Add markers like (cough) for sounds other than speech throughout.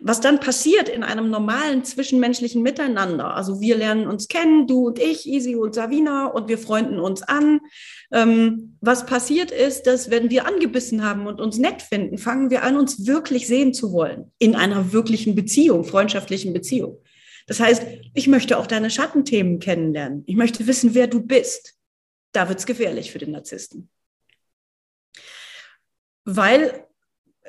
was dann passiert in einem normalen zwischenmenschlichen Miteinander. Also wir lernen uns kennen, du und ich, Isi und Savina, und wir freunden uns an. Ähm, was passiert ist, dass wenn wir angebissen haben und uns nett finden, fangen wir an, uns wirklich sehen zu wollen in einer wirklichen Beziehung, freundschaftlichen Beziehung. Das heißt, ich möchte auch deine Schattenthemen kennenlernen. Ich möchte wissen, wer du bist. Da wird es gefährlich für den Narzissten. Weil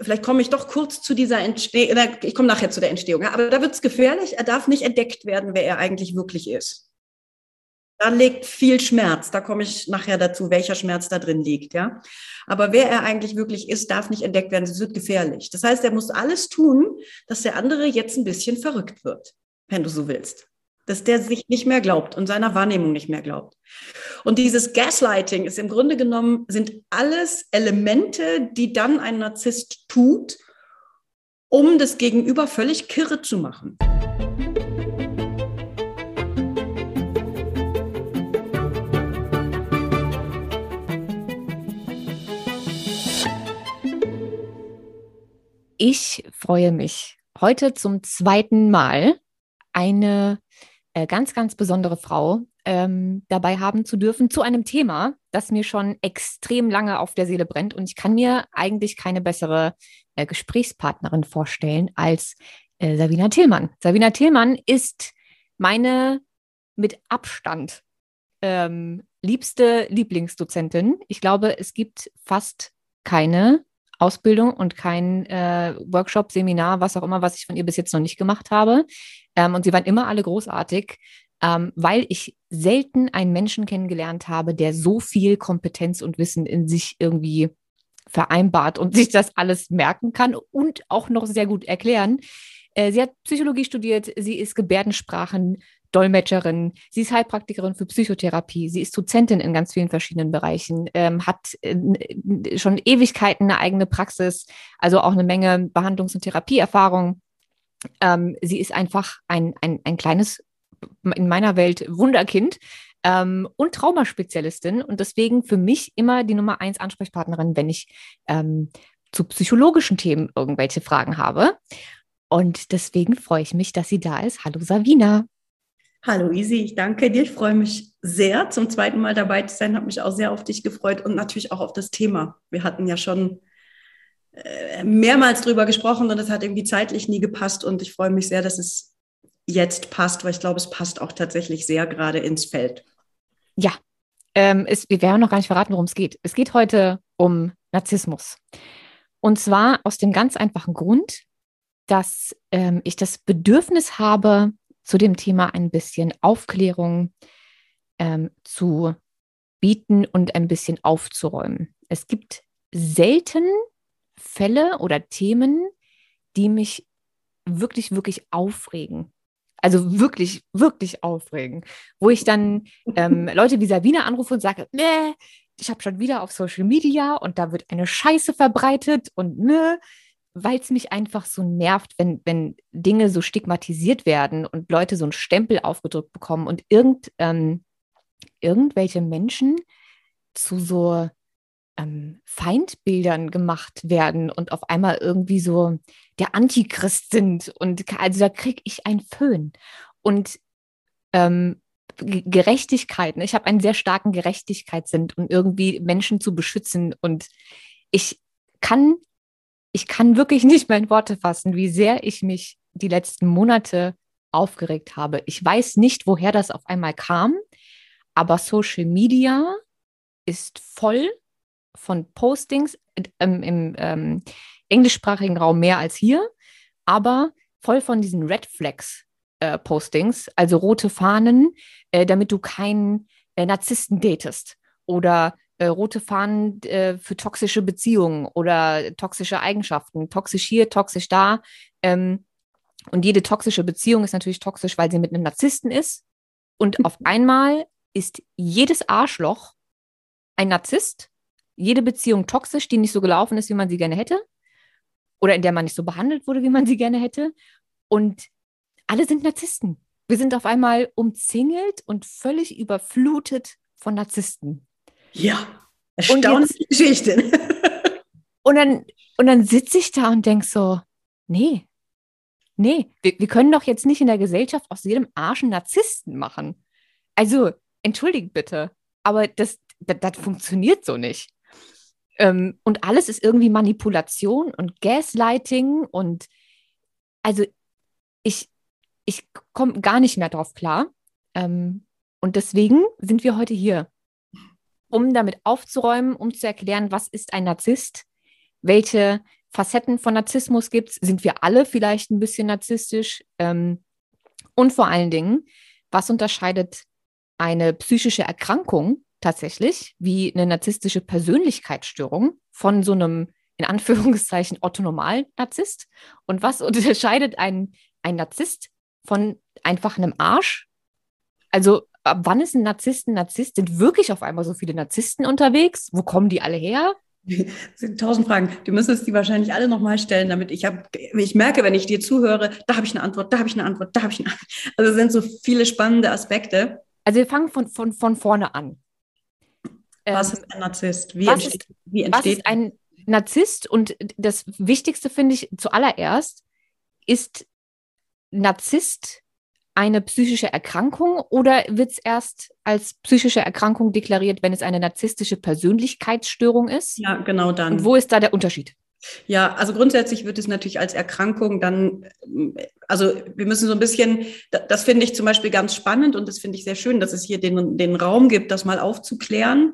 vielleicht komme ich doch kurz zu dieser Entstehung, ich komme nachher zu der Entstehung, aber da wird es gefährlich, er darf nicht entdeckt werden, wer er eigentlich wirklich ist. Da liegt viel Schmerz, da komme ich nachher dazu, welcher Schmerz da drin liegt, ja. Aber wer er eigentlich wirklich ist, darf nicht entdeckt werden, es wird gefährlich. Das heißt, er muss alles tun, dass der andere jetzt ein bisschen verrückt wird, wenn du so willst dass der sich nicht mehr glaubt und seiner Wahrnehmung nicht mehr glaubt. Und dieses Gaslighting ist im Grunde genommen, sind alles Elemente, die dann ein Narzisst tut, um das Gegenüber völlig kirre zu machen. Ich freue mich heute zum zweiten Mal eine äh, ganz, ganz besondere Frau ähm, dabei haben zu dürfen zu einem Thema, das mir schon extrem lange auf der Seele brennt. Und ich kann mir eigentlich keine bessere äh, Gesprächspartnerin vorstellen als äh, Sabina Tillmann. Sabina Tillmann ist meine mit Abstand ähm, liebste Lieblingsdozentin. Ich glaube, es gibt fast keine Ausbildung und kein äh, Workshop, Seminar, was auch immer, was ich von ihr bis jetzt noch nicht gemacht habe. Ähm, und sie waren immer alle großartig, ähm, weil ich selten einen Menschen kennengelernt habe, der so viel Kompetenz und Wissen in sich irgendwie vereinbart und (laughs) sich das alles merken kann und auch noch sehr gut erklären. Äh, sie hat Psychologie studiert, sie ist Gebärdensprachen Dolmetscherin, sie ist Heilpraktikerin für Psychotherapie, sie ist Dozentin in ganz vielen verschiedenen Bereichen, ähm, hat äh, schon Ewigkeiten eine eigene Praxis, also auch eine Menge Behandlungs- und Therapieerfahrung. Ähm, sie ist einfach ein, ein, ein kleines, in meiner Welt, Wunderkind ähm, und Traumaspezialistin und deswegen für mich immer die Nummer eins Ansprechpartnerin, wenn ich ähm, zu psychologischen Themen irgendwelche Fragen habe. Und deswegen freue ich mich, dass sie da ist. Hallo Savina. Hallo Isi, ich danke dir. Ich freue mich sehr, zum zweiten Mal dabei zu sein. Habe mich auch sehr auf dich gefreut und natürlich auch auf das Thema. Wir hatten ja schon äh, mehrmals drüber gesprochen und es hat irgendwie zeitlich nie gepasst. Und ich freue mich sehr, dass es jetzt passt, weil ich glaube, es passt auch tatsächlich sehr gerade ins Feld. Ja, ähm, es, wir werden noch gar nicht verraten, worum es geht. Es geht heute um Narzissmus. Und zwar aus dem ganz einfachen Grund, dass ähm, ich das Bedürfnis habe, zu dem Thema ein bisschen Aufklärung ähm, zu bieten und ein bisschen aufzuräumen. Es gibt selten Fälle oder Themen, die mich wirklich, wirklich aufregen. Also wirklich, wirklich aufregen. Wo ich dann ähm, (laughs) Leute wie Sabine anrufe und sage, nee, ich habe schon wieder auf Social Media und da wird eine Scheiße verbreitet und ne, weil es mich einfach so nervt, wenn, wenn Dinge so stigmatisiert werden und Leute so einen Stempel aufgedrückt bekommen und irgend, ähm, irgendwelche Menschen zu so ähm, Feindbildern gemacht werden und auf einmal irgendwie so der Antichrist sind. Und also da kriege ich einen Föhn. Und ähm, Gerechtigkeit, ne? ich habe einen sehr starken Gerechtigkeitssinn um irgendwie Menschen zu beschützen. Und ich kann ich kann wirklich nicht mehr in Worte fassen, wie sehr ich mich die letzten Monate aufgeregt habe. Ich weiß nicht, woher das auf einmal kam, aber Social Media ist voll von Postings ähm, im ähm, englischsprachigen Raum mehr als hier, aber voll von diesen Red Flags äh, Postings, also rote Fahnen, äh, damit du keinen äh, Narzissten datest oder äh, rote Fahnen äh, für toxische Beziehungen oder toxische Eigenschaften, toxisch hier, toxisch da. Ähm, und jede toxische Beziehung ist natürlich toxisch, weil sie mit einem Narzissten ist. Und auf (laughs) einmal ist jedes Arschloch ein Narzisst, jede Beziehung toxisch, die nicht so gelaufen ist, wie man sie gerne hätte. Oder in der man nicht so behandelt wurde, wie man sie gerne hätte. Und alle sind Narzissten. Wir sind auf einmal umzingelt und völlig überflutet von Narzissten. Ja, erstaunliche Geschichte. (laughs) und dann, und dann sitze ich da und denke so, nee, nee, wir, wir können doch jetzt nicht in der Gesellschaft aus jedem Arsch einen Narzissten machen. Also, entschuldigt bitte, aber das, das, das funktioniert so nicht. Ähm, und alles ist irgendwie Manipulation und Gaslighting und also ich, ich komme gar nicht mehr drauf klar. Ähm, und deswegen sind wir heute hier, um damit aufzuräumen, um zu erklären, was ist ein Narzisst, welche Facetten von Narzissmus gibt es, sind wir alle vielleicht ein bisschen narzisstisch? Ähm, und vor allen Dingen, was unterscheidet eine psychische Erkrankung tatsächlich, wie eine narzisstische Persönlichkeitsstörung von so einem in Anführungszeichen Otto-Normal-Narzisst und was (laughs) unterscheidet ein, ein Narzisst von einfach einem Arsch? Also ab wann ist ein Narzisst ein Narzisst? Sind wirklich auf einmal so viele Narzissten unterwegs? Wo kommen die alle her? Das (laughs) sind tausend Fragen. Du müsstest die wahrscheinlich alle nochmal stellen, damit ich habe, ich merke, wenn ich dir zuhöre, da habe ich eine Antwort, da habe ich eine Antwort, da habe ich eine Antwort. Also es sind so viele spannende Aspekte. Also wir fangen von, von, von vorne an. Was ähm, ist ein Narzisst? Wie, was entsteht, ist, wie entsteht was ist ein Narzisst? Und das Wichtigste finde ich zuallererst, ist Narzisst eine psychische Erkrankung oder wird es erst als psychische Erkrankung deklariert, wenn es eine narzisstische Persönlichkeitsstörung ist? Ja, genau dann. Und wo ist da der Unterschied? Ja, also grundsätzlich wird es natürlich als Erkrankung dann, also wir müssen so ein bisschen, das finde ich zum Beispiel ganz spannend und das finde ich sehr schön, dass es hier den, den Raum gibt, das mal aufzuklären.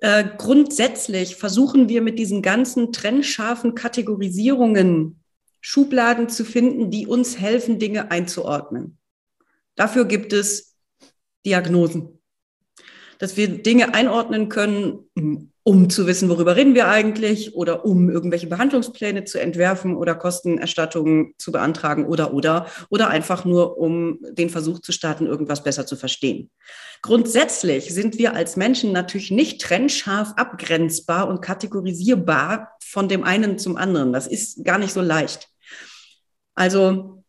Äh, grundsätzlich versuchen wir mit diesen ganzen trennscharfen Kategorisierungen Schubladen zu finden, die uns helfen, Dinge einzuordnen. Dafür gibt es Diagnosen, dass wir Dinge einordnen können, um zu wissen, worüber reden wir eigentlich oder um irgendwelche Behandlungspläne zu entwerfen oder Kostenerstattungen zu beantragen oder oder oder einfach nur, um den Versuch zu starten, irgendwas besser zu verstehen. Grundsätzlich sind wir als Menschen natürlich nicht trennscharf abgrenzbar und kategorisierbar von dem einen zum anderen. Das ist gar nicht so leicht. Also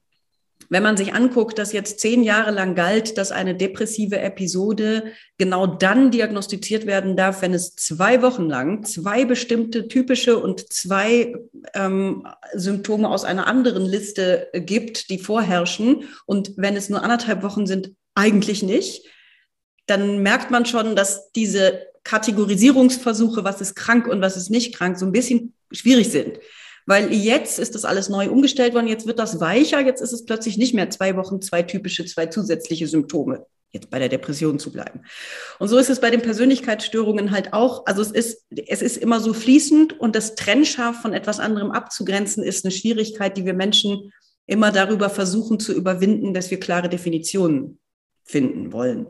wenn man sich anguckt, dass jetzt zehn Jahre lang galt, dass eine depressive Episode genau dann diagnostiziert werden darf, wenn es zwei Wochen lang zwei bestimmte typische und zwei ähm, Symptome aus einer anderen Liste gibt, die vorherrschen. Und wenn es nur anderthalb Wochen sind, eigentlich nicht, dann merkt man schon, dass diese Kategorisierungsversuche, was ist krank und was ist nicht krank, so ein bisschen schwierig sind. Weil jetzt ist das alles neu umgestellt worden, jetzt wird das weicher, jetzt ist es plötzlich nicht mehr zwei Wochen, zwei typische, zwei zusätzliche Symptome jetzt bei der Depression zu bleiben. Und so ist es bei den Persönlichkeitsstörungen halt auch. Also es ist, es ist immer so fließend und das trennscharf von etwas anderem abzugrenzen ist eine Schwierigkeit, die wir Menschen immer darüber versuchen zu überwinden, dass wir klare Definitionen finden wollen.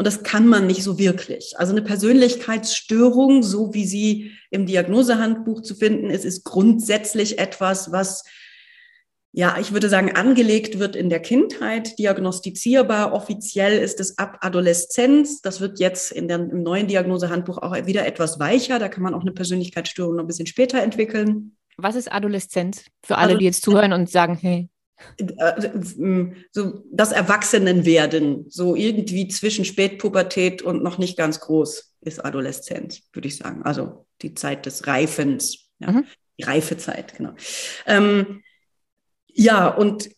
Und das kann man nicht so wirklich. Also eine Persönlichkeitsstörung, so wie sie im Diagnosehandbuch zu finden ist, ist grundsätzlich etwas, was ja, ich würde sagen, angelegt wird in der Kindheit, diagnostizierbar. Offiziell ist es ab Adoleszenz. Das wird jetzt in der, im neuen Diagnosehandbuch auch wieder etwas weicher. Da kann man auch eine Persönlichkeitsstörung noch ein bisschen später entwickeln. Was ist Adoleszenz? Für alle, die jetzt zuhören und sagen, hey, so das Erwachsenenwerden, so irgendwie zwischen Spätpubertät und noch nicht ganz groß ist Adoleszenz, würde ich sagen. Also die Zeit des Reifens, ja, mhm. die Reifezeit, genau. Ähm, ja, und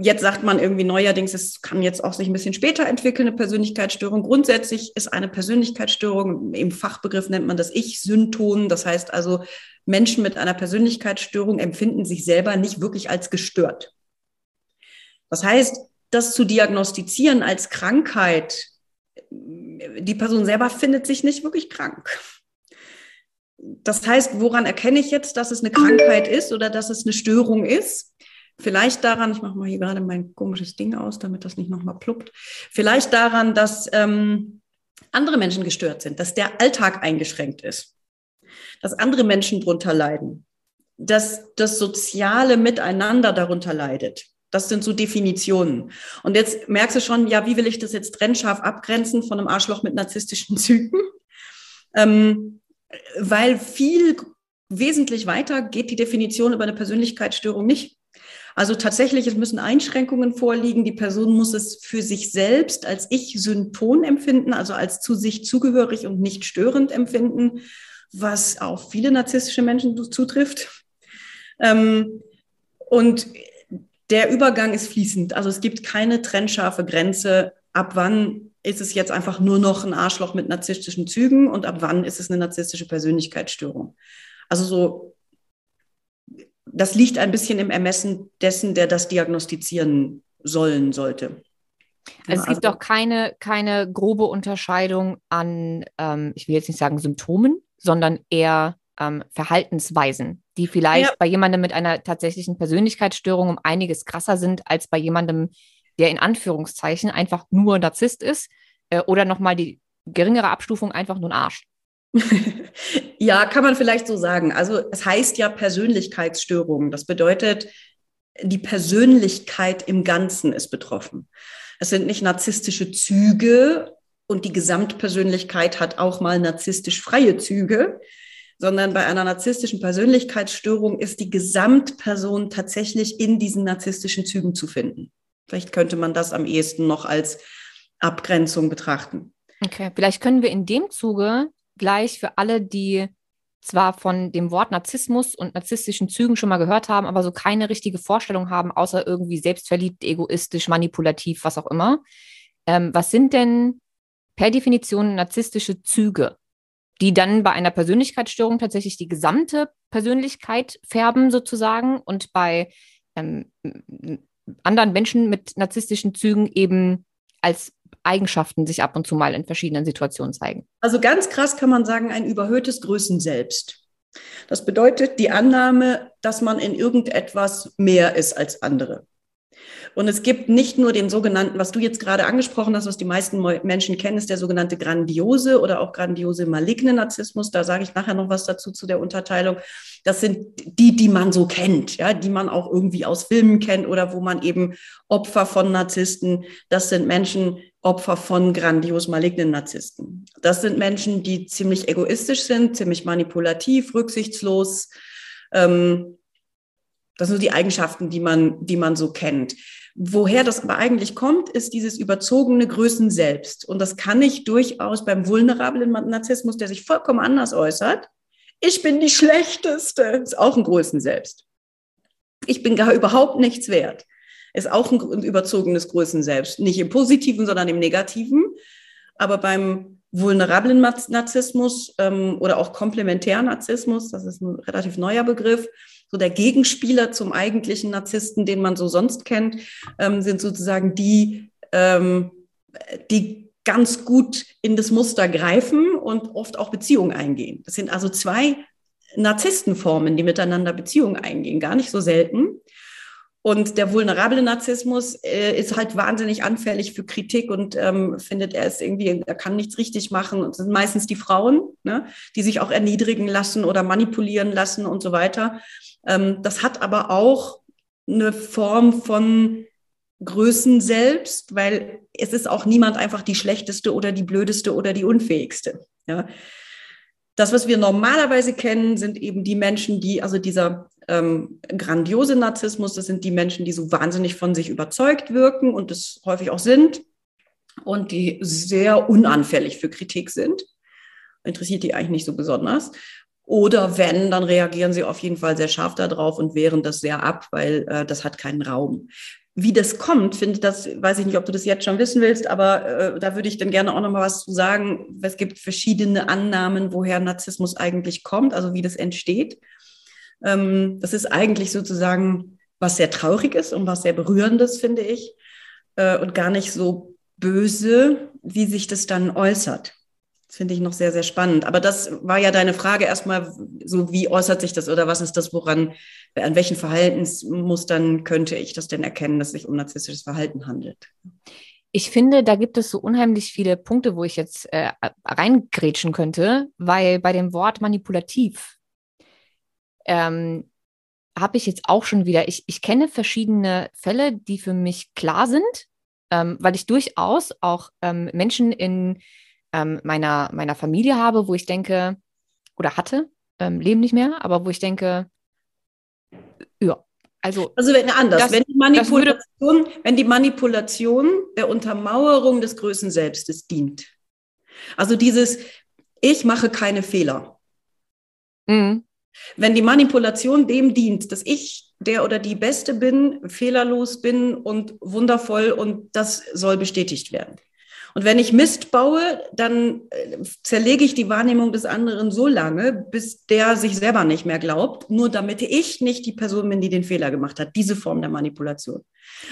Jetzt sagt man irgendwie neuerdings, es kann jetzt auch sich ein bisschen später entwickeln, eine Persönlichkeitsstörung. Grundsätzlich ist eine Persönlichkeitsstörung, im Fachbegriff nennt man das Ich-Synton. Das heißt also, Menschen mit einer Persönlichkeitsstörung empfinden sich selber nicht wirklich als gestört. Das heißt, das zu diagnostizieren als Krankheit, die Person selber findet sich nicht wirklich krank. Das heißt, woran erkenne ich jetzt, dass es eine Krankheit ist oder dass es eine Störung ist? Vielleicht daran, ich mache mal hier gerade mein komisches Ding aus, damit das nicht nochmal pluppt. Vielleicht daran, dass ähm, andere Menschen gestört sind, dass der Alltag eingeschränkt ist dass andere Menschen darunter leiden, dass das soziale Miteinander darunter leidet. Das sind so Definitionen. Und jetzt merkst du schon, ja, wie will ich das jetzt trennscharf abgrenzen von einem Arschloch mit narzisstischen (laughs) Zügen? Ähm, weil viel wesentlich weiter geht die Definition über eine Persönlichkeitsstörung nicht. Also tatsächlich, es müssen Einschränkungen vorliegen. Die Person muss es für sich selbst als Ich-Synton empfinden, also als zu sich zugehörig und nicht störend empfinden was auf viele narzisstische Menschen zutrifft. Ähm, und der Übergang ist fließend. Also es gibt keine trennscharfe Grenze, ab wann ist es jetzt einfach nur noch ein Arschloch mit narzisstischen Zügen und ab wann ist es eine narzisstische Persönlichkeitsstörung. Also so, das liegt ein bisschen im Ermessen dessen, der das diagnostizieren sollen sollte. Also es gibt also, auch keine, keine grobe Unterscheidung an, ähm, ich will jetzt nicht sagen Symptomen, sondern eher ähm, Verhaltensweisen, die vielleicht ja. bei jemandem mit einer tatsächlichen Persönlichkeitsstörung um einiges krasser sind als bei jemandem, der in Anführungszeichen einfach nur Narzisst ist äh, oder nochmal die geringere Abstufung einfach nur ein Arsch. (laughs) ja, kann man vielleicht so sagen. Also es heißt ja Persönlichkeitsstörung. Das bedeutet, die Persönlichkeit im Ganzen ist betroffen. Es sind nicht narzisstische Züge und die Gesamtpersönlichkeit hat auch mal narzisstisch freie Züge, sondern bei einer narzisstischen Persönlichkeitsstörung ist die Gesamtperson tatsächlich in diesen narzisstischen Zügen zu finden. Vielleicht könnte man das am ehesten noch als Abgrenzung betrachten. Okay, vielleicht können wir in dem Zuge gleich für alle, die zwar von dem Wort Narzissmus und narzisstischen Zügen schon mal gehört haben, aber so keine richtige Vorstellung haben, außer irgendwie selbstverliebt, egoistisch, manipulativ, was auch immer. Ähm, was sind denn per Definition narzisstische Züge, die dann bei einer Persönlichkeitsstörung tatsächlich die gesamte Persönlichkeit färben sozusagen und bei ähm, anderen Menschen mit narzisstischen Zügen eben als Eigenschaften sich ab und zu mal in verschiedenen Situationen zeigen. Also ganz krass kann man sagen, ein überhöhtes Größenselbst. Das bedeutet die Annahme, dass man in irgendetwas mehr ist als andere. Und es gibt nicht nur den sogenannten, was du jetzt gerade angesprochen hast, was die meisten Menschen kennen, ist der sogenannte grandiose oder auch grandiose maligne Narzissmus. Da sage ich nachher noch was dazu zu der Unterteilung. Das sind die, die man so kennt, ja, die man auch irgendwie aus Filmen kennt oder wo man eben Opfer von Narzissten, das sind Menschen, Opfer von grandios malignen Narzissten. Das sind Menschen, die ziemlich egoistisch sind, ziemlich manipulativ, rücksichtslos. Ähm, das sind die Eigenschaften, die man, die man so kennt. Woher das aber eigentlich kommt, ist dieses überzogene Größen selbst. Und das kann ich durchaus beim vulnerablen Narzissmus, der sich vollkommen anders äußert. Ich bin die Schlechteste, ist auch ein Größen selbst. Ich bin gar überhaupt nichts wert, ist auch ein überzogenes Größen selbst. Nicht im Positiven, sondern im Negativen. Aber beim vulnerablen Narzissmus ähm, oder auch Komplementärnarzissmus, das ist ein relativ neuer Begriff, so der Gegenspieler zum eigentlichen Narzissten, den man so sonst kennt, ähm, sind sozusagen die, ähm, die ganz gut in das Muster greifen und oft auch Beziehungen eingehen. Das sind also zwei Narzisstenformen, die miteinander Beziehungen eingehen, gar nicht so selten. Und der vulnerable Narzissmus äh, ist halt wahnsinnig anfällig für Kritik und ähm, findet, er ist irgendwie, er kann nichts richtig machen. Und sind meistens die Frauen, ne, die sich auch erniedrigen lassen oder manipulieren lassen und so weiter. Ähm, das hat aber auch eine Form von Größen selbst, weil es ist auch niemand einfach die schlechteste oder die blödeste oder die unfähigste. Ja. Das, was wir normalerweise kennen, sind eben die Menschen, die, also dieser ähm, grandiose Narzissmus, das sind die Menschen, die so wahnsinnig von sich überzeugt wirken und es häufig auch sind und die sehr unanfällig für Kritik sind. Interessiert die eigentlich nicht so besonders. Oder wenn, dann reagieren sie auf jeden Fall sehr scharf darauf und wehren das sehr ab, weil äh, das hat keinen Raum. Wie das kommt, finde das, weiß ich nicht, ob du das jetzt schon wissen willst, aber äh, da würde ich dann gerne auch noch mal was zu sagen. Es gibt verschiedene Annahmen, woher Narzissmus eigentlich kommt, also wie das entsteht. Ähm, das ist eigentlich sozusagen was sehr traurig ist und was sehr berührendes, finde ich, äh, und gar nicht so böse, wie sich das dann äußert. Das finde ich noch sehr, sehr spannend. Aber das war ja deine Frage erstmal, so wie äußert sich das oder was ist das, woran, an welchen Verhaltensmustern könnte ich das denn erkennen, dass es sich um narzisstisches Verhalten handelt? Ich finde, da gibt es so unheimlich viele Punkte, wo ich jetzt äh, reingrätschen könnte, weil bei dem Wort manipulativ ähm, habe ich jetzt auch schon wieder, ich, ich kenne verschiedene Fälle, die für mich klar sind, ähm, weil ich durchaus auch ähm, Menschen in ähm, meiner, meiner Familie habe, wo ich denke, oder hatte, ähm, leben nicht mehr, aber wo ich denke, ja, also. Also wenn anders, das, wenn, die Manipulation, wenn die Manipulation der Untermauerung des Größen Selbstes dient. Also dieses, ich mache keine Fehler. Mhm. Wenn die Manipulation dem dient, dass ich der oder die Beste bin, fehlerlos bin und wundervoll und das soll bestätigt werden. Und wenn ich Mist baue, dann äh, zerlege ich die Wahrnehmung des anderen so lange, bis der sich selber nicht mehr glaubt, nur damit ich nicht die Person bin, die den Fehler gemacht hat. Diese Form der Manipulation.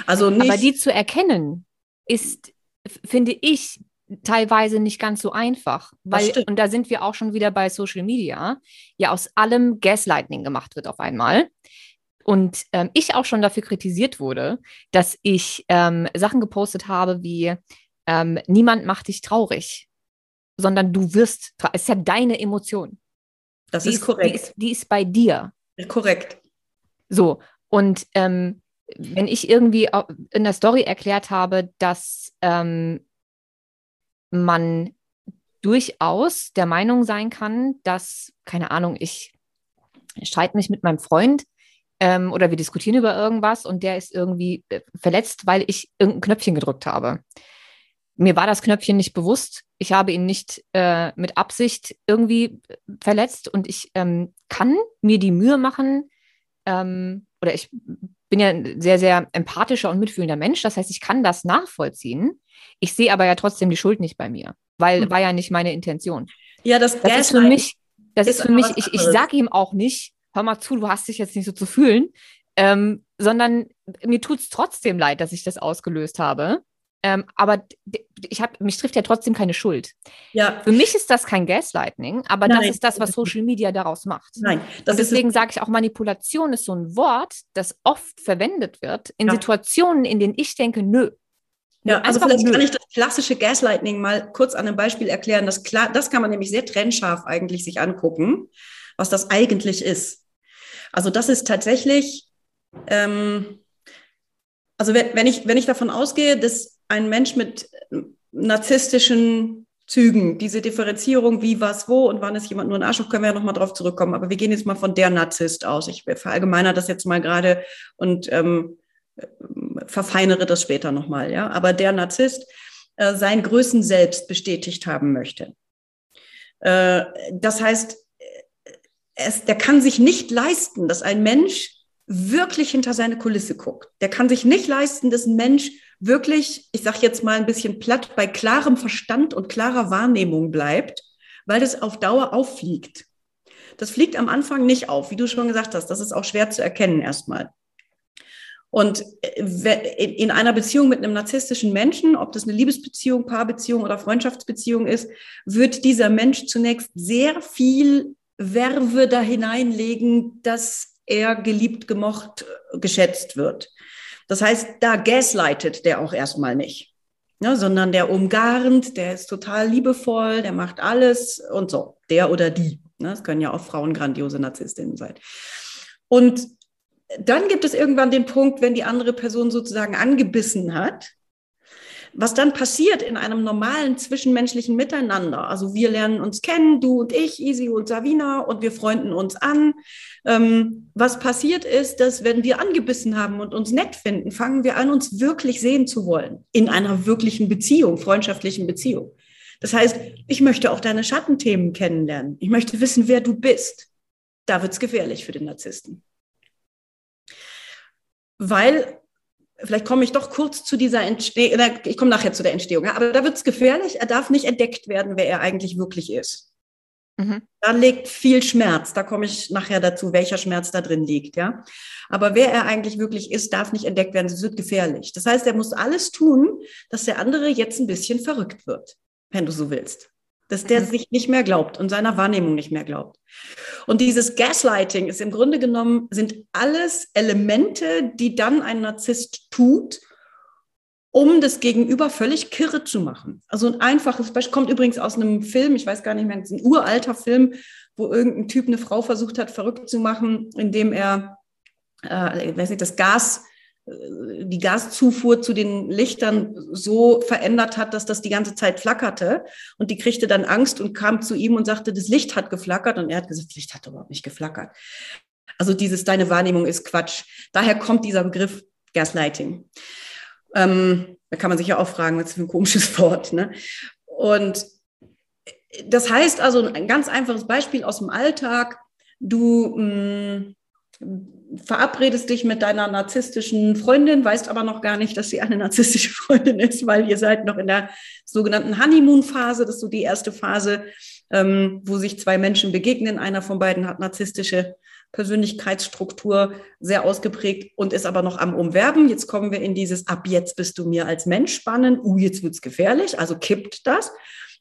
Also nicht, Aber die zu erkennen, ist, finde ich, teilweise nicht ganz so einfach, weil, und da sind wir auch schon wieder bei Social Media, ja aus allem Gaslighting gemacht wird auf einmal. Und ähm, ich auch schon dafür kritisiert wurde, dass ich ähm, Sachen gepostet habe wie, ähm, niemand macht dich traurig, sondern du wirst, es ist ja deine Emotion. Das die ist korrekt. Die ist, die ist bei dir. Korrekt. So, und ähm, wenn ich irgendwie in der Story erklärt habe, dass ähm, man durchaus der Meinung sein kann, dass, keine Ahnung, ich streite mich mit meinem Freund ähm, oder wir diskutieren über irgendwas und der ist irgendwie äh, verletzt, weil ich irgendein Knöpfchen gedrückt habe. Mir war das Knöpfchen nicht bewusst. Ich habe ihn nicht äh, mit Absicht irgendwie verletzt und ich ähm, kann mir die Mühe machen, ähm, oder ich bin ja ein sehr, sehr empathischer und mitfühlender Mensch. Das heißt, ich kann das nachvollziehen. Ich sehe aber ja trotzdem die Schuld nicht bei mir, weil hm. war ja nicht meine Intention. Ja, das, das ist für mich, das ist, ist für mich, ich, ich sage ihm auch nicht, hör mal zu, du hast dich jetzt nicht so zu fühlen, ähm, sondern mir tut es trotzdem leid, dass ich das ausgelöst habe. Ähm, aber ich hab, mich trifft ja trotzdem keine Schuld. Ja. Für mich ist das kein Gaslighting, aber Nein, das ist das, was Social Media daraus macht. Nein, das deswegen sage ich auch, Manipulation ist so ein Wort, das oft verwendet wird in ja. Situationen, in denen ich denke, nö. Ja, also vielleicht nö. kann ich das klassische Gaslighting mal kurz an einem Beispiel erklären. Das, klar, das kann man nämlich sehr trennscharf eigentlich sich angucken, was das eigentlich ist. Also das ist tatsächlich, ähm, also wenn ich, wenn ich davon ausgehe, dass ein Mensch mit narzisstischen Zügen, diese Differenzierung, wie, was, wo und wann ist jemand nur ein Arschloch, können wir ja nochmal drauf zurückkommen. Aber wir gehen jetzt mal von der Narzisst aus. Ich verallgemeiner das jetzt mal gerade und ähm, verfeinere das später nochmal. Ja? Aber der Narzisst äh, sein Größen selbst bestätigt haben möchte. Äh, das heißt, es, der kann sich nicht leisten, dass ein Mensch wirklich hinter seine Kulisse guckt. Der kann sich nicht leisten, dass ein Mensch wirklich, ich sage jetzt mal ein bisschen platt, bei klarem Verstand und klarer Wahrnehmung bleibt, weil das auf Dauer auffliegt. Das fliegt am Anfang nicht auf, wie du schon gesagt hast. Das ist auch schwer zu erkennen erstmal. Und äh, in einer Beziehung mit einem narzisstischen Menschen, ob das eine Liebesbeziehung, Paarbeziehung oder Freundschaftsbeziehung ist, wird dieser Mensch zunächst sehr viel Werbe da hineinlegen, dass er geliebt, gemocht, geschätzt wird. Das heißt, da gaslightet der auch erstmal nicht, ne, sondern der umgarnt, der ist total liebevoll, der macht alles und so, der oder die. Ne, das können ja auch Frauen grandiose Narzisstinnen sein. Und dann gibt es irgendwann den Punkt, wenn die andere Person sozusagen angebissen hat, was dann passiert in einem normalen zwischenmenschlichen Miteinander, also wir lernen uns kennen, du und ich, Isi und Savina, und wir freunden uns an. Ähm, was passiert ist, dass wenn wir angebissen haben und uns nett finden, fangen wir an, uns wirklich sehen zu wollen in einer wirklichen Beziehung, freundschaftlichen Beziehung. Das heißt, ich möchte auch deine Schattenthemen kennenlernen. Ich möchte wissen, wer du bist. Da wird es gefährlich für den Narzissten. Weil vielleicht komme ich doch kurz zu dieser Entstehung, ich komme nachher zu der Entstehung, aber da wird es gefährlich, er darf nicht entdeckt werden, wer er eigentlich wirklich ist. Mhm. Da liegt viel Schmerz, da komme ich nachher dazu, welcher Schmerz da drin liegt, ja. Aber wer er eigentlich wirklich ist, darf nicht entdeckt werden, es wird gefährlich. Das heißt, er muss alles tun, dass der andere jetzt ein bisschen verrückt wird, wenn du so willst dass der mhm. sich nicht mehr glaubt und seiner Wahrnehmung nicht mehr glaubt. Und dieses Gaslighting ist im Grunde genommen, sind alles Elemente, die dann ein Narzisst tut, um das Gegenüber völlig kirre zu machen. Also ein einfaches Beispiel kommt übrigens aus einem Film, ich weiß gar nicht mehr, es ist ein uralter Film, wo irgendein Typ eine Frau versucht hat, verrückt zu machen, indem er, äh, ich weiß nicht, das Gas die Gaszufuhr zu den Lichtern so verändert hat, dass das die ganze Zeit flackerte. Und die kriegte dann Angst und kam zu ihm und sagte, das Licht hat geflackert. Und er hat gesagt, das Licht hat überhaupt nicht geflackert. Also dieses, deine Wahrnehmung ist Quatsch. Daher kommt dieser Begriff Gaslighting. Ähm, da kann man sich ja auch fragen, was für ein komisches (laughs) Wort. Ne? Und das heißt also, ein ganz einfaches Beispiel aus dem Alltag. Du mh, mm, verabredest dich mit deiner narzisstischen Freundin, weißt aber noch gar nicht, dass sie eine narzisstische (laughs) Freundin ist, weil ihr seid noch in der sogenannten Honeymoon-Phase. Das ist so die erste Phase, ähm, wo sich zwei Menschen begegnen. Einer von beiden hat narzisstische Persönlichkeitsstruktur sehr ausgeprägt und ist aber noch am Umwerben. Jetzt kommen wir in dieses Ab jetzt bist du mir als Mensch spannend. Uh, jetzt wird's gefährlich. Also kippt das.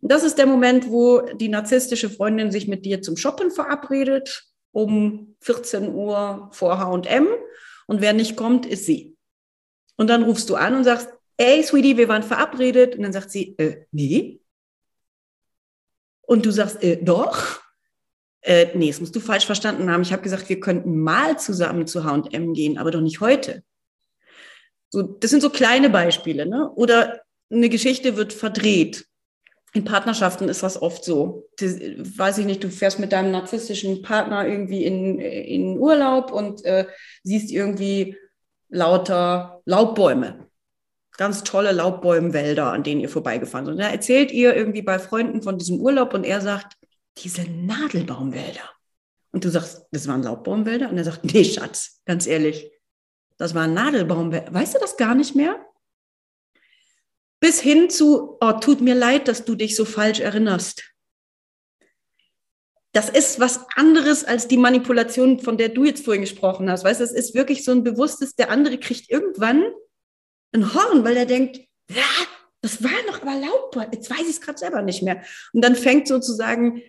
Das ist der Moment, wo die narzisstische Freundin sich mit dir zum Shoppen verabredet, um 14 Uhr vor H&M. Und wer nicht kommt, ist sie. Und dann rufst du an und sagst, ey, Sweetie, wir waren verabredet. Und dann sagt sie, äh, nee. Und du sagst, äh, doch. Äh, nee, das musst du falsch verstanden haben. Ich habe gesagt, wir könnten mal zusammen zu H&M gehen, aber doch nicht heute. So, das sind so kleine Beispiele, ne? Oder eine Geschichte wird verdreht in Partnerschaften ist das oft so. Das, weiß ich nicht, du fährst mit deinem narzisstischen Partner irgendwie in, in Urlaub und äh, siehst irgendwie lauter Laubbäume. Ganz tolle Laubbäumwälder, an denen ihr vorbeigefahren seid. Und da erzählt ihr irgendwie bei Freunden von diesem Urlaub und er sagt, diese Nadelbaumwälder. Und du sagst, das waren Laubbaumwälder? Und er sagt, nee, Schatz, ganz ehrlich, das waren Nadelbaumwälder. Weißt du das gar nicht mehr? Bis hin zu, oh, tut mir leid, dass du dich so falsch erinnerst. Das ist was anderes als die Manipulation, von der du jetzt vorhin gesprochen hast. Weißt du, es ist wirklich so ein bewusstes, der andere kriegt irgendwann ein Horn, weil er denkt, ja, das war noch aber laut, jetzt weiß ich es gerade selber nicht mehr. Und dann fängt sozusagen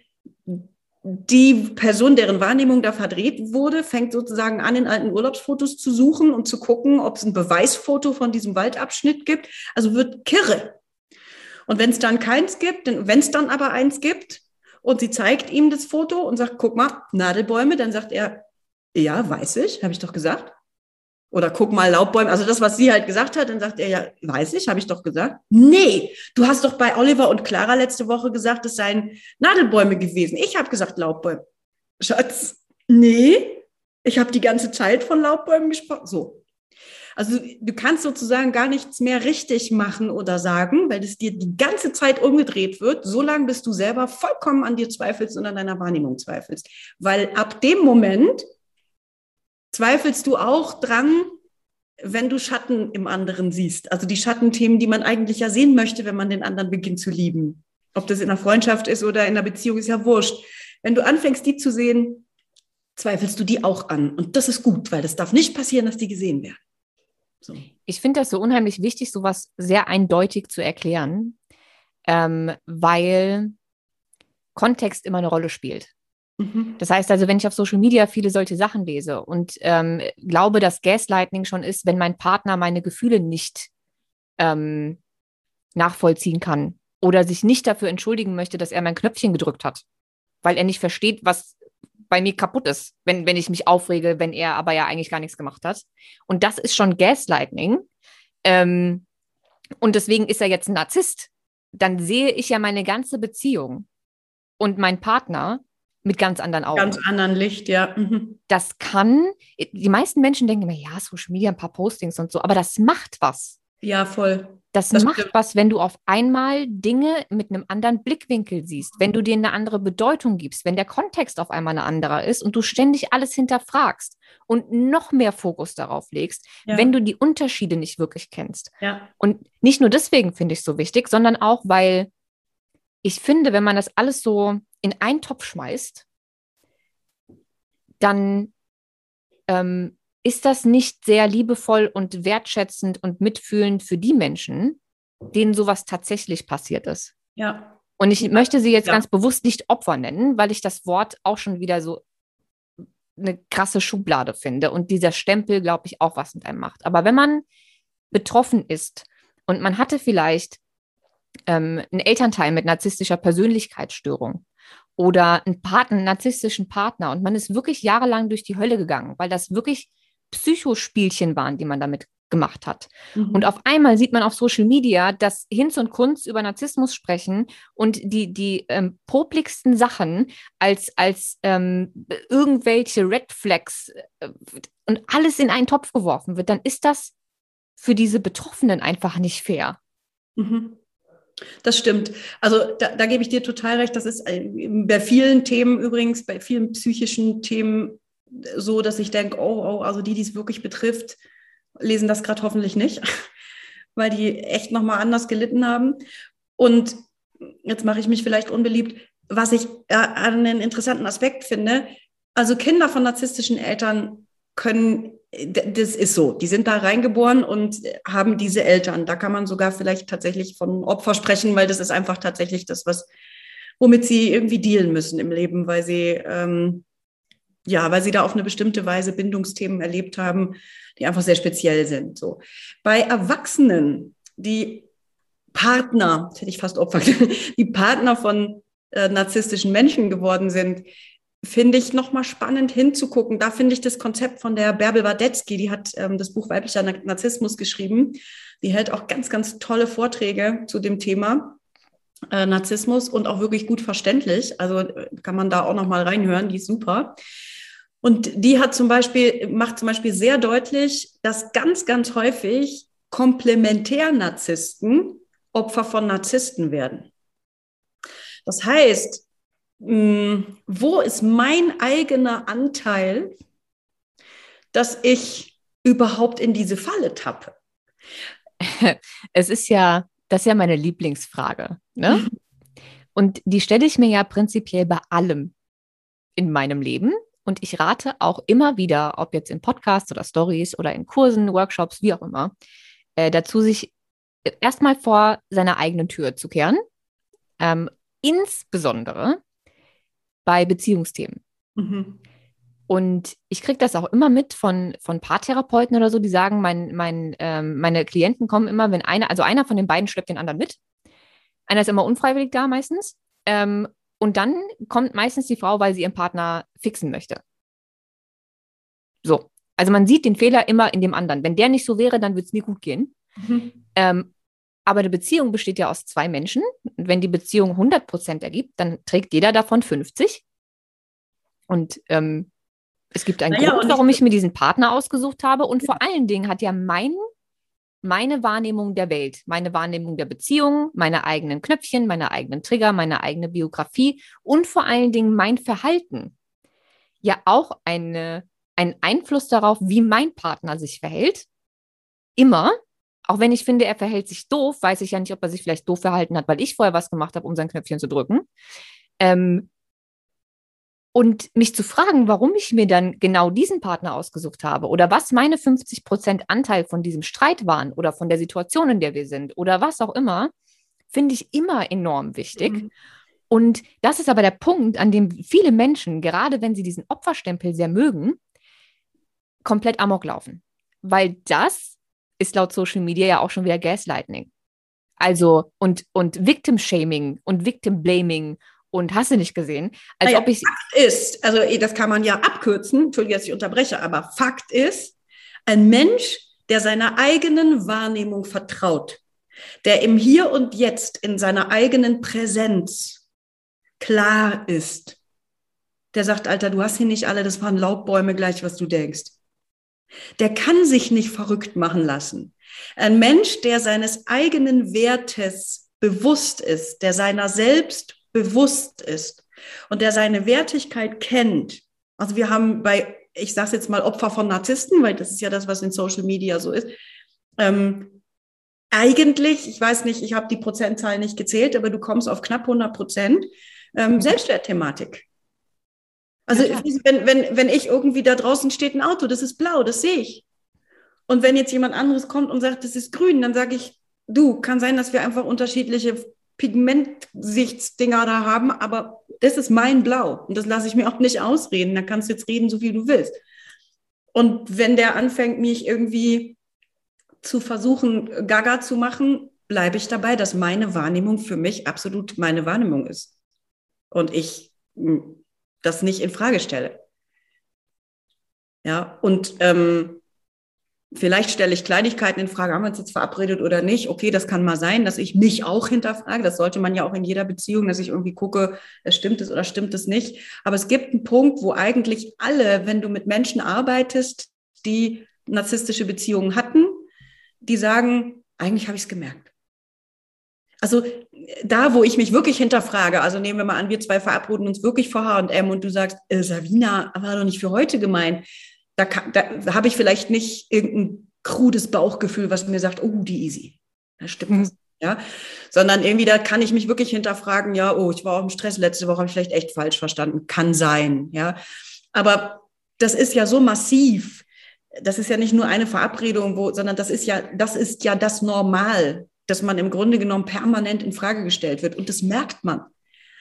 die Person, deren Wahrnehmung da verdreht wurde, fängt sozusagen an, in alten Urlaubsfotos zu suchen und zu gucken, ob es ein Beweisfoto von diesem Waldabschnitt gibt. Also wird kirre. Und wenn es dann keins gibt, wenn es dann aber eins gibt und sie zeigt ihm das Foto und sagt, guck mal, Nadelbäume, dann sagt er, ja, weiß ich, habe ich doch gesagt. Oder guck mal, Laubbäume, also das, was sie halt gesagt hat, dann sagt er ja, weiß ich, habe ich doch gesagt. Nee, du hast doch bei Oliver und Clara letzte Woche gesagt, es seien Nadelbäume gewesen. Ich habe gesagt Laubbäume. Schatz, nee, ich habe die ganze Zeit von Laubbäumen gesprochen. So. Also du kannst sozusagen gar nichts mehr richtig machen oder sagen, weil es dir die ganze Zeit umgedreht wird, solange bis du selber vollkommen an dir zweifelst und an deiner Wahrnehmung zweifelst. Weil ab dem Moment Zweifelst du auch dran, wenn du Schatten im anderen siehst? Also die Schattenthemen, die man eigentlich ja sehen möchte, wenn man den anderen beginnt zu lieben. Ob das in einer Freundschaft ist oder in einer Beziehung, ist ja wurscht. Wenn du anfängst, die zu sehen, zweifelst du die auch an. Und das ist gut, weil das darf nicht passieren, dass die gesehen werden. So. Ich finde das so unheimlich wichtig, sowas sehr eindeutig zu erklären, ähm, weil Kontext immer eine Rolle spielt. Mhm. Das heißt also, wenn ich auf Social Media viele solche Sachen lese und ähm, glaube, dass Gaslighting schon ist, wenn mein Partner meine Gefühle nicht ähm, nachvollziehen kann oder sich nicht dafür entschuldigen möchte, dass er mein Knöpfchen gedrückt hat, weil er nicht versteht, was bei mir kaputt ist, wenn, wenn ich mich aufrege, wenn er aber ja eigentlich gar nichts gemacht hat. Und das ist schon Gaslighting. Ähm, und deswegen ist er jetzt ein Narzisst. Dann sehe ich ja meine ganze Beziehung und mein Partner mit ganz anderen Augen. Ganz anderen Licht, ja. Mhm. Das kann, die meisten Menschen denken immer, ja, Social Media, ein paar Postings und so, aber das macht was. Ja, voll. Das, das macht stimmt. was, wenn du auf einmal Dinge mit einem anderen Blickwinkel siehst, wenn du dir eine andere Bedeutung gibst, wenn der Kontext auf einmal ein anderer ist und du ständig alles hinterfragst und noch mehr Fokus darauf legst, ja. wenn du die Unterschiede nicht wirklich kennst. Ja. Und nicht nur deswegen finde ich es so wichtig, sondern auch, weil ich finde, wenn man das alles so in einen Topf schmeißt, dann ähm, ist das nicht sehr liebevoll und wertschätzend und mitfühlend für die Menschen, denen sowas tatsächlich passiert ist. Ja. Und ich möchte sie jetzt ja. ganz bewusst nicht Opfer nennen, weil ich das Wort auch schon wieder so eine krasse Schublade finde und dieser Stempel, glaube ich, auch was mit einem macht. Aber wenn man betroffen ist und man hatte vielleicht ähm, einen Elternteil mit narzisstischer Persönlichkeitsstörung oder einen Partner, einen narzisstischen Partner. Und man ist wirklich jahrelang durch die Hölle gegangen, weil das wirklich Psychospielchen waren, die man damit gemacht hat. Mhm. Und auf einmal sieht man auf Social Media, dass Hinz und Kunz über Narzissmus sprechen und die, die ähm, popligsten Sachen als, als ähm, irgendwelche Red Flags äh, und alles in einen Topf geworfen wird, dann ist das für diese Betroffenen einfach nicht fair. Mhm. Das stimmt. Also da, da, gebe ich dir total recht. Das ist äh, bei vielen Themen übrigens, bei vielen psychischen Themen so, dass ich denke, oh, oh, also die, die es wirklich betrifft, lesen das gerade hoffentlich nicht, (laughs) weil die echt nochmal anders gelitten haben. Und jetzt mache ich mich vielleicht unbeliebt, was ich äh, einen interessanten Aspekt finde, also Kinder von narzisstischen Eltern können, das ist so, die sind da reingeboren und haben diese Eltern. Da kann man sogar vielleicht tatsächlich von Opfer sprechen, weil das ist einfach tatsächlich das, was, womit sie irgendwie dealen müssen im Leben, weil sie, ähm, ja, weil sie da auf eine bestimmte Weise Bindungsthemen erlebt haben, die einfach sehr speziell sind. So. Bei Erwachsenen, die Partner, das hätte ich fast Opfer, (laughs) die Partner von äh, narzisstischen Menschen geworden sind, finde ich nochmal spannend hinzugucken. Da finde ich das Konzept von der Bärbel Wadetzky, die hat ähm, das Buch Weiblicher Narzissmus geschrieben. Die hält auch ganz, ganz tolle Vorträge zu dem Thema äh, Narzissmus und auch wirklich gut verständlich. Also äh, kann man da auch nochmal reinhören, die ist super. Und die hat zum Beispiel, macht zum Beispiel sehr deutlich, dass ganz, ganz häufig Komplementärnarzissten Opfer von Narzissten werden. Das heißt, wo ist mein eigener Anteil, dass ich überhaupt in diese Falle tappe? (laughs) Es ist ja, das ist ja meine Lieblingsfrage. Ne? Mhm. Und die stelle ich mir ja prinzipiell bei allem in meinem Leben. Und ich rate auch immer wieder, ob jetzt in Podcasts oder Stories oder in Kursen, Workshops, wie auch immer, äh, dazu, sich erstmal vor seiner eigenen Tür zu kehren. Ähm, insbesondere bei Beziehungsthemen. Mhm. Und ich kriege das auch immer mit von, von Paartherapeuten oder so, die sagen, mein, mein, ähm, meine Klienten kommen immer, wenn einer, also einer von den beiden schleppt den anderen mit. Einer ist immer unfreiwillig da meistens. Ähm, und dann kommt meistens die Frau, weil sie ihren Partner fixen möchte. So. Also man sieht den Fehler immer in dem anderen. Wenn der nicht so wäre, dann würde es mir gut gehen. Mhm. Ähm, aber eine Beziehung besteht ja aus zwei Menschen. Wenn die Beziehung 100 Prozent ergibt, dann trägt jeder davon 50. Und ähm, es gibt einen naja, Grund, warum ich mir diesen Partner ausgesucht habe. Und vor allen Dingen hat ja mein, meine Wahrnehmung der Welt, meine Wahrnehmung der Beziehung, meine eigenen Knöpfchen, meine eigenen Trigger, meine eigene Biografie und vor allen Dingen mein Verhalten ja auch eine, einen Einfluss darauf, wie mein Partner sich verhält. Immer, auch wenn ich finde, er verhält sich doof, weiß ich ja nicht, ob er sich vielleicht doof verhalten hat, weil ich vorher was gemacht habe, um sein Knöpfchen zu drücken. Ähm, und mich zu fragen, warum ich mir dann genau diesen Partner ausgesucht habe oder was meine 50 Prozent Anteil von diesem Streit waren oder von der Situation, in der wir sind oder was auch immer, finde ich immer enorm wichtig. Mhm. Und das ist aber der Punkt, an dem viele Menschen, gerade wenn sie diesen Opferstempel sehr mögen, komplett amok laufen. Weil das ist laut Social Media ja auch schon wieder Gaslighting. Also und, und Victim Shaming und Victim Blaming und hast du nicht gesehen? Als naja, ob ich Fakt ist, also eh, das kann man ja abkürzen, Entschuldigung, dass ich unterbreche, aber Fakt ist, ein Mensch, der seiner eigenen Wahrnehmung vertraut, der im Hier und Jetzt in seiner eigenen Präsenz klar ist, der sagt, Alter, du hast hier nicht alle, das waren Laubbäume gleich, was du denkst. Der kann sich nicht verrückt machen lassen. Ein Mensch, der seines eigenen Wertes bewusst ist, der seiner selbst bewusst ist und der seine Wertigkeit kennt. Also wir haben bei, ich sage jetzt mal Opfer von Narzissten, weil das ist ja das, was in Social Media so ist. Ähm, eigentlich, ich weiß nicht, ich habe die Prozentzahl nicht gezählt, aber du kommst auf knapp 100 Prozent ähm, Selbstwertthematik. Also ja, wenn, wenn, wenn ich irgendwie da draußen steht ein Auto, das ist blau, das sehe ich. Und wenn jetzt jemand anderes kommt und sagt, das ist grün, dann sage ich, du, kann sein, dass wir einfach unterschiedliche Pigmentsichtsdinger da haben, aber das ist mein Blau und das lasse ich mir auch nicht ausreden. Da kannst du jetzt reden, so viel du willst. Und wenn der anfängt, mich irgendwie zu versuchen, gaga zu machen, bleibe ich dabei, dass meine Wahrnehmung für mich absolut meine Wahrnehmung ist. Und ich das nicht in Frage stelle. Ja, und ähm, vielleicht stelle ich Kleinigkeiten in Frage, haben wir uns jetzt verabredet oder nicht? Okay, das kann mal sein, dass ich mich auch hinterfrage. Das sollte man ja auch in jeder Beziehung, dass ich irgendwie gucke, stimmt es oder stimmt es nicht. Aber es gibt einen Punkt, wo eigentlich alle, wenn du mit Menschen arbeitest, die narzisstische Beziehungen hatten, die sagen, eigentlich habe ich es gemerkt. also da, wo ich mich wirklich hinterfrage, also nehmen wir mal an, wir zwei verabreden uns wirklich vor H&M und du sagst, äh, Savina, war doch nicht für heute gemeint. Da, da habe ich vielleicht nicht irgendein krudes Bauchgefühl, was mir sagt, oh, die easy. Da stimmt mhm. was. Ja, sondern irgendwie da kann ich mich wirklich hinterfragen, ja, oh, ich war auch im Stress letzte Woche, habe ich vielleicht echt falsch verstanden, kann sein, ja. Aber das ist ja so massiv. Das ist ja nicht nur eine Verabredung, wo, sondern das ist ja, das ist ja das Normal, dass man im Grunde genommen permanent in Frage gestellt wird. Und das merkt man.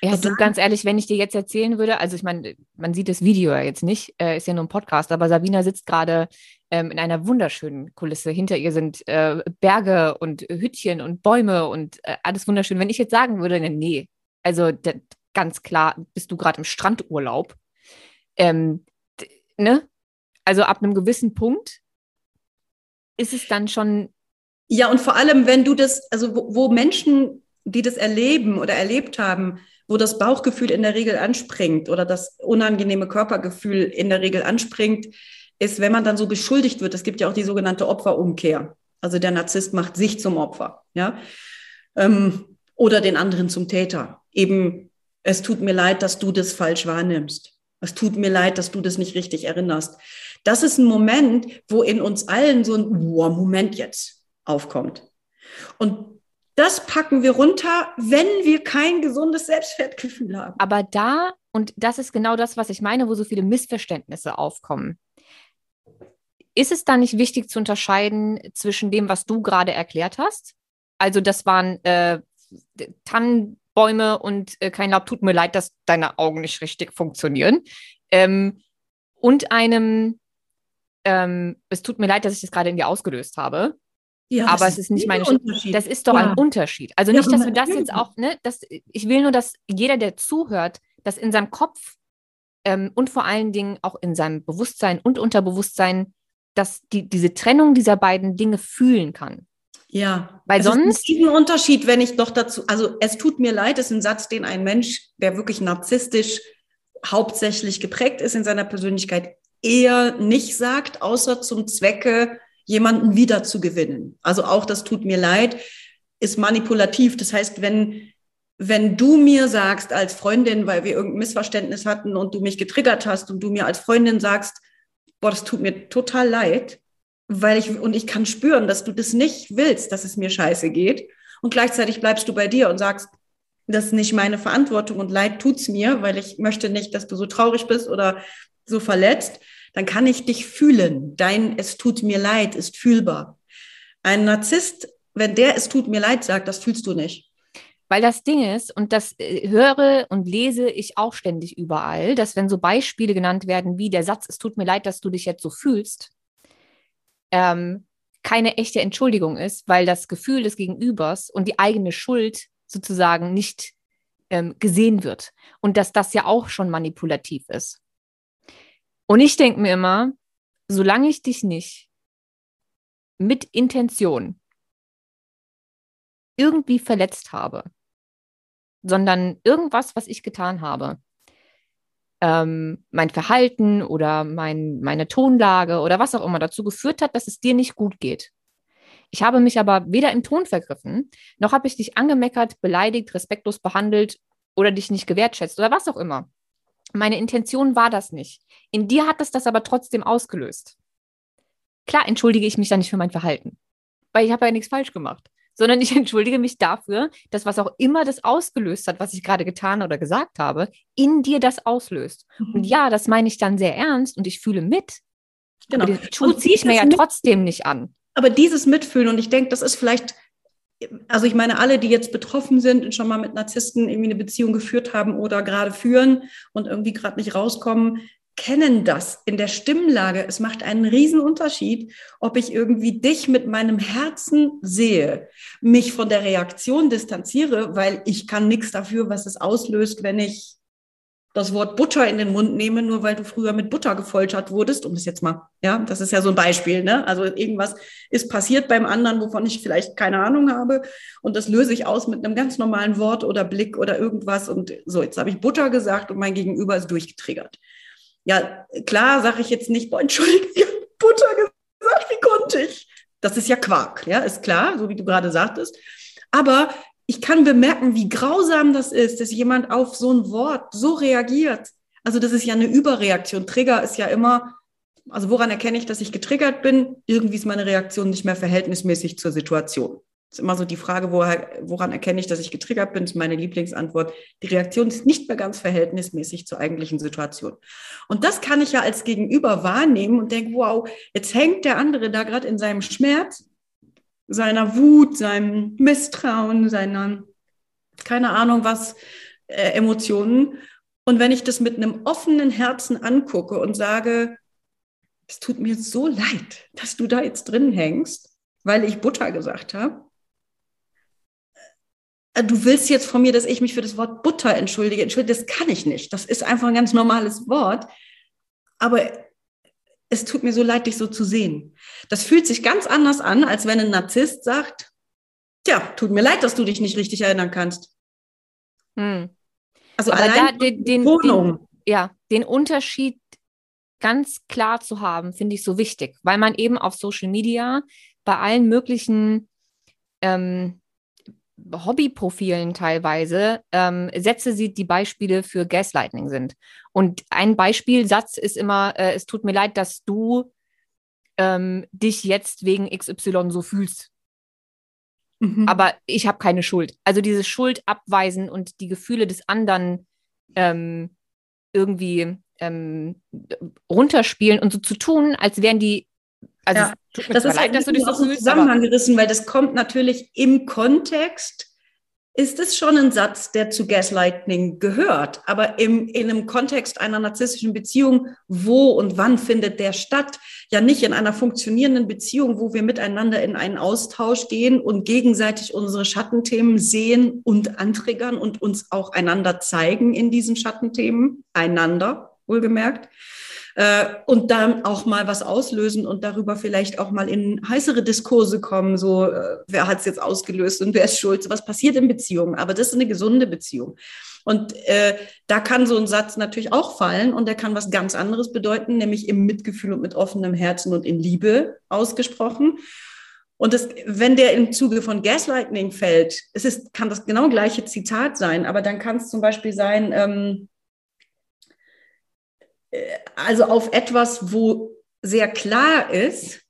Ja, du, ganz ehrlich, wenn ich dir jetzt erzählen würde, also ich meine, man sieht das Video ja jetzt nicht, äh, ist ja nur ein Podcast, aber Sabina sitzt gerade ähm, in einer wunderschönen Kulisse. Hinter ihr sind äh, Berge und Hütchen und Bäume und äh, alles wunderschön. Wenn ich jetzt sagen würde, nee, also ganz klar bist du gerade im Strandurlaub, ähm, ne? Also ab einem gewissen Punkt ist es dann schon. Ja, und vor allem, wenn du das, also wo, wo Menschen, die das erleben oder erlebt haben, wo das Bauchgefühl in der Regel anspringt oder das unangenehme Körpergefühl in der Regel anspringt, ist, wenn man dann so beschuldigt wird. Es gibt ja auch die sogenannte Opferumkehr. Also der Narzisst macht sich zum Opfer, ja, ähm, oder den anderen zum Täter. Eben, es tut mir leid, dass du das falsch wahrnimmst. Es tut mir leid, dass du das nicht richtig erinnerst. Das ist ein Moment, wo in uns allen so ein wow, Moment jetzt aufkommt. Und das packen wir runter, wenn wir kein gesundes Selbstwertgefühl haben. Aber da, und das ist genau das, was ich meine, wo so viele Missverständnisse aufkommen. Ist es da nicht wichtig zu unterscheiden zwischen dem, was du gerade erklärt hast? Also, das waren äh, Tannenbäume und äh, kein Laub. Tut mir leid, dass deine Augen nicht richtig funktionieren. Ähm, und einem, ähm, es tut mir leid, dass ich das gerade in dir ausgelöst habe. Ja, aber es ist nicht meine Unterschied. Das ist doch ja. ein Unterschied. Also nicht, dass wir das jetzt auch, ne, das, ich will nur, dass jeder, der zuhört, das in seinem Kopf ähm, und vor allen Dingen auch in seinem Bewusstsein und Unterbewusstsein, dass die, diese Trennung dieser beiden Dinge fühlen kann. Ja, weil es sonst. Ist ein Unterschied, wenn ich doch dazu, also es tut mir leid, ist ein Satz, den ein Mensch, der wirklich narzisstisch hauptsächlich geprägt ist in seiner Persönlichkeit, eher nicht sagt, außer zum Zwecke, jemanden wiederzugewinnen. Also auch das tut mir leid, ist manipulativ. Das heißt, wenn, wenn du mir sagst als Freundin, weil wir irgendein Missverständnis hatten und du mich getriggert hast und du mir als Freundin sagst, boah, das tut mir total leid, weil ich, und ich kann spüren, dass du das nicht willst, dass es mir scheiße geht. Und gleichzeitig bleibst du bei dir und sagst, das ist nicht meine Verantwortung und leid tut's mir, weil ich möchte nicht, dass du so traurig bist oder so verletzt dann kann ich dich fühlen. Dein Es tut mir leid ist fühlbar. Ein Narzisst, wenn der Es tut mir leid sagt, das fühlst du nicht. Weil das Ding ist, und das äh, höre und lese ich auch ständig überall, dass wenn so Beispiele genannt werden wie der Satz, es tut mir leid, dass du dich jetzt so fühlst, ähm, keine echte Entschuldigung ist, weil das Gefühl des Gegenübers und die eigene Schuld sozusagen nicht ähm, gesehen wird. Und dass das ja auch schon manipulativ ist. Und ich denke mir immer, solange ich dich nicht mit Intention irgendwie verletzt habe, sondern irgendwas, was ich getan habe, ähm, mein Verhalten oder mein, meine Tonlage oder was auch immer dazu geführt hat, dass es dir nicht gut geht. Ich habe mich aber weder im Ton vergriffen, noch habe ich dich angemeckert, beleidigt, respektlos behandelt oder dich nicht gewertschätzt oder was auch immer. Meine Intention war das nicht. In dir hat es das aber trotzdem ausgelöst. Klar entschuldige ich mich dann nicht für mein Verhalten, weil ich habe ja nichts falsch gemacht, sondern ich (laughs) entschuldige mich dafür, dass was auch immer das ausgelöst hat, was ich gerade getan oder gesagt habe, in dir das auslöst. Mhm. Und ja, das meine ich dann sehr ernst und ich fühle mit. Genau. Aber den Schuh ziehe ich mir ja trotzdem nicht an. Aber dieses Mitfühlen, und ich denke, das ist vielleicht also ich meine, alle, die jetzt betroffen sind und schon mal mit Narzissten irgendwie eine Beziehung geführt haben oder gerade führen und irgendwie gerade nicht rauskommen, kennen das in der Stimmlage. Es macht einen riesen Unterschied, ob ich irgendwie dich mit meinem Herzen sehe, mich von der Reaktion distanziere, weil ich kann nichts dafür, was es auslöst, wenn ich das Wort Butter in den Mund nehme, nur weil du früher mit Butter gefoltert wurdest, um das jetzt mal, ja, das ist ja so ein Beispiel, ne? Also irgendwas ist passiert beim anderen, wovon ich vielleicht keine Ahnung habe und das löse ich aus mit einem ganz normalen Wort oder Blick oder irgendwas und so, jetzt habe ich Butter gesagt und mein Gegenüber ist durchgetriggert. Ja, klar sage ich jetzt nicht, boah, entschuldige, ich habe Butter gesagt, wie konnte ich? Das ist ja Quark, ja, ist klar, so wie du gerade sagtest. Aber ich kann bemerken, wie grausam das ist, dass jemand auf so ein Wort so reagiert. Also das ist ja eine Überreaktion. Trigger ist ja immer, also woran erkenne ich, dass ich getriggert bin? Irgendwie ist meine Reaktion nicht mehr verhältnismäßig zur Situation. Das ist immer so die Frage, woran erkenne ich, dass ich getriggert bin, das ist meine Lieblingsantwort. Die Reaktion ist nicht mehr ganz verhältnismäßig zur eigentlichen Situation. Und das kann ich ja als Gegenüber wahrnehmen und denke, wow, jetzt hängt der andere da gerade in seinem Schmerz, seiner Wut, seinem Misstrauen, seiner, keine Ahnung was, äh, Emotionen. Und wenn ich das mit einem offenen Herzen angucke und sage, es tut mir so leid, dass du da jetzt drin hängst, weil ich Butter gesagt habe. Äh, du willst jetzt von mir, dass ich mich für das Wort Butter entschuldige. Entschuldige, das kann ich nicht. Das ist einfach ein ganz normales Wort. Aber es tut mir so leid, dich so zu sehen. Das fühlt sich ganz anders an, als wenn ein Narzisst sagt, tja, tut mir leid, dass du dich nicht richtig erinnern kannst. Hm. Also Aber allein da, den, den, den, ja, den Unterschied ganz klar zu haben, finde ich so wichtig, weil man eben auf Social Media bei allen möglichen ähm, Hobbyprofilen teilweise ähm, Sätze sieht, die Beispiele für Gaslighting sind. Und ein Beispielsatz ist immer, äh, es tut mir leid, dass du ähm, dich jetzt wegen XY so fühlst. Mhm. Aber ich habe keine Schuld. Also diese Schuld abweisen und die Gefühle des anderen ähm, irgendwie ähm, runterspielen und so zu tun, als wären die also ja, das ist leid, halt dass du dich so fühlst, Zusammenhang gerissen, weil das kommt natürlich im Kontext ist es schon ein Satz, der zu Gaslighting gehört. Aber im, in einem Kontext einer narzisstischen Beziehung, wo und wann findet der statt? Ja, nicht in einer funktionierenden Beziehung, wo wir miteinander in einen Austausch gehen und gegenseitig unsere Schattenthemen sehen und antriggern und uns auch einander zeigen in diesen Schattenthemen, einander, wohlgemerkt äh, und dann auch mal was auslösen und darüber vielleicht auch mal in heißere Diskurse kommen, so äh, wer hat es jetzt ausgelöst und wer ist schuld, was passiert in Beziehungen, aber das ist eine gesunde Beziehung. Und äh, da kann so ein Satz natürlich auch fallen und der kann was ganz anderes bedeuten, nämlich im Mitgefühl und mit offenem Herzen und in Liebe ausgesprochen. Und das, wenn der im Zuge von Gaslighting fällt, es ist, kann das genau gleiche Zitat sein, aber dann kann es zum Beispiel sein, ähm, also auf etwas, wo sehr klar ist,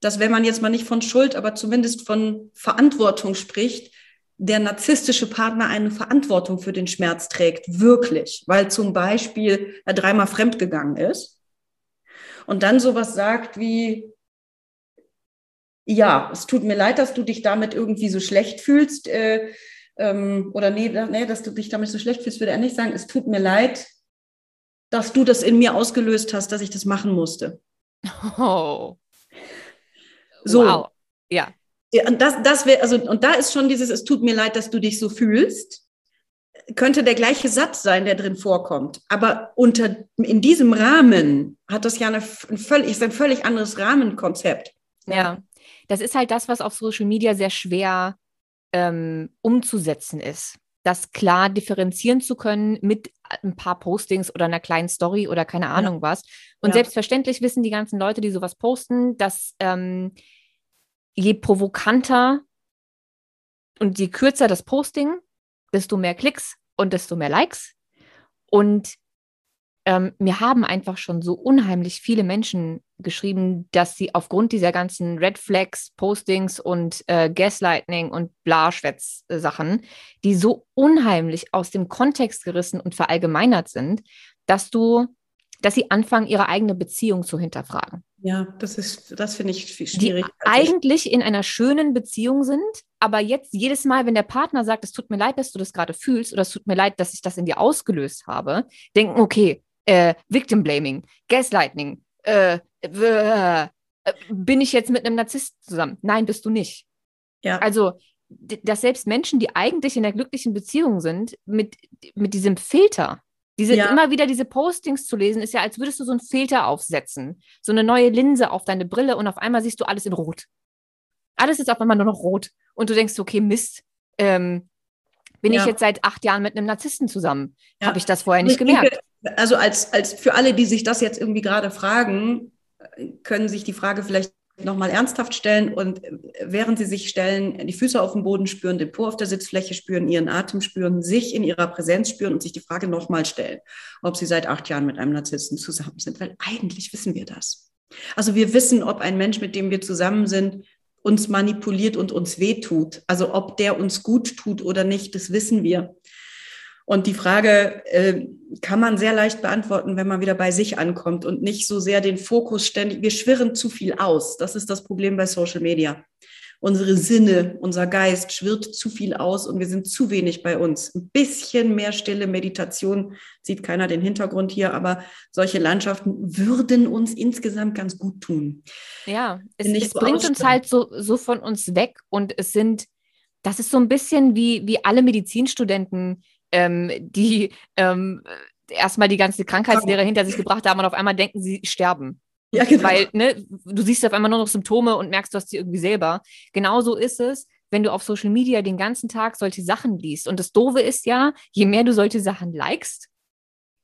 dass wenn man jetzt mal nicht von Schuld, aber zumindest von Verantwortung spricht, der narzisstische Partner eine Verantwortung für den Schmerz trägt, wirklich, weil zum Beispiel er dreimal fremdgegangen ist und dann sowas sagt wie, ja, es tut mir leid, dass du dich damit irgendwie so schlecht fühlst, äh, ähm, oder nee, nee, dass du dich damit so schlecht fühlst, würde er nicht sagen, es tut mir leid, dass du das in mir ausgelöst hast, dass ich das machen musste. Oh. So. Wow. Ja. ja und das, das wäre, also, und da ist schon dieses, es tut mir leid, dass du dich so fühlst, könnte der gleiche Satz sein, der drin vorkommt. Aber unter, in diesem Rahmen hat das ja eine, ein völlig, ist ein völlig anderes Rahmenkonzept. Ja. Das ist halt das, was auf Social Media sehr schwer ähm, umzusetzen ist das klar differenzieren zu können mit ein paar Postings oder einer kleinen Story oder keine Ahnung ja. was. Und ja. selbstverständlich wissen die ganzen Leute, die sowas posten, dass ähm, je provokanter und je kürzer das Posting, desto mehr Klicks und desto mehr Likes. Und ähm, mir haben einfach schon so unheimlich viele Menschen geschrieben, dass sie aufgrund dieser ganzen Red Flags, Postings und äh, Gaslighting und Blaschwätz-Sachen, die so unheimlich aus dem Kontext gerissen und verallgemeinert sind, dass du, dass sie anfangen, ihre eigene Beziehung zu hinterfragen. Ja, das ist, das finde ich schwierig. Die eigentlich in einer schönen Beziehung sind, aber jetzt jedes Mal, wenn der Partner sagt, es tut mir leid, dass du das gerade fühlst oder es tut mir leid, dass ich das in dir ausgelöst habe, denken, okay, äh, Victim Blaming, Gaslighting, äh, äh, bin ich jetzt mit einem Narzissten zusammen? Nein, bist du nicht. Ja. Also, dass selbst Menschen, die eigentlich in einer glücklichen Beziehung sind, mit, mit diesem Filter, diese, ja. immer wieder diese Postings zu lesen, ist ja, als würdest du so einen Filter aufsetzen, so eine neue Linse auf deine Brille und auf einmal siehst du alles in Rot. Alles ist auf einmal nur noch rot. Und du denkst, okay, Mist, ähm, bin ja. ich jetzt seit acht Jahren mit einem Narzissten zusammen? Ja. Habe ich das vorher nicht gemerkt? Also als, als für alle, die sich das jetzt irgendwie gerade fragen, können sich die Frage vielleicht nochmal ernsthaft stellen und äh, während sie sich stellen, die Füße auf dem Boden spüren, den Po auf der Sitzfläche spüren, ihren Atem spüren, sich in ihrer Präsenz spüren und sich die Frage nochmal stellen, ob sie seit acht Jahren mit einem Narzissten zusammen sind, weil eigentlich wissen wir das. Also wir wissen, ob ein Mensch, mit dem wir zusammen sind, uns manipuliert und uns wehtut. Also ob der uns gut tut oder nicht, das wissen wir. Und die Frage äh, kann man sehr leicht beantworten, wenn man wieder bei sich ankommt und nicht so sehr den Fokus ständig. Wir schwirren zu viel aus. Das ist das Problem bei Social Media. Unsere Sinne, unser Geist schwirrt zu viel aus und wir sind zu wenig bei uns. Ein bisschen mehr stille Meditation, sieht keiner den Hintergrund hier, aber solche Landschaften würden uns insgesamt ganz gut tun. Ja, es, es so bringt uns halt so, so von uns weg und es sind, das ist so ein bisschen wie, wie alle Medizinstudenten, ähm, die ähm, erstmal die ganze Krankheitslehre hinter sich gebracht haben und auf einmal denken, sie sterben. Ja, genau. Weil ne, du siehst auf einmal nur noch Symptome und merkst, du hast sie irgendwie selber. Genauso ist es, wenn du auf Social Media den ganzen Tag solche Sachen liest. Und das Doofe ist ja, je mehr du solche Sachen likest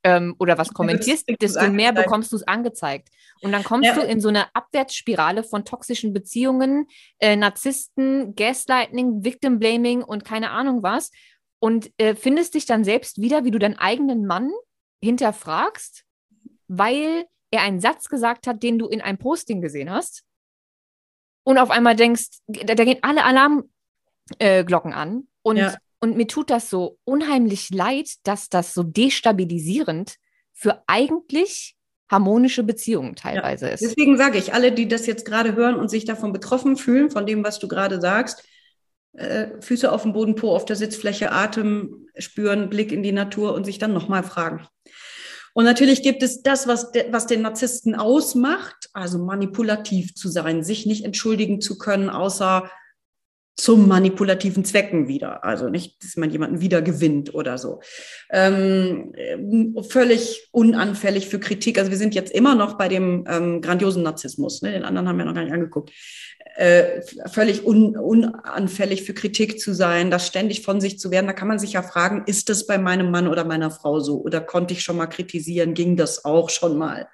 ähm, oder was kommentierst, desto mehr bekommst du es angezeigt. Und dann kommst ja. du in so eine Abwärtsspirale von toxischen Beziehungen, äh, Narzissten, Gaslighting, Victim Blaming und keine Ahnung was und äh, findest dich dann selbst wieder, wie du deinen eigenen Mann hinterfragst, weil er einen Satz gesagt hat, den du in einem Posting gesehen hast. Und auf einmal denkst, da, da gehen alle Alarmglocken äh, an. Und, ja. und mir tut das so unheimlich leid, dass das so destabilisierend für eigentlich harmonische Beziehungen teilweise ja. ist. Deswegen sage ich, alle, die das jetzt gerade hören und sich davon betroffen fühlen, von dem, was du gerade sagst, äh, Füße auf dem Boden, Po auf der Sitzfläche, Atem spüren, Blick in die Natur und sich dann nochmal fragen. Und natürlich gibt es das, was, de, was den Narzissten ausmacht, also manipulativ zu sein, sich nicht entschuldigen zu können, außer zum manipulativen Zwecken wieder. Also nicht, dass man jemanden wieder gewinnt oder so. Ähm, völlig unanfällig für Kritik. Also wir sind jetzt immer noch bei dem ähm, grandiosen Narzissmus. Ne? Den anderen haben wir noch gar nicht angeguckt äh, völlig un, unanfällig für Kritik zu sein, das ständig von sich zu werden. Da kann man sich ja fragen, ist das bei meinem Mann oder meiner Frau so? Oder konnte ich schon mal kritisieren? Ging das auch schon mal?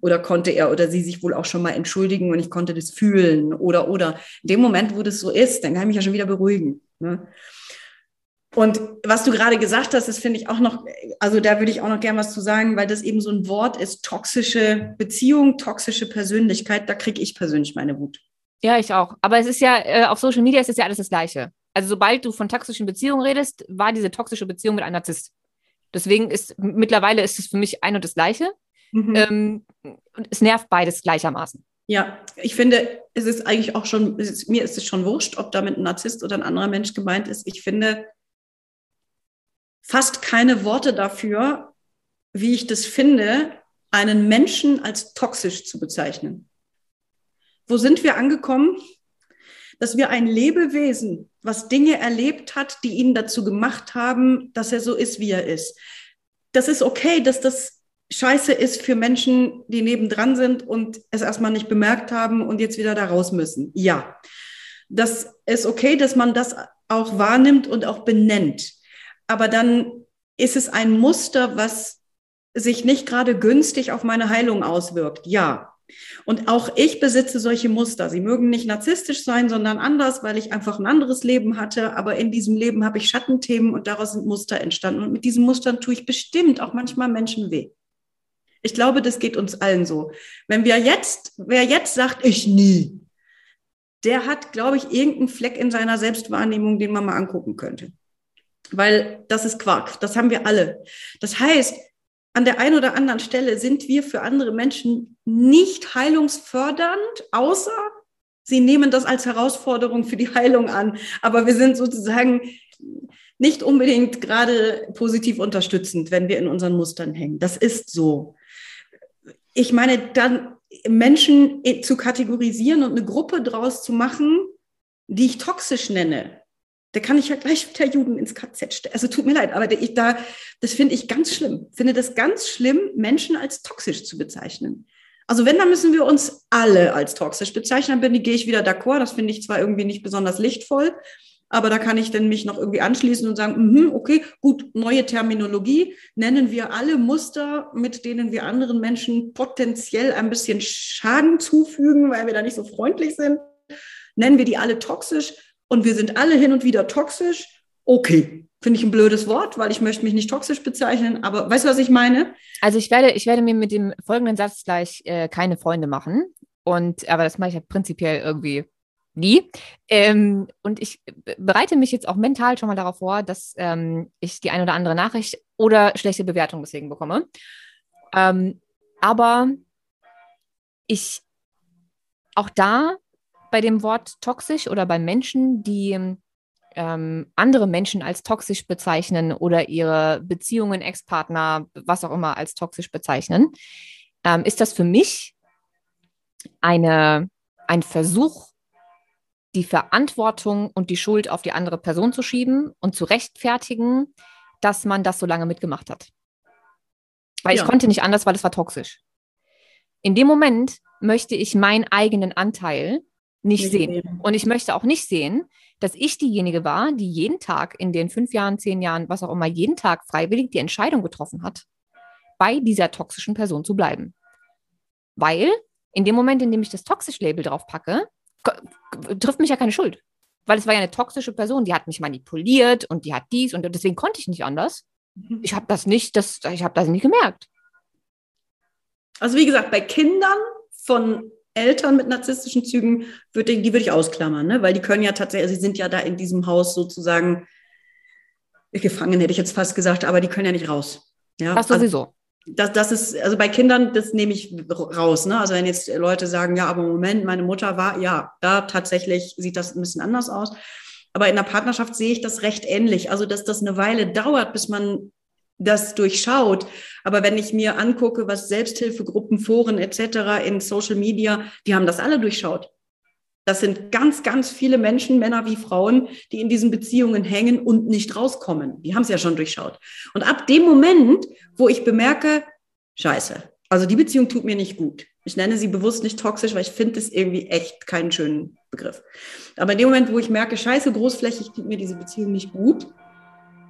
Oder konnte er oder sie sich wohl auch schon mal entschuldigen und ich konnte das fühlen? Oder, oder. In dem Moment, wo das so ist, dann kann ich mich ja schon wieder beruhigen. Ne? Und was du gerade gesagt hast, das finde ich auch noch, also da würde ich auch noch gern was zu sagen, weil das eben so ein Wort ist, toxische Beziehung, toxische Persönlichkeit, da kriege ich persönlich meine Wut. Ja, ich auch. Aber es ist ja, äh, auf Social Media ist es ja alles das Gleiche. Also sobald du von toxischen Beziehungen redest, war diese toxische Beziehung mit einem Narzisst. Deswegen ist mittlerweile ist es für mich ein und das Gleiche. Mhm. Ähm, und es nervt beides gleichermaßen. Ja, ich finde, es ist eigentlich auch schon, ist, mir ist es schon wurscht, ob damit ein Narzisst oder ein anderer Mensch gemeint ist. Ich finde fast keine Worte dafür, wie ich das finde, einen Menschen als toxisch zu bezeichnen wo sind wir angekommen? Dass wir ein Lebewesen, was Dinge erlebt hat, die ihn dazu gemacht haben, dass er so ist, wie er ist. Das ist okay, dass das scheiße ist für Menschen, die nebendran sind und es erstmal nicht bemerkt haben und jetzt wieder da raus müssen. Ja. Das ist okay, dass man das auch wahrnimmt und auch benennt. Aber dann ist es ein Muster, was sich nicht gerade günstig auf meine Heilung auswirkt. Ja. Und auch ich besitze solche Muster. Sie mögen nicht narzisstisch sein, sondern anders, weil ich einfach ein anderes Leben hatte. Aber in diesem Leben habe ich Schattenthemen und daraus sind Muster entstanden. Und mit diesen Mustern tue ich bestimmt auch manchmal Menschen weh. Ich glaube, das geht uns allen so. Wenn wir jetzt, wer jetzt sagt, ich nie, der hat, glaube ich, irgendeinen Fleck in seiner Selbstwahrnehmung, den man mal angucken könnte. Weil das ist Quark. Das haben wir alle. Das heißt, an der einen oder anderen Stelle sind wir für andere Menschen nicht heilungsfördernd, außer sie nehmen das als Herausforderung für die Heilung an. Aber wir sind sozusagen nicht unbedingt gerade positiv unterstützend, wenn wir in unseren Mustern hängen. Das ist so. Ich meine, dann Menschen zu kategorisieren und eine Gruppe draus zu machen, die ich toxisch nenne, da kann ich ja gleich wieder Juden ins KZ stellen. Also tut mir leid, aber ich, da, das finde ich ganz schlimm. Finde das ganz schlimm, Menschen als toxisch zu bezeichnen. Also wenn, dann müssen wir uns alle als toxisch bezeichnen. Dann gehe ich wieder d'accord. Das finde ich zwar irgendwie nicht besonders lichtvoll, aber da kann ich dann mich noch irgendwie anschließen und sagen, mh, okay, gut, neue Terminologie, nennen wir alle Muster, mit denen wir anderen Menschen potenziell ein bisschen Schaden zufügen, weil wir da nicht so freundlich sind, nennen wir die alle toxisch und wir sind alle hin und wieder toxisch. Okay, finde ich ein blödes Wort, weil ich möchte mich nicht toxisch bezeichnen, aber weißt du, was ich meine? Also ich werde, ich werde mir mit dem folgenden Satz gleich äh, keine Freunde machen. Und aber das mache ich ja prinzipiell irgendwie nie. Ähm, und ich bereite mich jetzt auch mental schon mal darauf vor, dass ähm, ich die eine oder andere Nachricht oder schlechte Bewertung deswegen bekomme. Ähm, aber ich auch da bei dem Wort toxisch oder bei Menschen, die ähm, andere Menschen als toxisch bezeichnen oder ihre Beziehungen, Ex-Partner, was auch immer als toxisch bezeichnen, ähm, ist das für mich eine, ein Versuch, die Verantwortung und die Schuld auf die andere Person zu schieben und zu rechtfertigen, dass man das so lange mitgemacht hat. Weil ja. ich konnte nicht anders, weil es war toxisch. In dem Moment möchte ich meinen eigenen Anteil nicht, nicht sehen. sehen. Und ich möchte auch nicht sehen, dass ich diejenige war, die jeden Tag in den fünf Jahren, zehn Jahren, was auch immer, jeden Tag freiwillig die Entscheidung getroffen hat, bei dieser toxischen Person zu bleiben. Weil in dem Moment, in dem ich das Toxisch-Label drauf packe, trifft mich ja keine Schuld. Weil es war ja eine toxische Person, die hat mich manipuliert und die hat dies und deswegen konnte ich nicht anders. Mhm. Ich habe das nicht, das, ich habe das nicht gemerkt. Also wie gesagt, bei Kindern von Eltern mit narzisstischen Zügen, würde, die würde ich ausklammern, ne? weil die können ja tatsächlich, sie sind ja da in diesem Haus sozusagen gefangen, hätte ich jetzt fast gesagt, aber die können ja nicht raus. Ja? Das sowieso. Also, das, das ist, also bei Kindern, das nehme ich raus. Ne? Also wenn jetzt Leute sagen, ja, aber Moment, meine Mutter war, ja, da tatsächlich sieht das ein bisschen anders aus. Aber in der Partnerschaft sehe ich das recht ähnlich. Also, dass das eine Weile dauert, bis man das durchschaut. Aber wenn ich mir angucke, was Selbsthilfegruppen, Foren etc. in Social Media, die haben das alle durchschaut. Das sind ganz, ganz viele Menschen, Männer wie Frauen, die in diesen Beziehungen hängen und nicht rauskommen. Die haben es ja schon durchschaut. Und ab dem Moment, wo ich bemerke, scheiße, also die Beziehung tut mir nicht gut. Ich nenne sie bewusst nicht toxisch, weil ich finde es irgendwie echt keinen schönen Begriff. Aber in dem Moment, wo ich merke, scheiße, großflächig tut mir diese Beziehung nicht gut,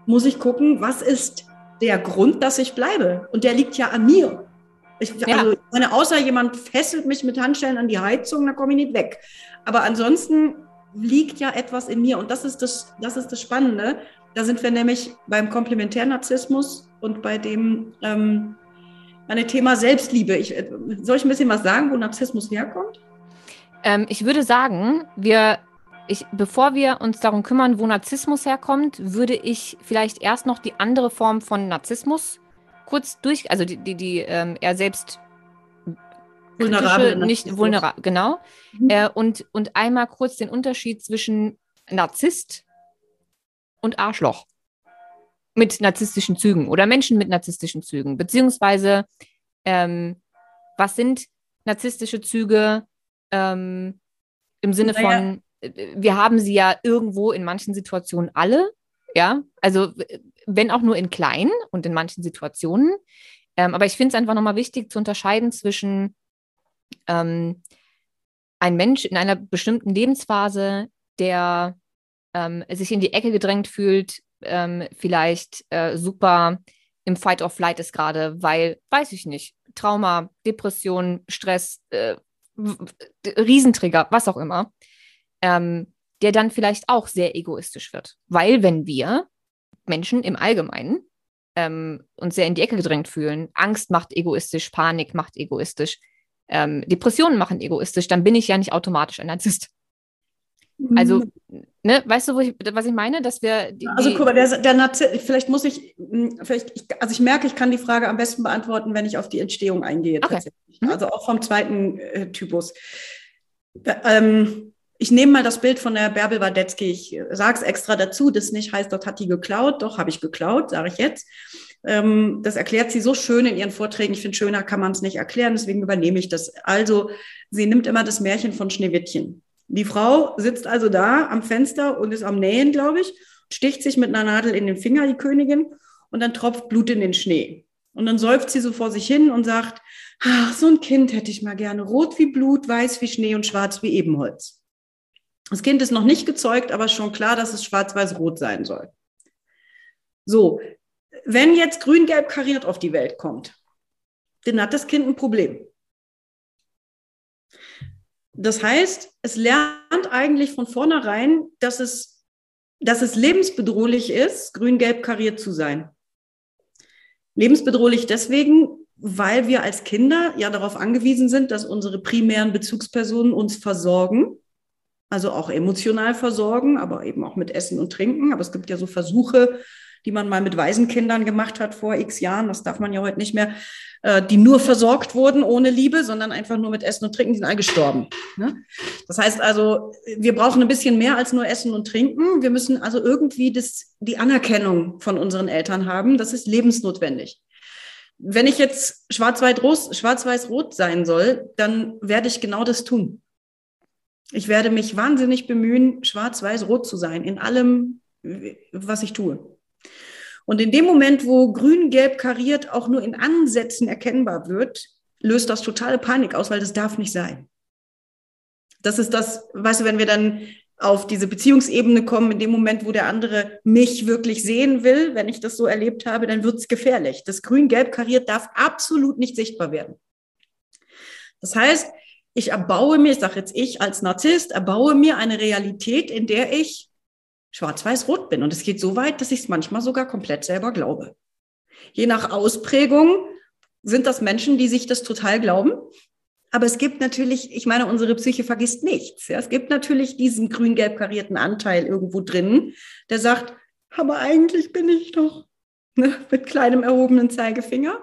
muss ich gucken, was ist der Grund, dass ich bleibe. Und der liegt ja an mir. Ich, ja. Also, meine, außer jemand fesselt mich mit Handschellen an die Heizung, dann komme ich nicht weg. Aber ansonsten liegt ja etwas in mir. Und das ist das, das ist das Spannende. Da sind wir nämlich beim Komplementärnarzissmus und bei dem ähm, meine Thema Selbstliebe. Ich, soll ich ein bisschen was sagen, wo Narzissmus herkommt? Ähm, ich würde sagen, wir ich, bevor wir uns darum kümmern, wo Narzissmus herkommt, würde ich vielleicht erst noch die andere Form von Narzissmus kurz durch, also die, die, die ähm, er selbst vulnerabel, nicht vulnerabel, genau. Mhm. Äh, und, und einmal kurz den Unterschied zwischen Narzisst und Arschloch mit narzisstischen Zügen oder Menschen mit narzisstischen Zügen, beziehungsweise ähm, was sind narzisstische Züge ähm, im Sinne naja. von wir haben sie ja irgendwo in manchen Situationen alle, ja, also wenn auch nur in kleinen und in manchen Situationen. Ähm, aber ich finde es einfach nochmal wichtig zu unterscheiden zwischen ähm, ein Mensch in einer bestimmten Lebensphase, der ähm, sich in die Ecke gedrängt fühlt, ähm, vielleicht äh, super im Fight or Flight ist gerade, weil, weiß ich nicht, Trauma, Depression, Stress, äh, Riesentrigger, was auch immer ähm, der dann vielleicht auch sehr egoistisch wird. Weil wenn wir Menschen im Allgemeinen ähm, uns sehr in die Ecke gedrängt fühlen, Angst macht egoistisch, Panik macht egoistisch, ähm, Depressionen machen egoistisch, dann bin ich ja nicht automatisch ein Narzisst. Also, mhm. ne, weißt du, ich, was ich meine, dass wir. Die, also, guck mal, der, der Narzisst, vielleicht muss ich, hm, vielleicht, ich, also ich merke, ich kann die Frage am besten beantworten, wenn ich auf die Entstehung eingehe. Okay. Tatsächlich. Mhm. Also auch vom zweiten äh, Typus. Ähm, ich nehme mal das Bild von der Bärbel Wadetzky. Ich sage es extra dazu, das nicht heißt, dort hat die geklaut. Doch, habe ich geklaut, sage ich jetzt. Ähm, das erklärt sie so schön in ihren Vorträgen. Ich finde, schöner kann man es nicht erklären, deswegen übernehme ich das. Also, sie nimmt immer das Märchen von Schneewittchen. Die Frau sitzt also da am Fenster und ist am Nähen, glaube ich, sticht sich mit einer Nadel in den Finger, die Königin, und dann tropft Blut in den Schnee. Und dann säuft sie so vor sich hin und sagt, ach, so ein Kind hätte ich mal gerne. Rot wie Blut, weiß wie Schnee und schwarz wie Ebenholz. Das Kind ist noch nicht gezeugt, aber schon klar, dass es schwarz-weiß-rot sein soll. So, wenn jetzt grün-gelb kariert auf die Welt kommt, dann hat das Kind ein Problem. Das heißt, es lernt eigentlich von vornherein, dass es, dass es lebensbedrohlich ist, grün-gelb kariert zu sein. Lebensbedrohlich deswegen, weil wir als Kinder ja darauf angewiesen sind, dass unsere primären Bezugspersonen uns versorgen, also auch emotional versorgen, aber eben auch mit Essen und Trinken. Aber es gibt ja so Versuche, die man mal mit Waisenkindern gemacht hat vor x Jahren, das darf man ja heute nicht mehr, äh, die nur versorgt wurden ohne Liebe, sondern einfach nur mit Essen und Trinken, die sind alle gestorben. Ne? Das heißt also, wir brauchen ein bisschen mehr als nur Essen und Trinken. Wir müssen also irgendwie das, die Anerkennung von unseren Eltern haben. Das ist lebensnotwendig. Wenn ich jetzt schwarz-weiß-rot sein soll, dann werde ich genau das tun. Ich werde mich wahnsinnig bemühen, schwarz-weiß-rot zu sein in allem, was ich tue. Und in dem Moment, wo grün-gelb kariert auch nur in Ansätzen erkennbar wird, löst das totale Panik aus, weil das darf nicht sein. Das ist das, weißt du, wenn wir dann auf diese Beziehungsebene kommen, in dem Moment, wo der andere mich wirklich sehen will, wenn ich das so erlebt habe, dann wird es gefährlich. Das grün-gelb kariert darf absolut nicht sichtbar werden. Das heißt, ich erbaue mir, ich sage jetzt ich als Narzisst, erbaue mir eine Realität, in der ich schwarz-weiß-rot bin. Und es geht so weit, dass ich es manchmal sogar komplett selber glaube. Je nach Ausprägung sind das Menschen, die sich das total glauben. Aber es gibt natürlich, ich meine, unsere Psyche vergisst nichts. Ja? Es gibt natürlich diesen grün-gelb karierten Anteil irgendwo drin, der sagt, aber eigentlich bin ich doch ne, mit kleinem erhobenen Zeigefinger.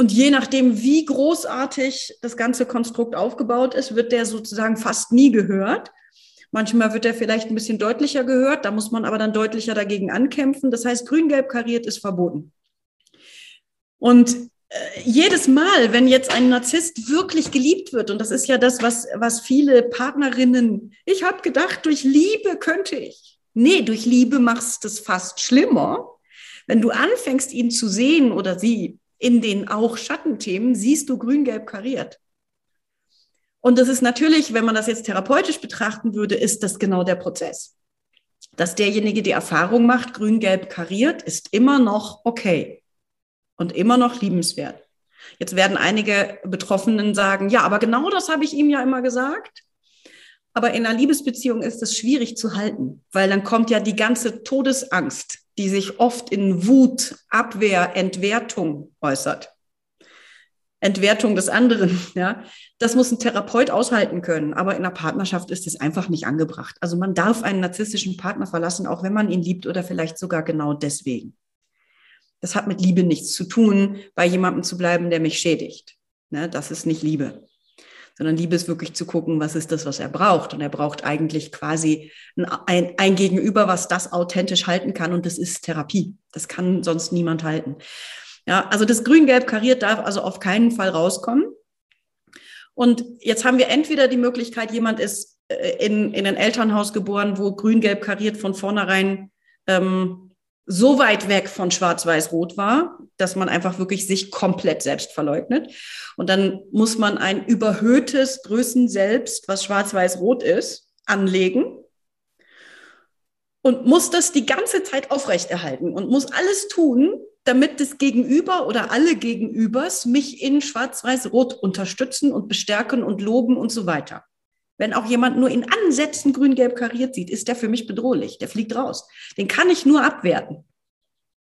Und je nachdem, wie großartig das ganze Konstrukt aufgebaut ist, wird der sozusagen fast nie gehört. Manchmal wird er vielleicht ein bisschen deutlicher gehört, da muss man aber dann deutlicher dagegen ankämpfen. Das heißt, grün-gelb kariert ist verboten. Und äh, jedes Mal, wenn jetzt ein Narzisst wirklich geliebt wird, und das ist ja das, was, was viele Partnerinnen, ich habe gedacht, durch Liebe könnte ich. Nee, durch Liebe machst du es fast schlimmer. Wenn du anfängst, ihn zu sehen oder sie in den auch Schattenthemen, siehst du grün-gelb kariert. Und das ist natürlich, wenn man das jetzt therapeutisch betrachten würde, ist das genau der Prozess. Dass derjenige die Erfahrung macht, grün-gelb kariert, ist immer noch okay und immer noch liebenswert. Jetzt werden einige Betroffenen sagen, ja, aber genau das habe ich ihm ja immer gesagt. Aber in einer Liebesbeziehung ist es schwierig zu halten, weil dann kommt ja die ganze Todesangst, die sich oft in Wut, Abwehr, Entwertung äußert. Entwertung des anderen. (laughs) Ja, das muss ein Therapeut aushalten können. Aber in einer Partnerschaft ist es einfach nicht angebracht. Also man darf einen narzisstischen Partner verlassen, auch wenn man ihn liebt oder vielleicht sogar genau deswegen. Das hat mit Liebe nichts zu tun, bei jemandem zu bleiben, der mich schädigt. Ne, das ist nicht Liebe. Sondern Liebe ist wirklich zu gucken, was ist das, was er braucht. Und er braucht eigentlich quasi ein, ein Gegenüber, was das authentisch halten kann. Und das ist Therapie. Das kann sonst niemand halten. Ja, also das Grün-Gelb kariert darf also auf keinen Fall rauskommen. Und jetzt haben wir entweder die Möglichkeit, jemand ist äh, in, in ein Elternhaus geboren, wo Grün-Gelb kariert von vornherein ähm, so weit weg von Schwarz-Weiß-Rot war, dass man einfach wirklich sich komplett selbst verleugnet. Und dann muss man ein überhöhtes Größen selbst, was Schwarz-Weiß-Rot ist, anlegen und muss das die ganze Zeit aufrechterhalten und muss alles tun, damit das Gegenüber oder alle Gegenübers mich in Schwarz-Weiß-Rot unterstützen und bestärken und loben und so weiter. Wenn auch jemand nur in Ansätzen grün-gelb kariert sieht, ist der für mich bedrohlich. Der fliegt raus. Den kann ich nur abwerten.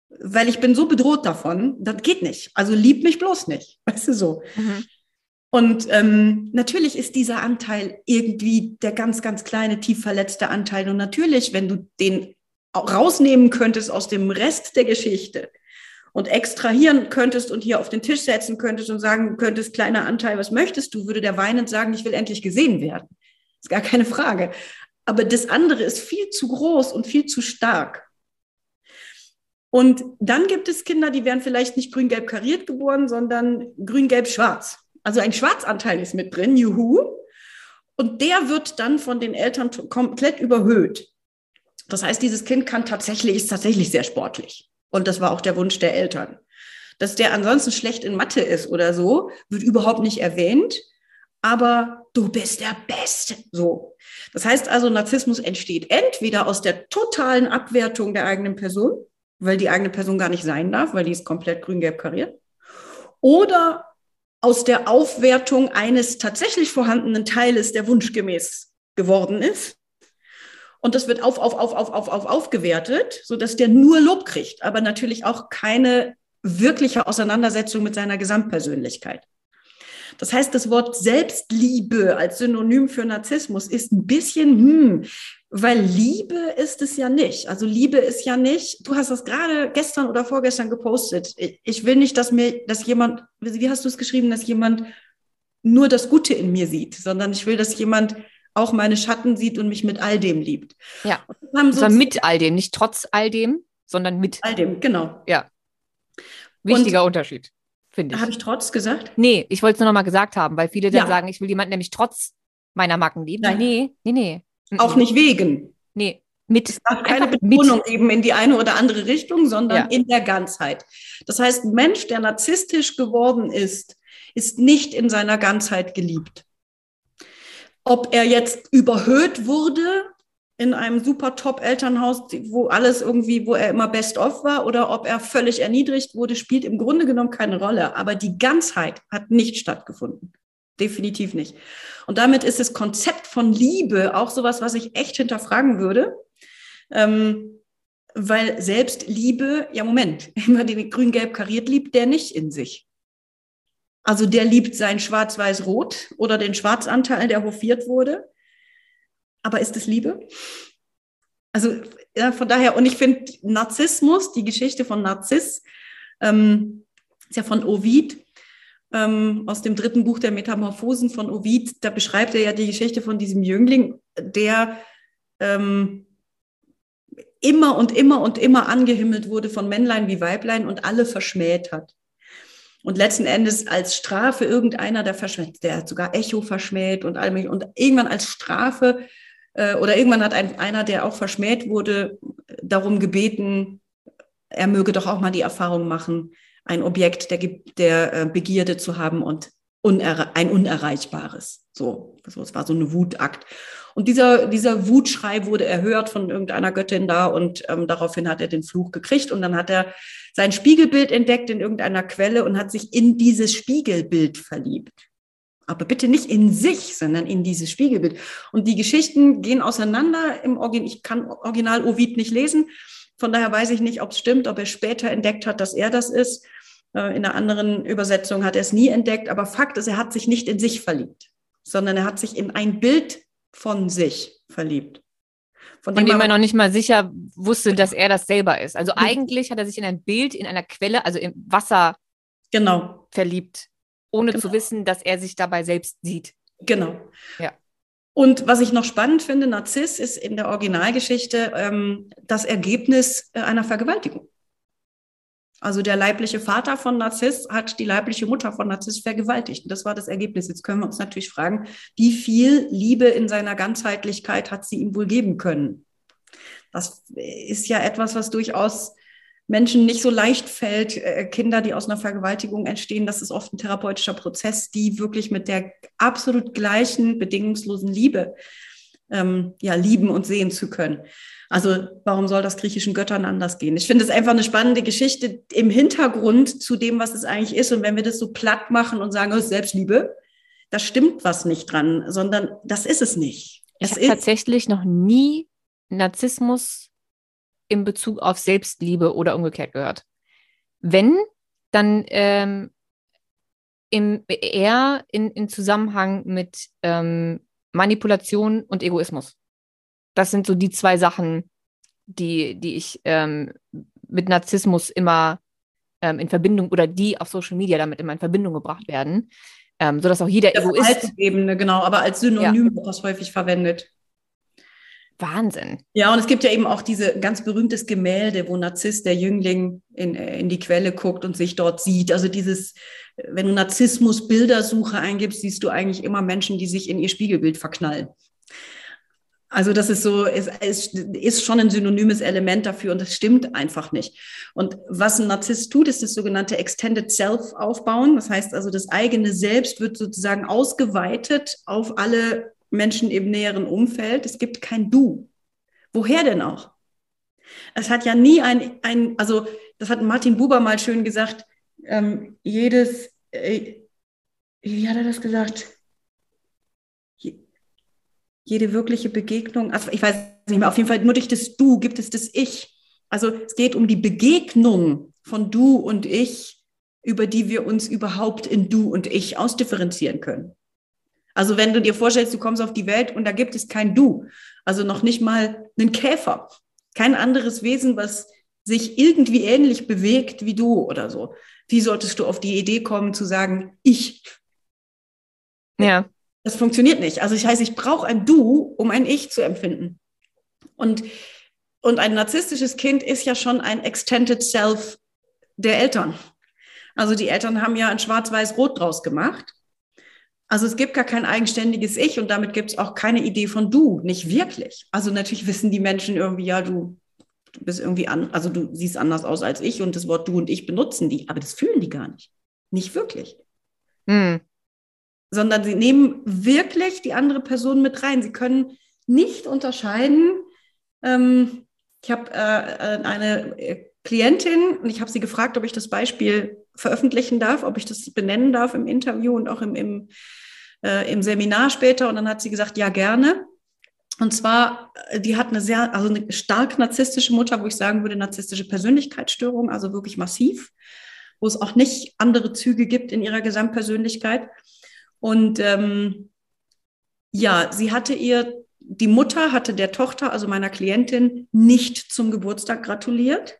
Weil ich bin so bedroht davon, das geht nicht. Also lieb mich bloß nicht. (laughs) Weißt du so. Mhm. Und ähm, natürlich ist dieser Anteil irgendwie der ganz, ganz kleine, tief verletzte Anteil. Und natürlich, wenn du den rausnehmen könntest aus dem Rest der Geschichte, und extrahieren könntest und hier auf den Tisch setzen könntest und sagen könntest, kleiner Anteil, was möchtest du, würde der weinend sagen, ich will endlich gesehen werden. Ist gar keine Frage. Aber das andere ist viel zu groß und viel zu stark. Und dann gibt es Kinder, die werden vielleicht nicht grün-gelb kariert geboren, sondern grün-gelb-schwarz. Also ein Schwarzanteil ist mit drin, juhu. Und der wird dann von den Eltern komplett überhöht. Das heißt, dieses Kind kann tatsächlich, ist tatsächlich sehr sportlich. Und das war auch der Wunsch der Eltern. Dass der ansonsten schlecht in Mathe ist oder so, wird überhaupt nicht erwähnt. Aber du bist der Beste. So. Das heißt also, Narzissmus entsteht entweder aus der totalen Abwertung der eigenen Person, weil die eigene Person gar nicht sein darf, weil die ist komplett grün-gelb kariert, oder aus der Aufwertung eines tatsächlich vorhandenen Teiles, der wunschgemäß geworden ist. Und das wird auf, auf, auf, auf, auf, auf, aufgewertet, sodass der nur Lob kriegt, aber natürlich auch keine wirkliche Auseinandersetzung mit seiner Gesamtpersönlichkeit. Das heißt, das Wort Selbstliebe als Synonym für Narzissmus ist ein bisschen, hm, weil Liebe ist es ja nicht. Also Liebe ist ja nicht, du hast das gerade gestern oder vorgestern gepostet. Ich will nicht, dass mir, dass jemand, wie hast du es geschrieben, dass jemand nur das Gute in mir sieht, sondern ich will, dass jemand auch meine Schatten sieht und mich mit all dem liebt. Ja. Also mit all dem, nicht trotz all dem, sondern mit all dem, genau. Ja. Wichtiger und Unterschied finde ich. Habe ich trotz gesagt? Nee, ich wollte es nur noch mal gesagt haben, weil viele dann ja. sagen, ich will jemanden nämlich trotz meiner Macken lieben. Nein. Nee, nee, nee. Auch nicht wegen. Nee, mit. Es darf keine Betonung geben in die eine oder andere Richtung, sondern ja. in der Ganzheit. Das heißt, ein Mensch, der narzisstisch geworden ist, ist nicht in seiner Ganzheit geliebt. Ob er jetzt überhöht wurde in einem super Top-Elternhaus, wo alles irgendwie, wo er immer best of war, oder ob er völlig erniedrigt wurde, spielt im Grunde genommen keine Rolle. Aber die Ganzheit hat nicht stattgefunden. Definitiv nicht. Und damit ist das Konzept von Liebe auch sowas, was ich echt hinterfragen würde. Ähm, weil selbst Liebe, ja Moment, (laughs) immer den grün-gelb kariert liebt, der nicht in sich. Also der liebt sein Schwarz-Weiß-Rot oder den Schwarzanteil, der hofiert wurde. Aber ist es Liebe? Also ja, von daher, und ich finde Narzissmus, die Geschichte von Narziss, ähm, ist ja von Ovid, ähm, aus dem dritten Buch der Metamorphosen von Ovid, da beschreibt er ja die Geschichte von diesem Jüngling, der ähm, immer und immer und immer angehimmelt wurde von Männlein wie Weiblein und alle verschmäht hat. Und letzten Endes als Strafe irgendeiner, der verschmäht, der hat sogar Echo verschmäht und all und irgendwann als Strafe äh, oder irgendwann hat ein, einer, der auch verschmäht wurde, darum gebeten, er möge doch auch mal die Erfahrung machen, ein Objekt der, der äh, Begierde zu haben und unerre ein unerreichbares. So, also es war so eine Wutakt. Und dieser, dieser Wutschrei wurde erhört von irgendeiner Göttin da und ähm, daraufhin hat er den Fluch gekriegt und dann hat er sein Spiegelbild entdeckt in irgendeiner Quelle und hat sich in dieses Spiegelbild verliebt aber bitte nicht in sich, sondern in dieses Spiegelbild. Und die Geschichten gehen auseinander im Original. Ich kann Original Ovid nicht lesen. Von daher weiß ich nicht, ob es stimmt, ob er später entdeckt hat, dass er das ist. Äh, in einer anderen Übersetzung hat er es nie entdeckt. Aber Fakt ist, er hat sich nicht in sich verliebt, sondern er hat sich in ein Bild von sich verliebt. Von, von dem, er noch nicht mal sicher wusste, dass er das selber ist. Also eigentlich hat er sich in ein Bild in einer Quelle, also im Wasser genau. verliebt ohne genau. zu wissen, dass er sich dabei selbst sieht. Genau. Ja. Und was ich noch spannend finde, Narziss ist in der Originalgeschichte ähm, das Ergebnis äh, einer Vergewaltigung. Also der leibliche Vater von Narziss hat die leibliche Mutter von Narziss vergewaltigt. Und das war das Ergebnis. Jetzt können wir uns natürlich fragen, wie viel Liebe in seiner Ganzheitlichkeit hat sie ihm wohl geben können? Das ist ja etwas, was durchaus Menschen nicht so leicht fällt, äh, Kinder, die aus einer Vergewaltigung entstehen, das ist oft ein therapeutischer Prozess, die wirklich mit der absolut gleichen, bedingungslosen Liebe ähm, ja, lieben und sehen zu können. Also warum soll das griechischen Göttern anders gehen? Ich finde es einfach eine spannende Geschichte im Hintergrund zu dem, was es eigentlich ist. Und wenn wir das so platt machen und sagen, oh, Selbstliebe, da stimmt was nicht dran, sondern das ist es nicht. Es ich habe tatsächlich noch nie Narzissmus in Bezug auf Selbstliebe oder umgekehrt gehört. Wenn, dann ähm, im, eher in, in Zusammenhang mit ähm, Manipulation und Egoismus. Das sind so die zwei Sachen, die, die ich ähm, mit Narzissmus immer ähm, in Verbindung oder die auf Social Media damit immer in Verbindung gebracht werden. Ähm, sodass auch jeder Egoist. Ebene, genau, aber als Synonym ja. wird das häufig verwendet. Wahnsinn. Ja, und es gibt ja eben auch diese ganz berühmtes Gemälde, wo Narziss, der Jüngling, in, in die Quelle guckt und sich dort sieht. Also dieses, wenn du Narzissmus Bildersuche eingibst, siehst du eigentlich immer Menschen, die sich in ihr Spiegelbild verknallen. Also das ist so, es ist, ist schon ein synonymes Element dafür und das stimmt einfach nicht. Und was ein Narzisst tut, ist das sogenannte Extended Self aufbauen. Das heißt also, das eigene Selbst wird sozusagen ausgeweitet auf alle Menschen im näheren Umfeld. Es gibt kein Du. Woher denn auch? Es hat ja nie ein, ein also das hat Martin Buber mal schön gesagt, ähm, jedes, äh, wie hat er das gesagt? jede wirkliche Begegnung, also ich weiß nicht mehr, auf jeden Fall nur durch das Du gibt es das Ich. Also es geht um die Begegnung von Du und Ich, über die wir uns überhaupt in Du und Ich ausdifferenzieren können. Also wenn du dir vorstellst, du kommst auf die Welt und da gibt es kein Du, also noch nicht mal einen Käfer, kein anderes Wesen, was sich irgendwie ähnlich bewegt wie du oder so. Wie solltest du auf die Idee kommen zu sagen, ich? Ja. Das funktioniert nicht. Also ich heiße, ich brauche ein Du, um ein Ich zu empfinden. Und, und ein narzisstisches Kind ist ja schon ein Extended Self der Eltern. Also die Eltern haben ja ein Schwarz-Weiß-Rot draus gemacht. Also es gibt gar kein eigenständiges Ich und damit gibt es auch keine Idee von Du, nicht wirklich. Also natürlich wissen die Menschen irgendwie, ja, du, bist irgendwie an, also du siehst anders aus als ich und das Wort Du und ich benutzen die, aber das fühlen die gar nicht. Nicht wirklich. Hm sondern sie nehmen wirklich die andere Person mit rein. Sie können nicht unterscheiden. Ähm, ich habe äh, äh eine äh, Klientin und ich habe sie gefragt, ob ich das Beispiel veröffentlichen darf, ob ich das benennen darf im Interview und auch im, im, äh, im Seminar später. Und dann hat sie gesagt, ja, gerne. Und zwar, äh, die hat eine sehr, also eine stark narzisstische Mutter, wo ich sagen würde, narzisstische Persönlichkeitsstörung, also wirklich massiv, wo es auch nicht andere Züge gibt in ihrer Gesamtpersönlichkeit. Und ähm, ja, sie hatte ihr, die Mutter hatte der Tochter, also meiner Klientin, nicht zum Geburtstag gratuliert,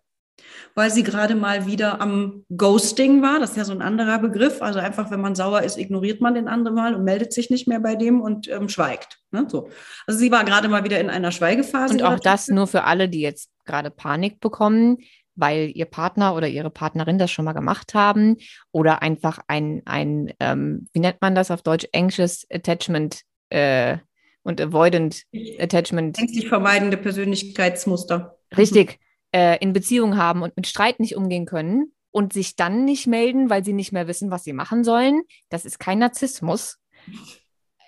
weil sie gerade mal wieder am Ghosting war. Das ist ja so ein anderer Begriff. Also einfach, wenn man sauer ist, ignoriert man den anderen mal und meldet sich nicht mehr bei dem und ähm, schweigt. Ne? So. Also sie war gerade mal wieder in einer Schweigephase. Und auch das nur für alle, die jetzt gerade Panik bekommen weil ihr Partner oder ihre Partnerin das schon mal gemacht haben oder einfach ein, ein ähm, wie nennt man das auf Deutsch, anxious attachment äh, und avoidant attachment. Ängstlich vermeidende Persönlichkeitsmuster. Richtig, äh, in Beziehung haben und mit Streit nicht umgehen können und sich dann nicht melden, weil sie nicht mehr wissen, was sie machen sollen. Das ist kein Narzissmus.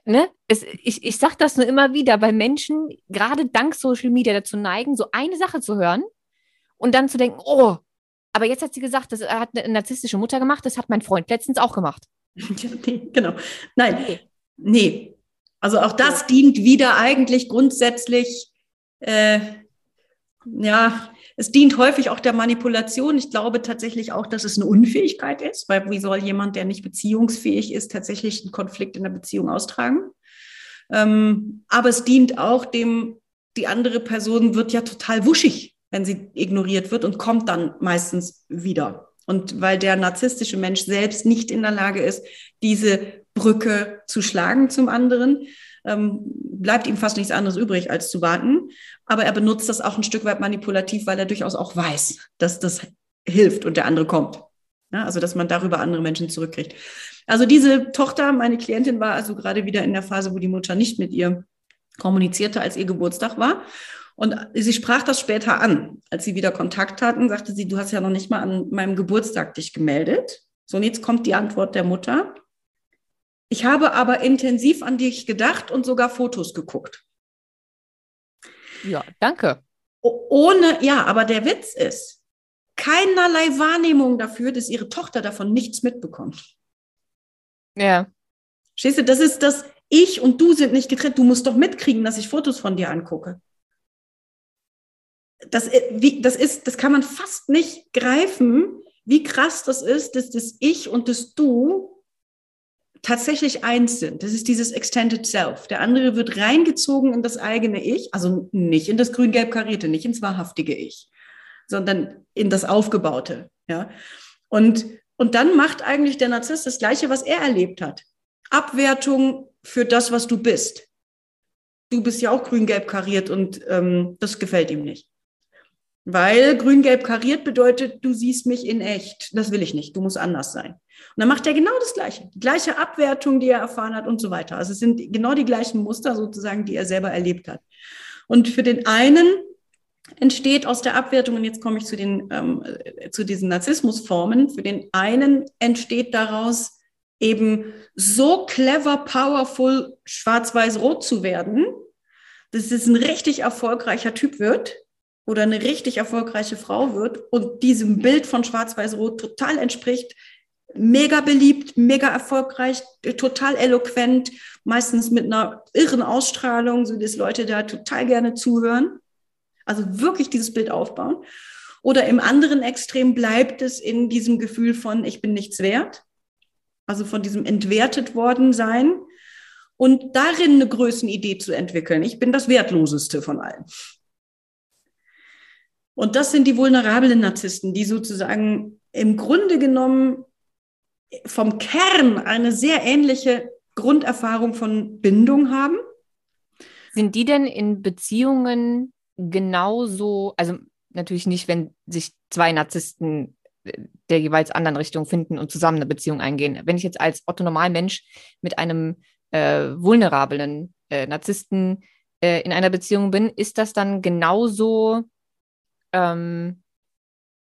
Ne? Es, ich, ich sage das nur immer wieder, bei Menschen, gerade dank Social Media, dazu neigen, so eine Sache zu hören und dann zu denken, oh, aber jetzt hat sie gesagt, das hat eine narzisstische Mutter gemacht, das hat mein Freund letztens auch gemacht. (laughs) genau. Nein, nee. nee. Also auch das dient wieder eigentlich grundsätzlich, äh, ja, es dient häufig auch der Manipulation. Ich glaube tatsächlich auch, dass es eine Unfähigkeit ist, weil wie soll jemand, der nicht beziehungsfähig ist, tatsächlich einen Konflikt in der Beziehung austragen? Ähm, aber es dient auch dem, die andere Person wird ja total wuschig wenn sie ignoriert wird und kommt dann meistens wieder. Und weil der narzisstische Mensch selbst nicht in der Lage ist, diese Brücke zu schlagen zum anderen, ähm, bleibt ihm fast nichts anderes übrig, als zu warten. Aber er benutzt das auch ein Stück weit manipulativ, weil er durchaus auch weiß, dass das hilft und der andere kommt. Ja, also, dass man darüber andere Menschen zurückkriegt. Also diese Tochter, meine Klientin, war also gerade wieder in der Phase, wo die Mutter nicht mit ihr kommunizierte, als ihr Geburtstag war. Und sie sprach das später an, als sie wieder Kontakt hatten, sagte sie, du hast ja noch nicht mal an meinem Geburtstag dich gemeldet. So, und jetzt kommt die Antwort der Mutter. Ich habe aber intensiv an dich gedacht und sogar Fotos geguckt. Ja, danke. Ohne, ja, aber der Witz ist, keinerlei Wahrnehmung dafür, dass ihre Tochter davon nichts mitbekommt. Ja. Stehst du, das ist das, ich und du sind nicht getrennt. Du musst doch mitkriegen, dass ich Fotos von dir angucke das, äh, wie, das ist, das kann man fast nicht greifen, wie krass das ist, dass das Ich und das Du tatsächlich eins sind. Das ist dieses Extended Self. Der andere wird reingezogen in das eigene Ich, also nicht in das grün-gelb karierte, nicht ins wahrhaftige Ich, sondern in das aufgebaute. Ja? Und, und dann macht eigentlich der Narzisst das Gleiche, was er erlebt hat. Abwertung für das, was du bist. Du bist ja auch grün-gelb kariert und ähm, das gefällt ihm nicht. Weil grün-gelb kariert bedeutet, du siehst mich in echt. Das will ich nicht. Du musst anders sein. Und dann macht er genau das Gleiche. Die gleiche Abwertung, die er erfahren hat und so weiter. Also es sind genau die gleichen Muster sozusagen, die er selber erlebt hat. Und für den einen entsteht aus der Abwertung, und jetzt komme ich zu, den, ähm, zu diesen Narzissmusformen, für den einen entsteht daraus eben so clever, powerful, schwarz-weiß-rot zu werden, dass es ein richtig erfolgreicher Typ wird oder eine richtig erfolgreiche Frau wird und diesem Bild von schwarz-weiß-rot total entspricht, mega beliebt, mega erfolgreich, total eloquent, meistens mit einer irren Ausstrahlung, so dass Leute da total gerne zuhören. Also wirklich dieses Bild aufbauen. Oder im anderen Extrem bleibt es in diesem Gefühl von, ich bin nichts wert. Also von diesem entwertet worden sein und darin eine Größenidee zu entwickeln. Ich bin das Wertloseste von allen. Und das sind die vulnerablen Narzissten, die sozusagen im Grunde genommen vom Kern eine sehr ähnliche Grunderfahrung von Bindung haben. Sind die denn in Beziehungen genauso, also natürlich nicht, wenn sich zwei Narzissten der jeweils anderen Richtung finden und zusammen eine Beziehung eingehen. Wenn ich jetzt als Otto Normalmensch mit einem äh, vulnerablen äh, Narzissten äh, in einer Beziehung bin, ist das dann genauso ähm,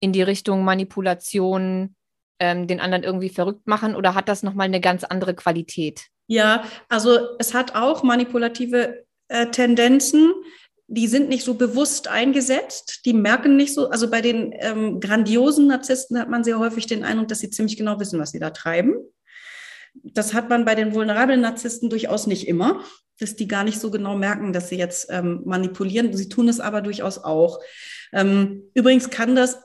in die Richtung Manipulation, ähm, den anderen irgendwie verrückt machen oder hat das nochmal eine ganz andere Qualität? Ja, also es hat auch manipulative äh, Tendenzen. Die sind nicht so bewusst eingesetzt, die merken nicht so. Also bei den ähm, grandiosen Narzissten hat man sehr häufig den Eindruck, dass sie ziemlich genau wissen, was sie da treiben. Das hat man bei den vulnerablen Narzissten durchaus nicht immer, dass die gar nicht so genau merken, dass sie jetzt ähm, manipulieren. Sie tun es aber durchaus auch. Ähm, übrigens kann das,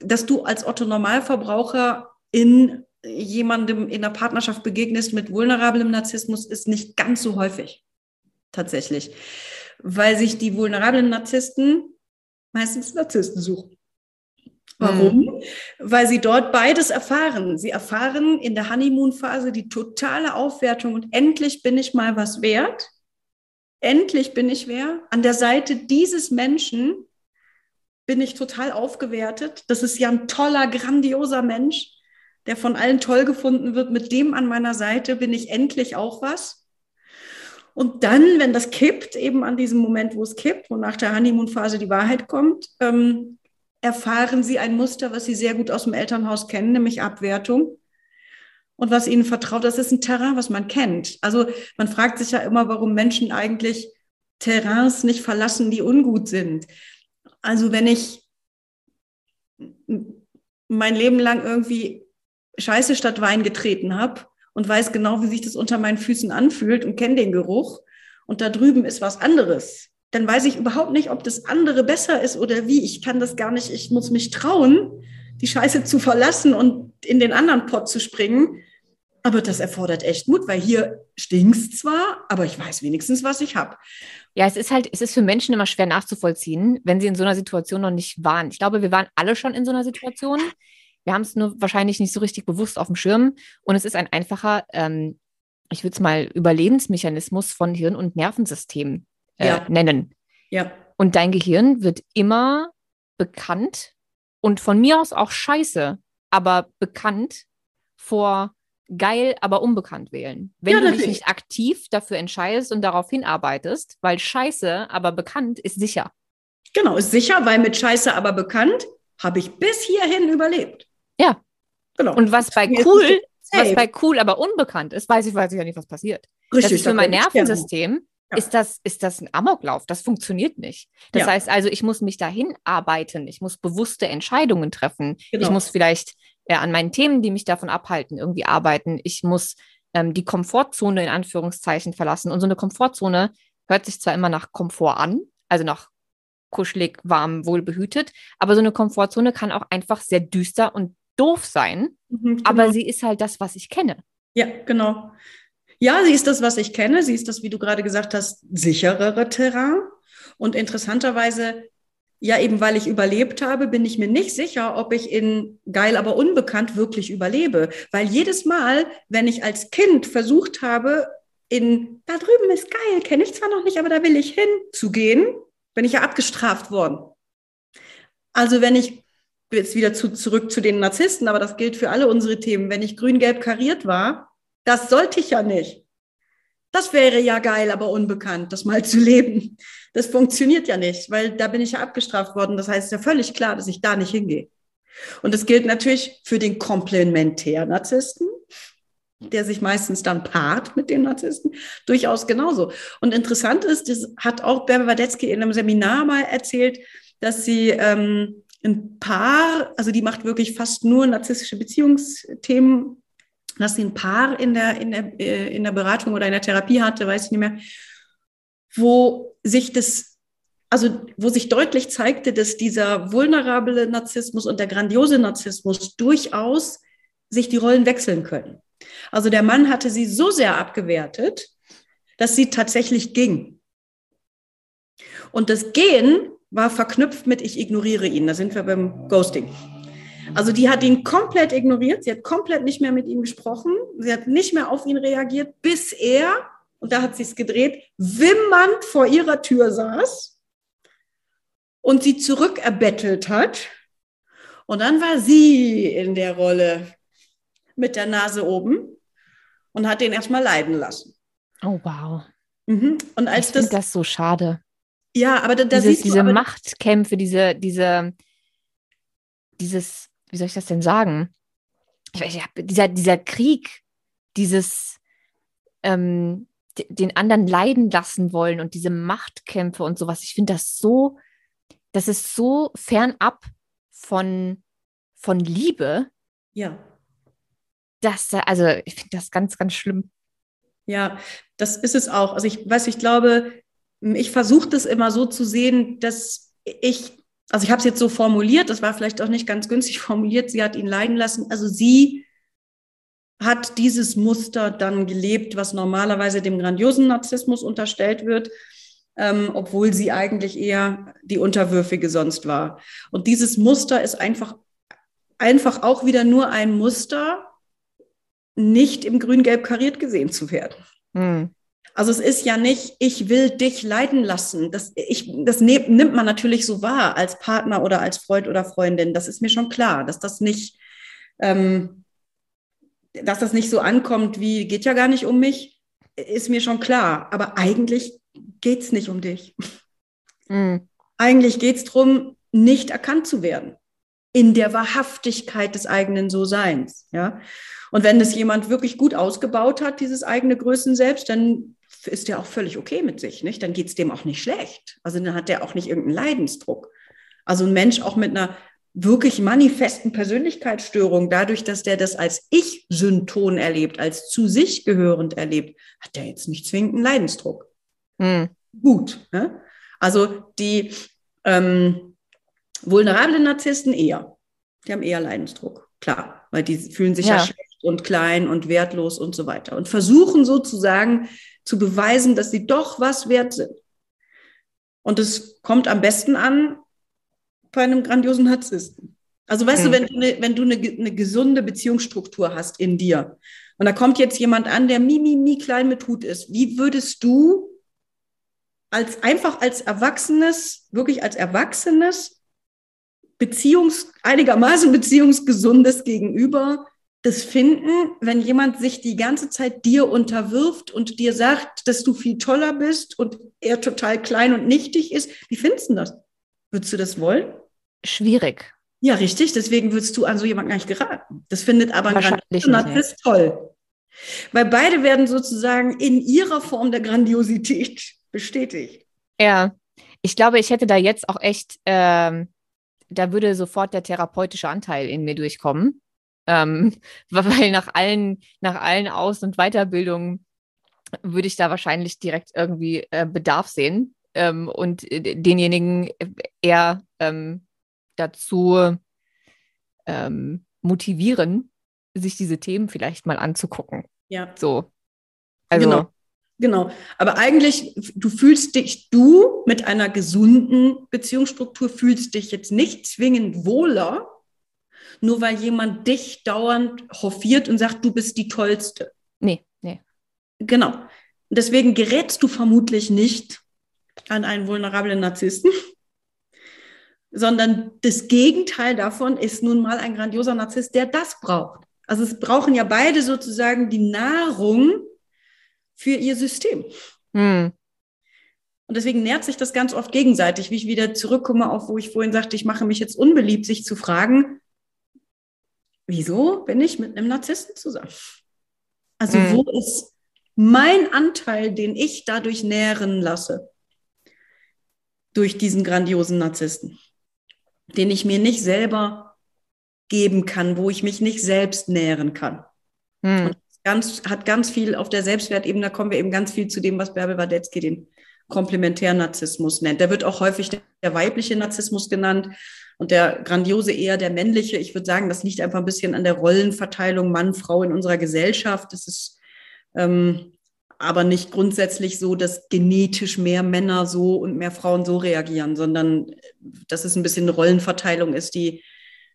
dass du als Otto Normalverbraucher in jemandem in der Partnerschaft begegnest mit vulnerablem Narzissmus, ist nicht ganz so häufig. Tatsächlich. Weil sich die vulnerablen Narzissten meistens Narzissten suchen. Warum? Mhm. Weil sie dort beides erfahren. Sie erfahren in der Honeymoon-Phase die totale Aufwertung und endlich bin ich mal was wert. Endlich bin ich wer. An der Seite dieses Menschen bin ich total aufgewertet. Das ist ja ein toller, grandioser Mensch, der von allen toll gefunden wird. Mit dem an meiner Seite bin ich endlich auch was. Und dann, wenn das kippt, eben an diesem Moment, wo es kippt, wo nach der Honeymoon-Phase die Wahrheit kommt, ähm, erfahren sie ein Muster, was sie sehr gut aus dem Elternhaus kennen, nämlich Abwertung. Und was ihnen vertraut, das ist ein Terrain, was man kennt. Also man fragt sich ja immer, warum Menschen eigentlich Terrains nicht verlassen, die ungut sind. Also wenn ich mein Leben lang irgendwie Scheiße statt Wein getreten habe und weiß genau, wie sich das unter meinen Füßen anfühlt und kenne den Geruch und da drüben ist was anderes, dann weiß ich überhaupt nicht, ob das andere besser ist oder wie. Ich kann das gar nicht. Ich muss mich trauen, die Scheiße zu verlassen und in den anderen Pott zu springen. Aber das erfordert echt Mut, weil hier stinkt's zwar, aber ich weiß wenigstens, was ich habe. Ja, es ist halt, es ist für Menschen immer schwer nachzuvollziehen, wenn sie in so einer Situation noch nicht waren. Ich glaube, wir waren alle schon in so einer Situation. Wir haben es nur wahrscheinlich nicht so richtig bewusst auf dem Schirm. Und es ist ein einfacher, ähm, ich würde es mal Überlebensmechanismus von Hirn- und Nervensystem äh, ja. nennen. Ja. Und dein Gehirn wird immer bekannt und von mir aus auch scheiße, aber bekannt vor geil, aber unbekannt wählen. Wenn ja, du dich nicht aktiv dafür entscheidest und darauf hinarbeitest, weil scheiße, aber bekannt ist sicher. Genau, ist sicher, weil mit scheiße, aber bekannt habe ich bis hierhin überlebt. Ja. Genau. Und was bei cool, was bei cool, aber unbekannt ist, weiß ich, weiß ich ja nicht, was passiert. Richtig, das ist für mein Nervensystem ja. ist, das, ist das ein Amoklauf. Das funktioniert nicht. Das ja. heißt also, ich muss mich dahin arbeiten. Ich muss bewusste Entscheidungen treffen. Genau. Ich muss vielleicht ja, an meinen Themen, die mich davon abhalten, irgendwie arbeiten. Ich muss ähm, die Komfortzone in Anführungszeichen verlassen. Und so eine Komfortzone hört sich zwar immer nach Komfort an, also nach kuschelig, warm, wohlbehütet, aber so eine Komfortzone kann auch einfach sehr düster und doof sein. Mhm, genau. Aber sie ist halt das, was ich kenne. Ja, genau. Ja, sie ist das, was ich kenne. Sie ist das, wie du gerade gesagt hast, sicherere Terrain. Und interessanterweise, ja, eben weil ich überlebt habe, bin ich mir nicht sicher, ob ich in geil, aber unbekannt wirklich überlebe. Weil jedes Mal, wenn ich als Kind versucht habe, in da drüben ist geil, kenne ich zwar noch nicht, aber da will ich hin zu gehen, bin ich ja abgestraft worden. Also wenn ich jetzt wieder zu, zurück zu den Narzissten, aber das gilt für alle unsere Themen, wenn ich grün-gelb kariert war, das sollte ich ja nicht. Das wäre ja geil, aber unbekannt, das mal zu leben. Das funktioniert ja nicht, weil da bin ich ja abgestraft worden. Das heißt ja völlig klar, dass ich da nicht hingehe. Und das gilt natürlich für den Komplementär-Narzissten, der sich meistens dann paart mit den Narzissten, durchaus genauso. Und interessant ist, das hat auch Bärbel Wadetzky in einem Seminar mal erzählt, dass sie ähm, ein Paar, also die macht wirklich fast nur narzisstische Beziehungsthemen, dass sie ein Paar in der, in der, äh, in der Beratung oder in der Therapie hatte, weiß ich nicht mehr, wo sich das, also wo sich deutlich zeigte, dass dieser vulnerable Narzissmus und der grandiose Narzissmus durchaus sich die Rollen wechseln können. Also der Mann hatte sie so sehr abgewertet, dass sie tatsächlich ging. Und das Gehen war verknüpft mit ich ignoriere ihn. Da sind wir beim Ghosting. Also die hat ihn komplett ignoriert. Sie hat komplett nicht mehr mit ihm gesprochen. Sie hat nicht mehr auf ihn reagiert, bis er, und da hat sie es gedreht, wimmernd vor ihrer Tür saß und sie zurückerbettelt hat. Und dann war sie in der Rolle mit der Nase oben und hat den erstmal leiden lassen. Oh, wow. Mhm. Und als ich das, das so schade. Ja, aber da, da Dieses, siehst du diese Machtkämpfe, diese, diese, dieses, wie soll ich das denn sagen? Ich weiß, ja, dieser, dieser Krieg, dieses ähm, den anderen leiden lassen wollen und diese Machtkämpfe und sowas. Ich finde das so, das ist so fernab von, von Liebe, ja, dass, da- also ich finde das ganz, ganz schlimm. Ja, das ist es auch. Also ich weiß, ich glaube, ich versuche das immer so zu sehen, dass ich, also ich habe es jetzt so formuliert, das war vielleicht auch nicht ganz günstig (laughs) formuliert, sie hat ihn leiden lassen. Also sie hat dieses Muster dann gelebt, was normalerweise dem grandiosen Narzissmus unterstellt wird, ähm, obwohl sie eigentlich eher die Unterwürfige sonst war. Und dieses Muster ist einfach, einfach auch wieder nur ein Muster, nicht im grün-gelb kariert gesehen zu werden. Hm. Also es ist ja nicht, ich will dich leiden lassen. Das, ich, das ne, nimmt man natürlich so wahr als Partner oder als Freund oder Freundin. Das ist mir schon klar, dass das nicht, ähm, dass das nicht so ankommt wie, geht ja gar nicht um mich, ist mir schon klar. Aber eigentlich geht es nicht um dich. Hm. Eigentlich geht es darum, nicht erkannt zu werden in der Wahrhaftigkeit des eigenen So-Seins. Ja? Und wenn das jemand wirklich gut ausgebaut hat, dieses eigene Größen selbst, dann ist der auch völlig okay mit sich. Nicht? Dann geht es dem auch nicht schlecht. Also dann hat der auch nicht irgendeinen Leidensdruck. Also ein Mensch auch mit einer wirklich manifesten Persönlichkeitsstörung, dadurch, dass der das als Ich-Synton erlebt, als zu sich gehörend erlebt, hat der jetzt nicht zwingend einen Leidensdruck Hm. gut. Ne? Also die ähm, vulnerablen Narzissten eher. Die haben eher Leidensdruck, klar, weil die fühlen sich ja, Ja. schlecht und klein und wertlos und so weiter und versuchen sozusagen zu beweisen, dass sie doch was wert sind. Und es kommt am besten an bei einem grandiosen Narzissten. Also weißt Mhm. du, wenn du, wenn du eine, eine gesunde Beziehungsstruktur hast in dir und da kommt jetzt jemand an, der mi, mi, mi klein mit Hut ist, wie würdest du als einfach als Erwachsenes, wirklich als Erwachsenes, Beziehungs, einigermaßen beziehungsgesundes Gegenüber das finden, wenn jemand sich die ganze Zeit dir unterwirft und dir sagt, dass du viel toller bist und er total klein und nichtig ist. Wie findest du das? Würdest du das wollen? Schwierig. Ja, richtig. Deswegen würdest du an so jemanden gar nicht geraten. Das findet aber ein Narzisst toll. Weil beide werden sozusagen in ihrer Form der Grandiosität bestätigt. Ja, ich glaube, ich hätte da jetzt auch echt, ähm, da würde sofort der therapeutische Anteil in mir durchkommen. Ähm, (laughs) weil nach allen, nach allen Aus- und Weiterbildungen würde ich da wahrscheinlich direkt irgendwie äh, Bedarf sehen ähm, und äh, denjenigen eher ähm, dazu ähm, motivieren, sich diese Themen vielleicht mal anzugucken. Ja. So. Also, Genau. Genau. Aber eigentlich, du fühlst dich, du mit einer gesunden Beziehungsstruktur fühlst dich jetzt nicht zwingend wohler, nur weil jemand dich dauernd hofiert und sagt, du bist die Tollste. nee, nee. Genau. Deswegen gerätst du vermutlich nicht an einen vulnerablen Narzissten, (laughs) sondern das Gegenteil davon ist nun mal ein grandioser Narzisst, der das braucht. Also es brauchen ja beide sozusagen die Nahrung für ihr System. Hm. Und deswegen nährt sich das ganz oft gegenseitig, wie ich wieder zurückkomme auf, wo ich vorhin sagte, ich mache mich jetzt unbeliebt, sich zu fragen, wieso bin ich mit einem Narzissten zusammen? Also mhm. wo ist mein Anteil, den ich dadurch nähren lasse, durch diesen grandiosen Narzissten, den ich mir nicht selber geben kann, wo ich mich nicht selbst nähren kann. Mhm. Und ganz, hat ganz viel auf der Selbstwertebene, da kommen wir eben ganz viel zu dem, was Bärbel Wadetzky den Komplementärnarzissmus nennt. Der wird auch häufig der, weibliche Narzissmus genannt und der grandiose eher der männliche. Ich würde sagen, das liegt einfach ein bisschen an der Rollenverteilung Mann, Frau in unserer Gesellschaft. Das ist ähm, aber nicht grundsätzlich so, dass genetisch mehr Männer so und mehr Frauen so reagieren, sondern dass es ein bisschen eine Rollenverteilung ist, die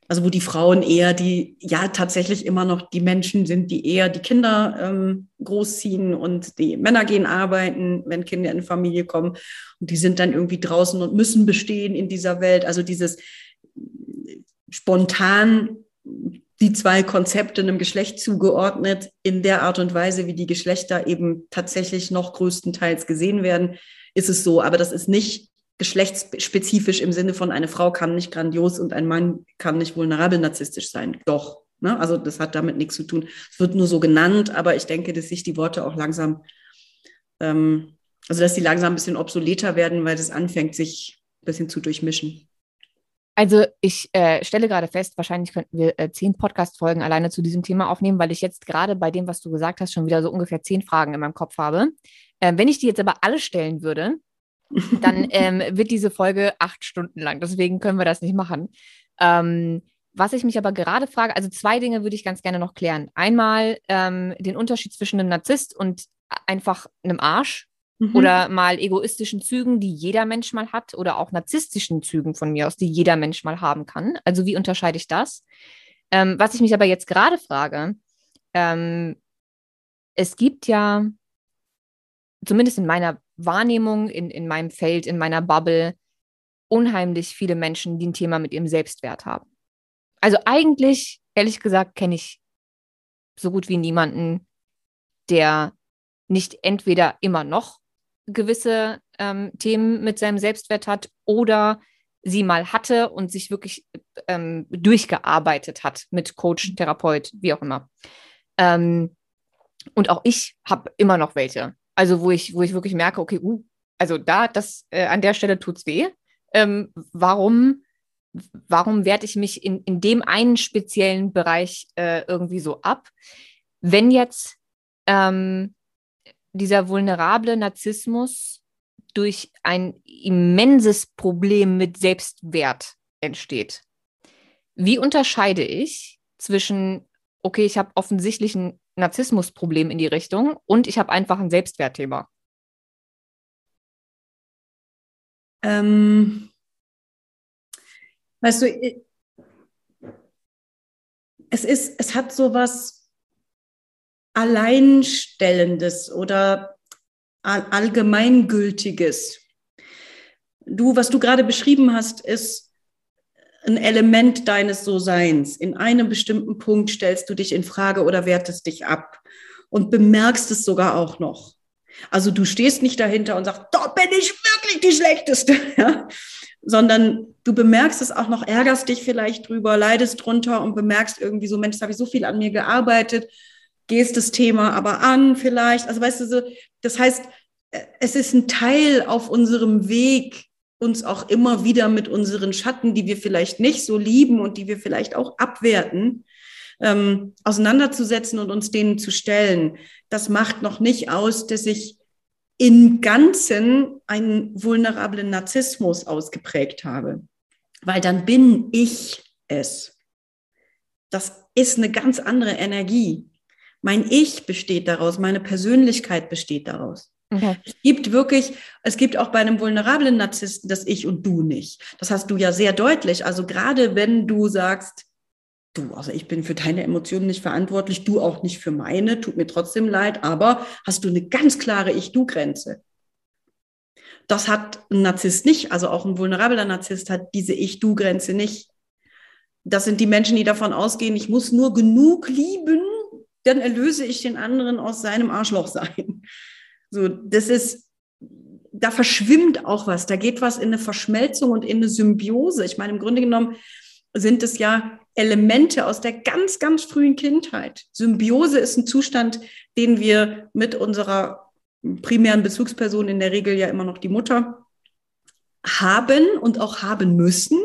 also wo die Frauen eher die, ja tatsächlich immer noch die Menschen sind, die eher die Kinder ähm, großziehen und die Männer gehen arbeiten, wenn Kinder in Familie kommen. Und die sind dann irgendwie draußen und müssen bestehen in dieser Welt. Also dieses spontan die zwei Konzepte einem Geschlecht zugeordnet, in der Art und Weise, wie die Geschlechter eben tatsächlich noch größtenteils gesehen werden, ist es so. Aber das ist nicht geschlechtsspezifisch im Sinne von eine Frau kann nicht grandios und ein Mann kann nicht vulnerabel narzisstisch sein. Doch. Ne? Also das hat damit nichts zu tun. Es wird nur so genannt, aber ich denke, dass sich die Worte auch langsam, ähm, also dass die langsam ein bisschen obsoleter werden, weil es anfängt, sich ein bisschen zu durchmischen. Also ich äh, stelle gerade fest, wahrscheinlich könnten wir äh, zehn Podcast-Folgen alleine zu diesem Thema aufnehmen, weil ich jetzt gerade bei dem, was du gesagt hast, schon wieder so ungefähr zehn Fragen in meinem Kopf habe. Äh, wenn ich die jetzt aber alle stellen würde, dann ähm, wird diese Folge acht Stunden lang. Deswegen können wir das nicht machen. Ähm, was ich mich aber gerade frage, also zwei Dinge würde ich ganz gerne noch klären. Einmal ähm, den Unterschied zwischen einem Narzisst und einfach einem Arsch mhm. oder mal egoistischen Zügen, die jeder Mensch mal hat oder auch narzisstischen Zügen von mir aus, die jeder Mensch mal haben kann. Also wie unterscheide ich das? Ähm, was ich mich aber jetzt gerade frage, ähm, es gibt ja, zumindest in meiner Wahrnehmung, in, in meinem Feld, in meiner Bubble, unheimlich viele Menschen, die ein Thema mit ihrem Selbstwert haben. Also eigentlich, ehrlich gesagt, kenne ich so gut wie niemanden, der nicht entweder immer noch gewisse ähm, Themen mit seinem Selbstwert hat oder sie mal hatte und sich wirklich ähm, durchgearbeitet hat mit Coach, Therapeut, wie auch immer. Ähm, und auch ich habe immer noch welche. Also wo ich, wo ich wirklich merke, okay, uh, also da, das, äh, an der Stelle tut es weh. Ähm, warum, warum werte ich mich in, in dem einen speziellen Bereich äh, irgendwie so ab? Wenn jetzt ähm, dieser vulnerable Narzissmus durch ein immenses Problem mit Selbstwert entsteht. Wie unterscheide ich zwischen, okay, ich habe offensichtlich ein Narzissmusproblem in die Richtung und ich habe einfach ein Selbstwertthema? Ähm, weißt du, es ist, es hat so was Alleinstellendes oder Allgemeingültiges. Du, was du gerade beschrieben hast, ist ein Element deines So-Seins. In einem bestimmten Punkt stellst du dich in Frage oder wertest dich ab und bemerkst es sogar auch noch. Also du stehst nicht dahinter und sagst, da bin ich wirklich die Schlechteste, (laughs) ja? sondern du bemerkst es auch noch, ärgerst dich vielleicht drüber, leidest drunter und bemerkst irgendwie so, Mensch, da habe ich so viel an mir gearbeitet, gehst das Thema aber an vielleicht. Also weißt du, so, das heißt, es ist ein Teil auf unserem Weg, uns auch immer wieder mit unseren Schatten, die wir vielleicht nicht so lieben und die wir vielleicht auch abwerten, ähm, auseinanderzusetzen und uns denen zu stellen. Das macht noch nicht aus, dass ich im Ganzen einen vulnerablen Narzissmus ausgeprägt habe, weil dann bin ich es. Das ist eine ganz andere Energie. Mein Ich besteht daraus, meine Persönlichkeit besteht daraus. Okay. Es gibt wirklich, es gibt auch bei einem vulnerablen Narzissten das Ich und Du nicht. Das hast du ja sehr deutlich. Also gerade wenn du sagst, du, also ich bin für deine Emotionen nicht verantwortlich, du auch nicht für meine, tut mir trotzdem leid, aber hast du eine ganz klare Ich-Du-Grenze. Das hat ein Narzisst nicht, also auch ein vulnerabler Narzisst hat diese Ich-Du-Grenze nicht. Das sind die Menschen, die davon ausgehen, ich muss nur genug lieben, dann erlöse ich den anderen aus seinem Arschloch sein. So, das ist, da verschwimmt auch was, da geht was in eine Verschmelzung und in eine Symbiose. Ich meine, im Grunde genommen sind es ja Elemente aus der ganz, ganz frühen Kindheit. Symbiose ist ein Zustand, den wir mit unserer primären Bezugsperson, in der Regel ja immer noch die Mutter, haben und auch haben müssen,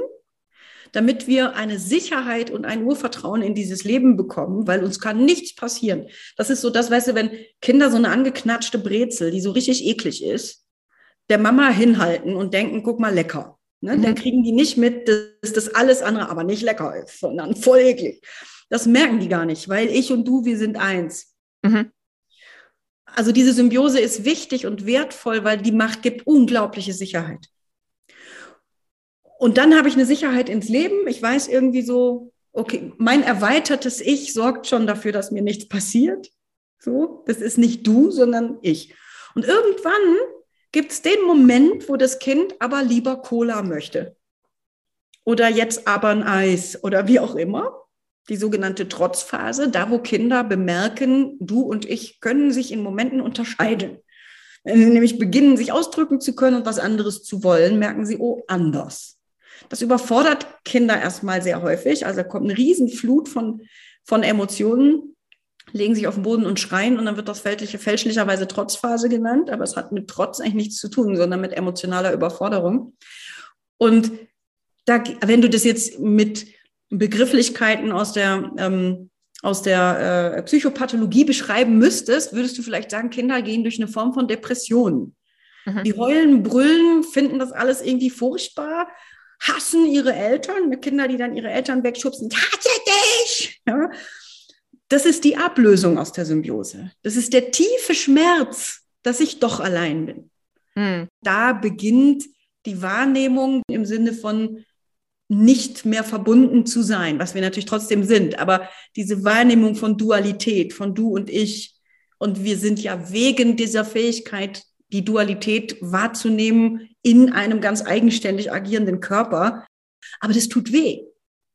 damit wir eine Sicherheit und ein Urvertrauen in dieses Leben bekommen, weil uns kann nichts passieren. Das ist so das, weißt du, wenn Kinder so eine angeknatschte Brezel, die so richtig eklig ist, der Mama hinhalten und denken, guck mal, lecker. Ne? Mhm. Dann kriegen die nicht mit, dass das alles andere aber nicht lecker ist, sondern voll eklig. Das merken die gar nicht, weil ich und du, wir sind eins. Mhm. Also diese Symbiose ist wichtig und wertvoll, weil die Macht gibt unglaubliche Sicherheit. Und dann habe ich eine Sicherheit ins Leben. Ich weiß irgendwie so, okay, mein erweitertes Ich sorgt schon dafür, dass mir nichts passiert. So, das ist nicht du, sondern ich. Und irgendwann gibt es den Moment, wo das Kind aber lieber Cola möchte. Oder jetzt aber ein Eis oder wie auch immer. Die sogenannte Trotzphase, da wo Kinder bemerken, du und ich können sich in Momenten unterscheiden. Wenn sie nämlich beginnen, sich ausdrücken zu können und was anderes zu wollen, merken sie, oh, anders. Das überfordert Kinder erstmal sehr häufig. Also da kommt eine Riesenflut von, von Emotionen legen sich auf den Boden und schreien und dann wird das fälschliche, fälschlicherweise Trotzphase genannt, aber es hat mit Trotz eigentlich nichts zu tun, sondern mit emotionaler Überforderung. Und da, wenn du das jetzt mit Begrifflichkeiten aus der, ähm, aus der äh, Psychopathologie beschreiben müsstest, würdest du vielleicht sagen, Kinder gehen durch eine Form von Depression. Mhm. Die heulen, brüllen, finden das alles irgendwie furchtbar, hassen ihre Eltern, mit Kinder, die dann ihre Eltern wegschubsen, ich hasse dich! Ja? Das ist die Ablösung aus der Symbiose. Das ist der tiefe Schmerz, dass ich doch allein bin. Hm. Da beginnt die Wahrnehmung im Sinne von nicht mehr verbunden zu sein, was wir natürlich trotzdem sind, aber diese Wahrnehmung von Dualität, von du und ich. Und wir sind ja wegen dieser Fähigkeit, die Dualität wahrzunehmen in einem ganz eigenständig agierenden Körper. Aber das tut weh.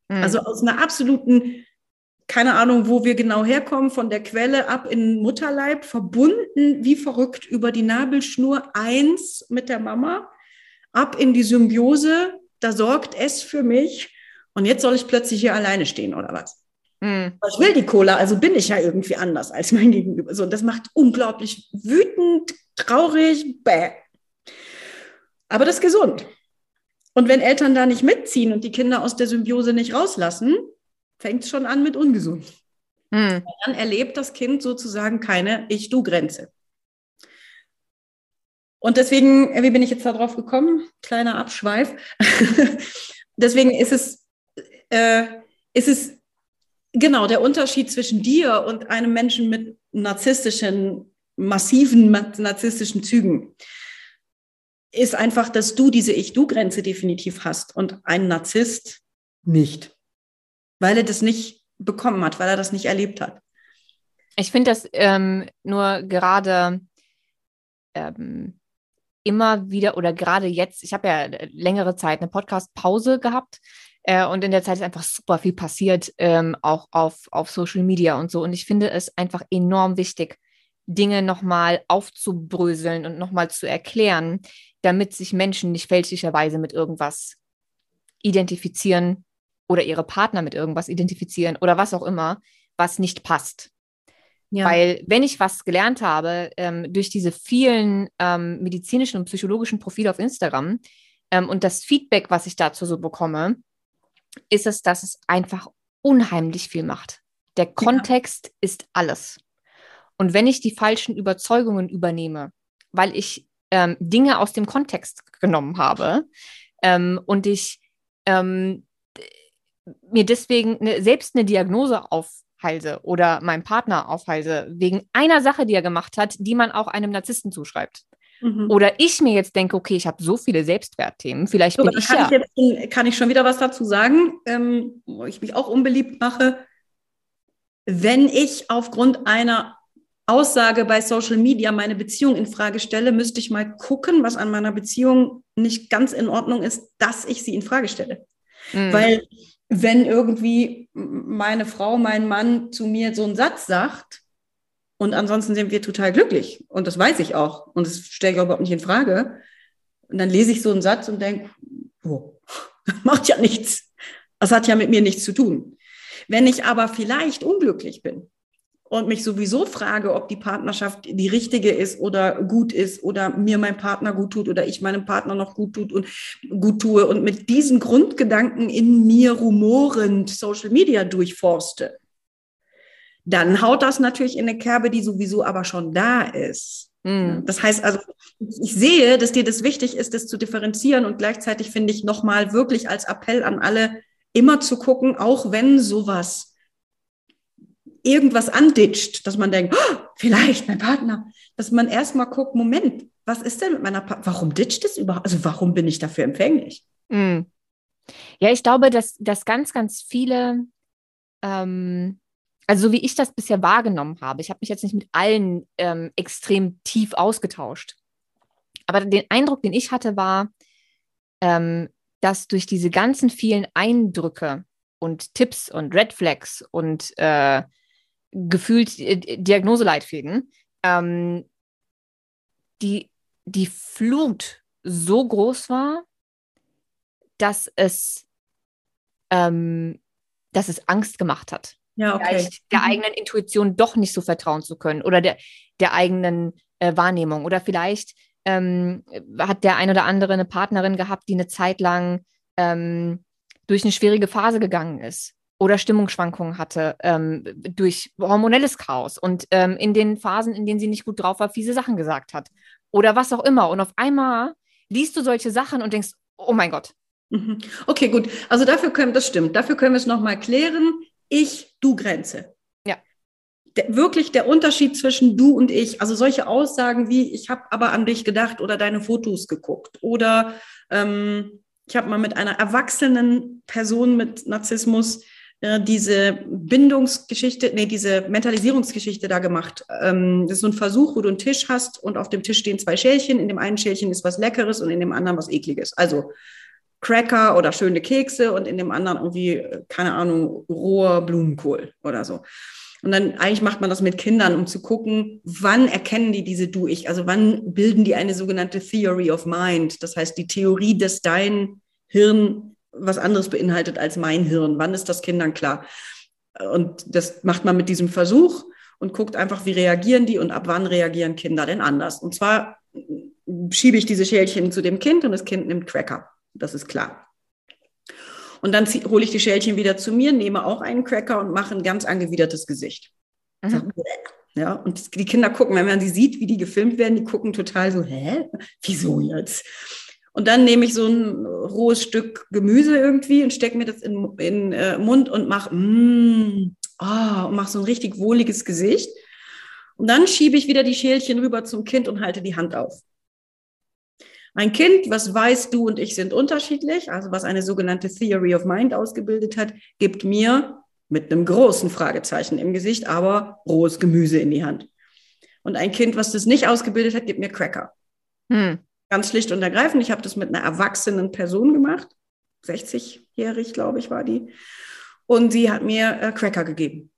Mhm. Also aus einer absoluten keine Ahnung, wo wir genau herkommen, von der Quelle ab in Mutterleib, verbunden wie verrückt über die Nabelschnur, eins mit der Mama, ab in die Symbiose, da sorgt es für mich und jetzt soll ich plötzlich hier alleine stehen oder was? Mhm. Ich will die Cola, also bin ich ja irgendwie anders als mein Gegenüber. So, das macht unglaublich wütend, traurig, bäh. Aber das ist gesund. Und wenn Eltern da nicht mitziehen und die Kinder aus der Symbiose nicht rauslassen, fängt es schon an mit ungesund. Hm. Dann erlebt das Kind sozusagen keine Ich-Du-Grenze. Und deswegen, wie bin ich jetzt darauf gekommen? Kleiner Abschweif. (laughs) deswegen ist es, äh, ist es genau der Unterschied zwischen dir und einem Menschen mit narzisstischen, massiven narzisstischen Zügen. Ist einfach, dass du diese Ich-Du-Grenze definitiv hast und ein Narzisst nicht weil er das nicht bekommen hat, weil er das nicht erlebt hat. Ich finde das ähm, nur gerade ähm, immer wieder oder gerade jetzt, ich habe ja längere Zeit eine Podcast-Pause gehabt äh, und in der Zeit ist einfach super viel passiert, ähm, auch auf, auf Social Media und so. Und ich finde es einfach enorm wichtig, Dinge nochmal aufzubröseln und nochmal zu erklären, damit sich Menschen nicht fälschlicherweise mit irgendwas identifizieren, oder ihre Partner mit irgendwas identifizieren oder was auch immer, was nicht passt. Ja. Weil wenn ich was gelernt habe ähm, durch diese vielen ähm, medizinischen und psychologischen Profile auf Instagram ähm, und das Feedback, was ich dazu so bekomme, ist es, dass es einfach unheimlich viel macht. Der Kontext ja. ist alles. Und wenn ich die falschen Überzeugungen übernehme, weil ich ähm, Dinge aus dem Kontext genommen habe ähm, und ich ähm, mir deswegen eine, selbst eine Diagnose aufhalse oder meinem Partner aufhalse, wegen einer Sache, die er gemacht hat, die man auch einem Narzissten zuschreibt. Mhm. Oder ich mir jetzt denke, okay, ich habe so viele Selbstwertthemen, vielleicht so, bin ich kann ja. Ich jetzt, kann ich schon wieder was dazu sagen, ähm, wo ich mich auch unbeliebt mache. Wenn ich aufgrund einer Aussage bei Social Media meine Beziehung in Frage stelle, müsste ich mal gucken, was an meiner Beziehung nicht ganz in Ordnung ist, dass ich sie in Frage stelle. Mhm. Weil wenn irgendwie meine Frau, mein Mann zu mir so einen Satz sagt, Und ansonsten sind wir total glücklich. Und das weiß ich auch. Und das stelle ich überhaupt nicht in Frage. Und dann lese ich so einen Satz und denke, oh, (laughs) macht ja nichts. Das hat ja mit mir nichts zu tun. Wenn ich aber vielleicht unglücklich bin und mich sowieso frage, ob die Partnerschaft die richtige ist oder gut ist oder mir mein Partner gut tut oder ich meinem Partner noch gut tut und gut tue und mit diesen Grundgedanken in mir rumorend Social Media durchforste, dann haut das natürlich in eine Kerbe, die sowieso aber schon da ist. Mhm. Das heißt also, ich sehe, dass dir das wichtig ist, das zu differenzieren und gleichzeitig finde ich nochmal wirklich als Appell an alle, immer zu gucken, auch wenn sowas irgendwas anditscht, dass man denkt, oh, vielleicht mein Partner, dass man erstmal guckt, Moment, was ist denn mit meiner Partner, warum ditcht es überhaupt, also warum bin ich dafür empfänglich? Mhm. Ja, ich glaube, dass, dass ganz, ganz viele ähm, also so wie ich das bisher wahrgenommen habe, ich habe mich jetzt nicht mit allen ähm, extrem tief ausgetauscht, aber den Eindruck, den ich hatte, war, ähm, dass durch diese ganzen vielen Eindrücke und Tipps und Red Flags und äh, gefühlt äh, Diagnoseleitfäden, ähm, die, die Flut so groß war, dass es, ähm, dass es Angst gemacht hat ja, okay. vielleicht der mhm. eigenen Intuition doch nicht so vertrauen zu können oder der, der eigenen äh, Wahrnehmung. Oder vielleicht ähm, hat der ein oder andere eine Partnerin gehabt, die eine Zeit lang ähm, durch eine schwierige Phase gegangen ist oder Stimmungsschwankungen hatte ähm, durch hormonelles Chaos und ähm, in den Phasen, in denen sie nicht gut drauf war, fiese Sachen gesagt hat oder was auch immer. Und auf einmal liest du solche Sachen und denkst, oh mein Gott. Mhm. Okay, gut. Also dafür können, das stimmt. Dafür können wir es nochmal klären. Ich-Du-Grenze. Ja. Der, wirklich der Unterschied zwischen du und ich. Also solche Aussagen wie, ich habe aber an dich gedacht oder deine Fotos geguckt oder ähm, ich habe mal mit einer erwachsenen Person mit Narzissmus äh, diese Bindungsgeschichte, nee, diese Mentalisierungsgeschichte da gemacht. Ähm, das ist so ein Versuch, wo du einen Tisch hast und auf dem Tisch stehen zwei Schälchen. In dem einen Schälchen ist was Leckeres und in dem anderen was Ekliges. Also Cracker oder schöne Kekse und in dem anderen irgendwie, keine Ahnung, roher Blumenkohl oder so. Und dann eigentlich macht man das mit Kindern, um zu gucken, wann erkennen die diese Du-Ich? Also wann bilden die eine sogenannte Theory of Mind? Das heißt, die Theorie, dass dein Hirn was anderes beinhaltet als mein Hirn. Wann ist das Kindern klar? Und das macht man mit diesem Versuch und guckt einfach, wie reagieren die und ab wann reagieren Kinder denn anders. Und zwar schiebe ich diese Schälchen zu dem Kind und das Kind nimmt Cracker. Das ist klar. Und dann hole ich die Schälchen wieder zu mir, nehme auch einen Cracker und mache ein ganz angewidertes Gesicht. Mhm. Ja, und die Kinder gucken, wenn man sie sieht, wie die gefilmt werden, die gucken total so, hä? Wieso jetzt? Und dann nehme ich so ein rohes Stück Gemüse irgendwie und stecke mir das in den äh, Mund und mache mm, oh, und mach so ein richtig wohliges Gesicht. Und dann schiebe ich wieder die Schälchen rüber zum Kind und halte die Hand auf. Ein Kind, was weiß, du und ich sind unterschiedlich, also was eine sogenannte Theory of Mind ausgebildet hat, gibt mir mit einem großen Fragezeichen im Gesicht, aber rohes Gemüse in die Hand. Und ein Kind, was das nicht ausgebildet hat, gibt mir Cracker. Hm. Ganz schlicht und ergreifend. Ich habe das mit einer erwachsenen Person gemacht. 60-jährig, glaube ich, war die. Und sie hat mir äh, Cracker gegeben.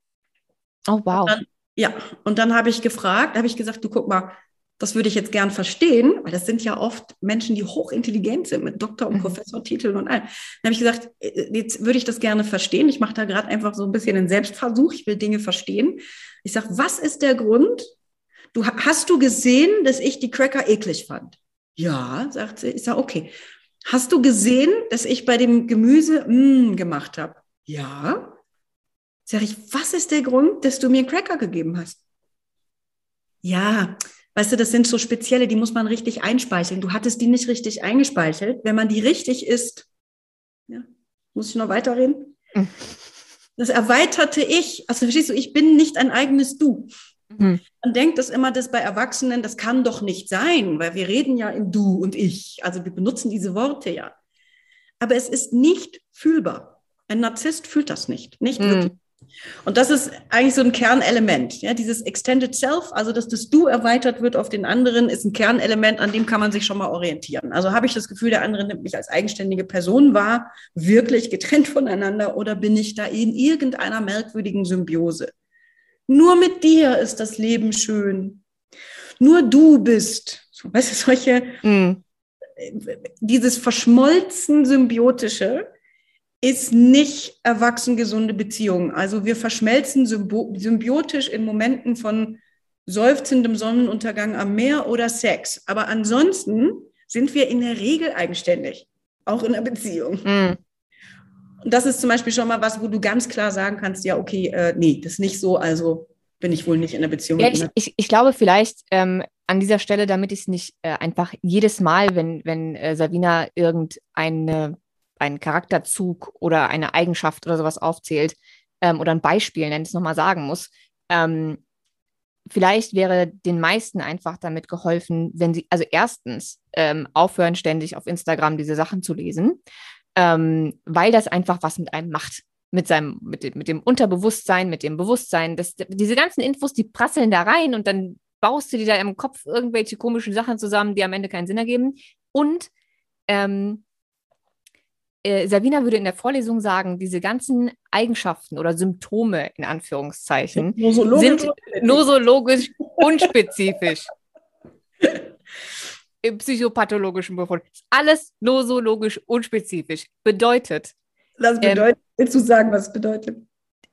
Oh, wow. Und dann, ja, und dann habe ich gefragt, habe ich gesagt, du guck mal, das würde ich jetzt gern verstehen, weil das sind ja oft Menschen, die hochintelligent sind mit Doktor- und mhm. Professortiteln und allem. Dann habe ich gesagt, äh, jetzt würde ich das gerne verstehen. Ich mache da gerade einfach so ein bisschen einen Selbstversuch. Ich will Dinge verstehen. Ich sage, was ist der Grund? Du hast du gesehen, dass ich die Cracker eklig fand? Ja, sagt sie. Ich sage, okay. Hast du gesehen, dass ich bei dem Gemüse mm, gemacht habe? Ja. Sag ich, was ist der Grund, dass du mir Cracker gegeben hast? Ja, Weißt du, das sind so spezielle, die muss man richtig einspeicheln. Du hattest die nicht richtig eingespeichelt. Wenn man die richtig isst, ja, muss ich noch weiterreden? Mhm. Das erweiterte Ich, also verstehst du, ich bin nicht ein eigenes Du. Mhm. Man denkt das immer, dass bei Erwachsenen, das kann doch nicht sein, weil wir reden ja in Du und Ich. Also wir benutzen diese Worte ja. Aber es ist nicht fühlbar. Ein Narzisst fühlt das nicht, nicht mhm. wirklich. Und das ist eigentlich so ein Kernelement. Ja, dieses Extended Self, also dass das Du erweitert wird auf den anderen, ist ein Kernelement, an dem kann man sich schon mal orientieren. Also habe ich das Gefühl, der andere nimmt mich als eigenständige Person wahr, wirklich getrennt voneinander, oder bin ich da in irgendeiner merkwürdigen Symbiose? Nur mit dir ist das Leben schön. Nur du bist. So, weißt du, solche, mm. dieses verschmolzen Symbiotische ist nicht erwachsen gesunde Beziehung. Also wir verschmelzen symbiotisch in Momenten von seufzendem Sonnenuntergang am Meer oder Sex. Aber ansonsten sind wir in der Regel eigenständig, auch in der Beziehung. Mm. Und das ist zum Beispiel schon mal was, wo du ganz klar sagen kannst, ja, okay, äh, nee, das ist nicht so, also bin ich wohl nicht in der Beziehung. Ja, ich, ich, ich, glaube vielleicht ähm, an dieser Stelle, damit ich es nicht äh, einfach jedes Mal, wenn, wenn äh, Savina irgendeine einen Charakterzug oder eine Eigenschaft oder sowas aufzählt ähm, oder ein Beispiel, nennt es nochmal sagen muss, ähm, vielleicht wäre den meisten einfach damit geholfen, wenn sie, also erstens ähm, aufhören, ständig auf Instagram diese Sachen zu lesen, ähm, weil das einfach was mit einem macht. Mit seinem, mit dem, mit dem Unterbewusstsein, mit dem Bewusstsein. Das, diese ganzen Infos, die prasseln da rein und dann baust du dir da im Kopf irgendwelche komischen Sachen zusammen, die am Ende keinen Sinn ergeben. Und ähm, äh, Savina würde in der Vorlesung sagen, diese ganzen Eigenschaften oder Symptome in Anführungszeichen nosologisch sind nosologisch unspezifisch. (laughs) Im psychopathologischen Befund. Alles nosologisch unspezifisch. Bedeutet. Das bedeutet, ähm, willst du sagen, was es bedeutet?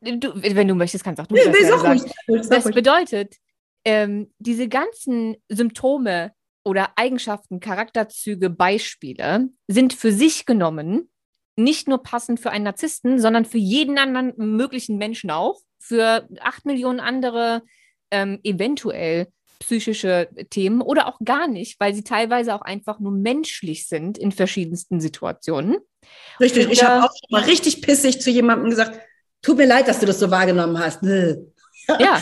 Du, wenn du möchtest, kannst auch du nee, das nee, sagen. Ruhig, das bedeutet, ähm, diese ganzen Symptome oder Eigenschaften, Charakterzüge, Beispiele sind für sich genommen nicht nur passend für einen Narzissten, sondern für jeden anderen möglichen Menschen auch, für acht Millionen andere ähm, eventuell psychische Themen oder auch gar nicht, weil sie teilweise auch einfach nur menschlich sind in verschiedensten Situationen. Richtig, ich habe auch schon mal richtig pissig zu jemandem gesagt, tut mir leid, dass du das so wahrgenommen hast. (laughs) Ja.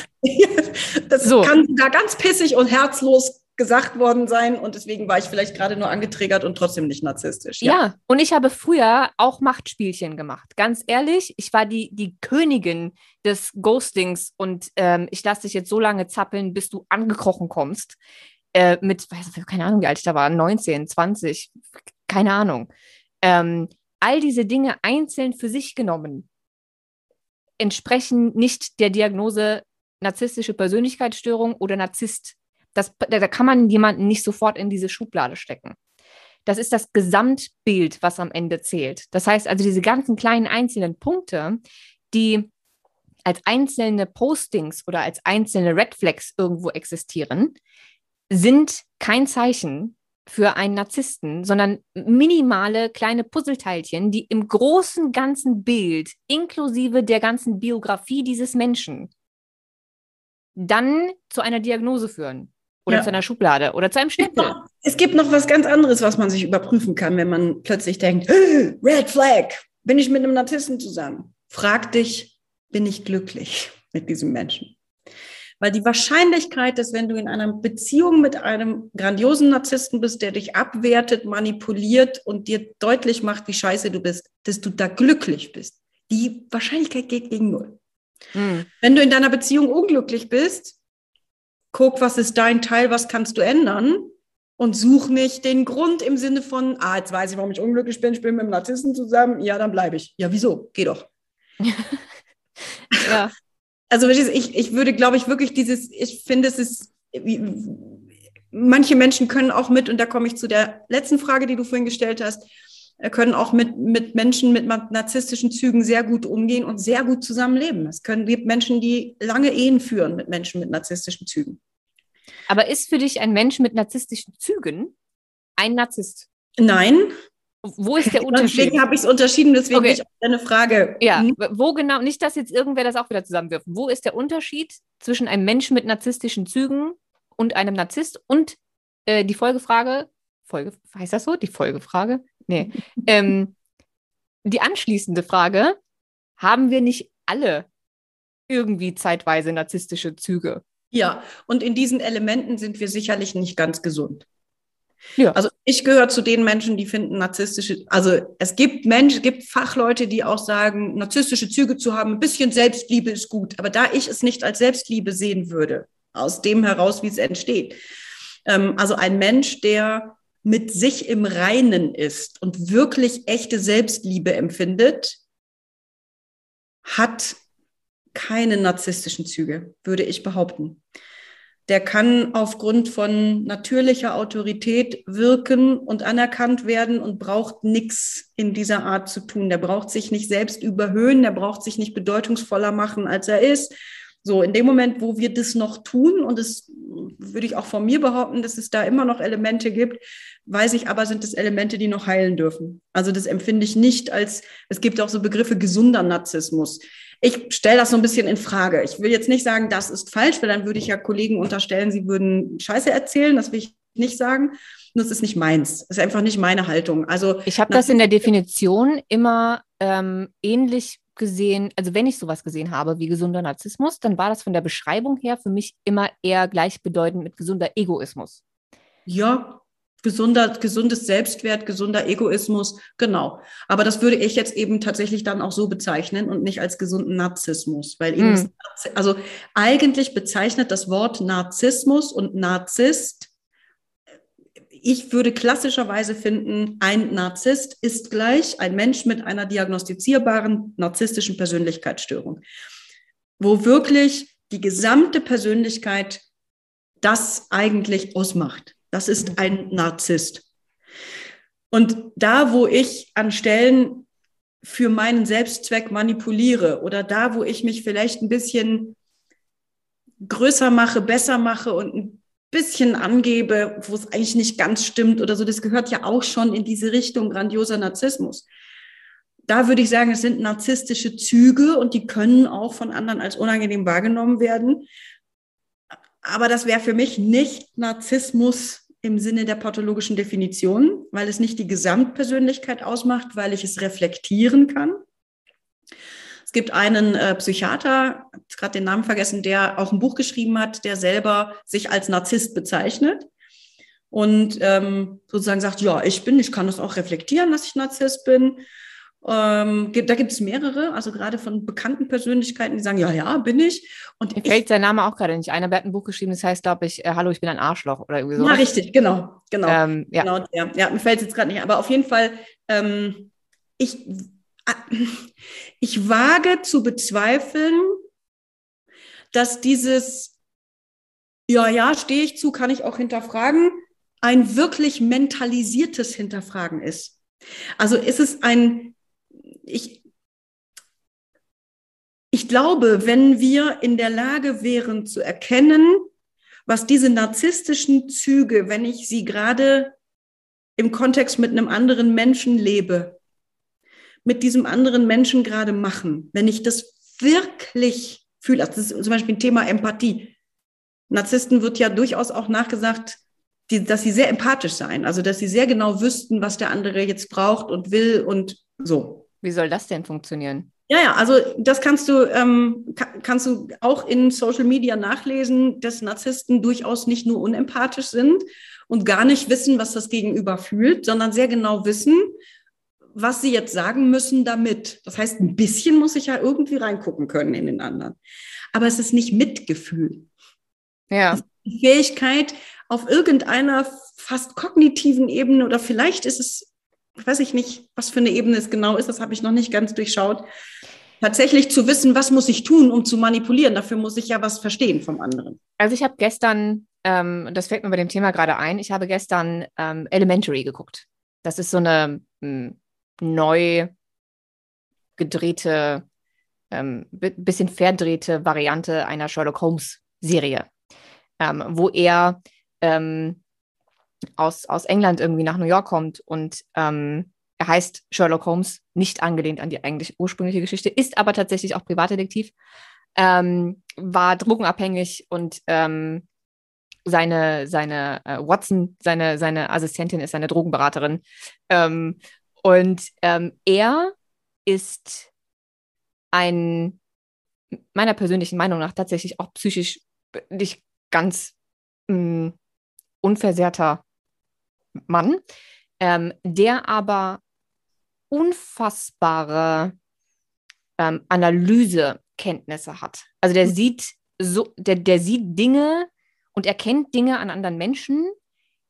das so. kann da ganz pissig und herzlos gesagt worden sein und deswegen war ich vielleicht gerade nur angetriggert und trotzdem nicht narzisstisch. Ja. ja, und ich habe früher auch Machtspielchen gemacht. Ganz ehrlich, ich war die, die Königin des Ghostings und ähm, ich lasse dich jetzt so lange zappeln, bis du angekrochen kommst. Äh, mit, weiß, keine Ahnung, wie alt ich da war, 19, 20, keine Ahnung. Ähm, all diese Dinge einzeln für sich genommen entsprechen nicht der Diagnose narzisstische Persönlichkeitsstörung oder Narzisst das, da kann man jemanden nicht sofort in diese Schublade stecken. Das ist das Gesamtbild, was am Ende zählt. Das heißt also, diese ganzen kleinen einzelnen Punkte, die als einzelne Postings oder als einzelne Red Flags irgendwo existieren, sind kein Zeichen für einen Narzissten, sondern minimale kleine Puzzleteilchen, die im großen ganzen Bild, inklusive der ganzen Biografie dieses Menschen, dann zu einer Diagnose führen oder ja. zu einer Schublade oder zu einem Stempel. Es gibt noch was ganz anderes, was man sich überprüfen kann, wenn man plötzlich denkt, Red Flag, bin ich mit einem Narzissten zusammen? Frag dich, bin ich glücklich mit diesem Menschen? Weil die Wahrscheinlichkeit, dass wenn du in einer Beziehung mit einem grandiosen Narzissten bist, der dich abwertet, manipuliert und dir deutlich macht, wie scheiße du bist, dass du da glücklich bist, die Wahrscheinlichkeit geht gegen null. Mhm. Wenn du in deiner Beziehung unglücklich bist, guck, was ist dein Teil, was kannst du ändern und such nicht den Grund im Sinne von, ah, jetzt weiß ich, warum ich unglücklich bin, ich bin mit einem Narzissten zusammen, ja, dann bleibe ich. Ja, wieso? Geh doch. (laughs) ja. Also ich, ich würde, glaube ich, wirklich dieses, ich finde, es ist, manche Menschen können auch mit, und da komme ich zu der letzten Frage, die du vorhin gestellt hast, können auch mit, mit Menschen mit narzisstischen Zügen sehr gut umgehen und sehr gut zusammenleben. Es können, gibt Menschen, die lange Ehen führen mit Menschen mit narzisstischen Zügen. Aber ist für dich ein Mensch mit narzisstischen Zügen ein Narzisst? Nein. Wo ist der (laughs) Unterschied? Deswegen habe ich es unterschieden, deswegen okay. ich eine Frage. Ja, hm? wo genau, nicht, dass jetzt irgendwer das auch wieder zusammenwirft. Wo ist der Unterschied zwischen einem Menschen mit narzisstischen Zügen und einem Narzisst? Und äh, die Folgefrage, Folge, heißt das so? Die Folgefrage? Nee. ähm, die anschließende Frage: Haben wir nicht alle irgendwie zeitweise narzisstische Züge? Ja, und in diesen Elementen sind wir sicherlich nicht ganz gesund. Ja. Also ich gehöre zu den Menschen, die finden narzisstische, also es gibt Menschen, es gibt Fachleute, die auch sagen, narzisstische Züge zu haben, ein bisschen Selbstliebe ist gut. Aber da ich es nicht als Selbstliebe sehen würde, aus dem heraus, wie es entsteht. Ähm, also ein Mensch, der mit sich im Reinen ist und wirklich echte Selbstliebe empfindet, hat keine narzisstischen Züge, würde ich behaupten. Der kann aufgrund von natürlicher Autorität wirken und anerkannt werden und braucht nichts in dieser Art zu tun. Der braucht sich nicht selbst überhöhen, der braucht sich nicht bedeutungsvoller machen, als er ist. So, in dem Moment, wo wir das noch tun, und das würde ich auch von mir behaupten, dass es da immer noch Elemente gibt, weiß ich aber, sind es Elemente, die noch heilen dürfen. Also das empfinde ich nicht als, es gibt auch so Begriffe gesunder Narzissmus. Ich stelle das so ein bisschen in Frage. Ich will jetzt nicht sagen, das ist falsch, weil dann würde ich ja Kollegen unterstellen, sie würden Scheiße erzählen. Das will ich nicht sagen. Nur es ist nicht meins. Es ist einfach nicht meine Haltung. Also ich habe das in der Definition immer ähm, ähnlich gesehen, also wenn ich sowas gesehen habe wie gesunder Narzissmus, dann war das von der Beschreibung her für mich immer eher gleichbedeutend mit gesunder Egoismus. Ja, gesunder, gesundes Selbstwert, gesunder Egoismus, genau. Aber das würde ich jetzt eben tatsächlich dann auch so bezeichnen und nicht als gesunden Narzissmus, weil eben, mm. also eigentlich bezeichnet das Wort Narzissmus und Narzisst ich würde klassischerweise finden, ein Narzisst ist gleich ein Mensch mit einer diagnostizierbaren narzisstischen Persönlichkeitsstörung, wo wirklich die gesamte Persönlichkeit das eigentlich ausmacht. Das ist ein Narzisst. Und da, wo ich an Stellen für meinen Selbstzweck manipuliere oder da, wo ich mich vielleicht ein bisschen größer mache, besser mache und ein bisschen angebe, wo es eigentlich nicht ganz stimmt oder so, das gehört ja auch schon in diese Richtung grandioser Narzissmus. Da würde ich sagen, es sind narzisstische Züge und die können auch von anderen als unangenehm wahrgenommen werden. Aber das wäre für mich nicht Narzissmus im Sinne der pathologischen Definition, weil es nicht die Gesamtpersönlichkeit ausmacht, weil ich es reflektieren kann gibt einen äh, Psychiater, gerade den Namen vergessen, der auch ein Buch geschrieben hat, der selber sich als Narzisst bezeichnet und ähm, sozusagen sagt, ja, ich bin, ich kann das auch reflektieren, dass ich Narzisst bin. Ähm, da gibt es mehrere, also gerade von bekannten Persönlichkeiten, die sagen, ja, ja, bin ich. Und Mir fällt sein Name auch gerade nicht ein. Er hat ein Buch geschrieben, das heißt, glaube ich, äh, Hallo, ich bin ein Arschloch oder irgendwie so. Ja, richtig, genau, genau. Ähm, ja. genau ja. ja, mir fällt es jetzt gerade nicht, aber auf jeden Fall, ähm, ich (laughs) ich wage zu bezweifeln, dass dieses, ja, ja, stehe ich zu, kann ich auch hinterfragen, ein wirklich mentalisiertes Hinterfragen ist. Also ist es ein, ich, ich glaube, wenn wir in der Lage wären zu erkennen, was diese narzisstischen Züge, wenn ich sie gerade im Kontext mit einem anderen Menschen lebe, mit diesem anderen Menschen gerade machen, wenn ich das wirklich fühle, also das ist zum Beispiel ein Thema Empathie. Narzissten wird ja durchaus auch nachgesagt, die, dass sie sehr empathisch seien, also dass sie sehr genau wüssten, was der andere jetzt braucht und will und so. Wie soll das denn funktionieren? Ja, ja, also das kannst du, ähm, kannst du auch in Social Media nachlesen, dass Narzissten durchaus nicht nur unempathisch sind und gar nicht wissen, was das Gegenüber fühlt, sondern sehr genau wissen, was sie jetzt sagen müssen damit. Das heißt, ein bisschen muss ich ja irgendwie reingucken können in den anderen. Aber es ist nicht Mitgefühl. Ja. die Fähigkeit auf irgendeiner fast kognitiven Ebene oder vielleicht ist es, weiß ich nicht, was für eine Ebene es genau ist, das habe ich noch nicht ganz durchschaut. Tatsächlich zu wissen, was muss ich tun, um zu manipulieren. Dafür muss ich ja was verstehen vom anderen. Also ich habe gestern, ähm, das fällt mir bei dem Thema gerade ein, ich habe gestern ähm, Elementary geguckt. Das ist so eine hm, neu gedrehte, ähm, bisschen verdrehte Variante einer Sherlock Holmes Serie, ähm, wo er ähm, aus, aus England irgendwie nach New York kommt und ähm, er heißt Sherlock Holmes, nicht angelehnt an die eigentlich ursprüngliche Geschichte, ist aber tatsächlich auch Privatdetektiv, ähm, war drogenabhängig und ähm, seine, seine äh, Watson, seine, seine Assistentin ist seine Drogenberaterin. Ähm, und ähm, er ist ein, meiner persönlichen Meinung nach, tatsächlich auch psychisch nicht ganz mh, mm, unversehrter Mann, ähm, der aber unfassbare ähm, Analysekenntnisse hat. Also der mhm. sieht so, der, der sieht Dinge und erkennt Dinge an anderen Menschen,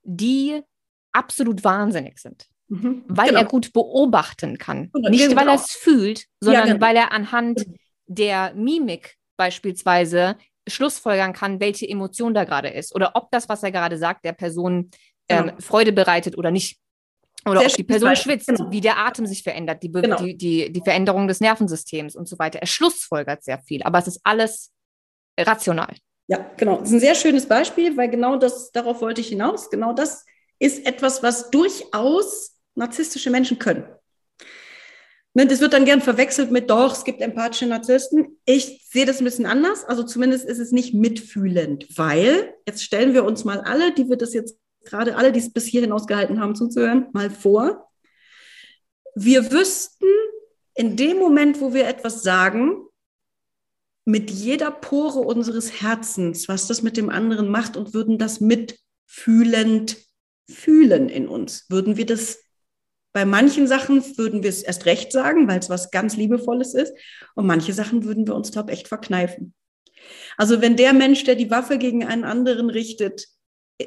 die absolut wahnsinnig sind. Mhm. Weil genau. er gut beobachten kann. Genau. Nicht, weil er es fühlt, sondern ja, genau. weil er anhand der Mimik beispielsweise schlussfolgern kann, welche Emotion da gerade ist oder ob das, was er gerade sagt, der Person ähm, genau. Freude bereitet oder nicht. Oder Sehr ob die Person schwitzt, genau. wie der Atem sich verändert, die, genau. die, die, die Veränderung des Nervensystems und so weiter. Er schlussfolgert sehr viel, aber es ist alles rational. Ja, genau. Das ist ein sehr schönes Beispiel, weil genau das, darauf wollte ich hinaus. Genau das ist etwas, was durchaus narzisstische Menschen können. Ne, das wird dann gern verwechselt mit, doch, es gibt empathische Narzissten. Ich sehe das ein bisschen anders. Also zumindest ist es nicht mitfühlend, weil jetzt stellen wir uns mal alle, die wir das jetzt gerade alle, die es bis hierhin ausgehalten haben zuzuhören, mal vor. Wir wüssten in dem Moment, wo wir etwas sagen, mit jeder Pore unseres Herzens, was das mit dem anderen macht und würden das mitfühlend fühlen in uns. Würden wir das bei manchen Sachen würden wir es erst recht sagen, weil es was ganz Liebevolles ist. Und manche Sachen würden wir uns, glaube ich, echt verkneifen. Also wenn der Mensch, der die Waffe gegen einen anderen richtet,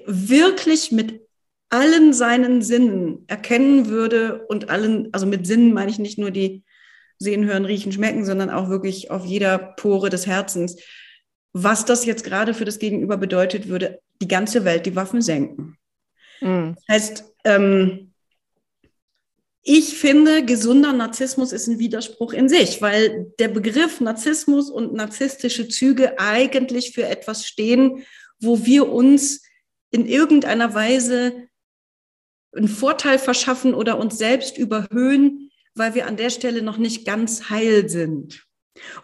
wirklich mit allen seinen Sinnen erkennen würde und allen, also mit Sinnen meine ich nicht nur die sehen, hören, riechen, schmecken, sondern auch wirklich auf jeder Pore des Herzens, was das jetzt gerade für das Gegenüber bedeutet, würde die ganze Welt die Waffen senken. Mhm. Das heißt, ähm, ich finde, gesunder Narzissmus ist ein Widerspruch in sich, weil der Begriff Narzissmus und narzisstische Züge eigentlich für etwas stehen, wo wir uns in irgendeiner Weise einen Vorteil verschaffen oder uns selbst überhöhen, weil wir an der Stelle noch nicht ganz heil sind.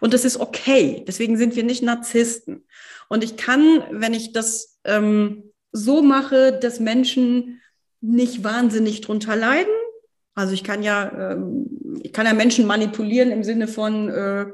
Und das ist okay. Deswegen sind wir nicht Narzissten. Und ich kann, wenn ich das ähm, so mache, dass Menschen nicht wahnsinnig drunter leiden, also ich kann ja, ähm, ich kann ja Menschen manipulieren im Sinne von, äh,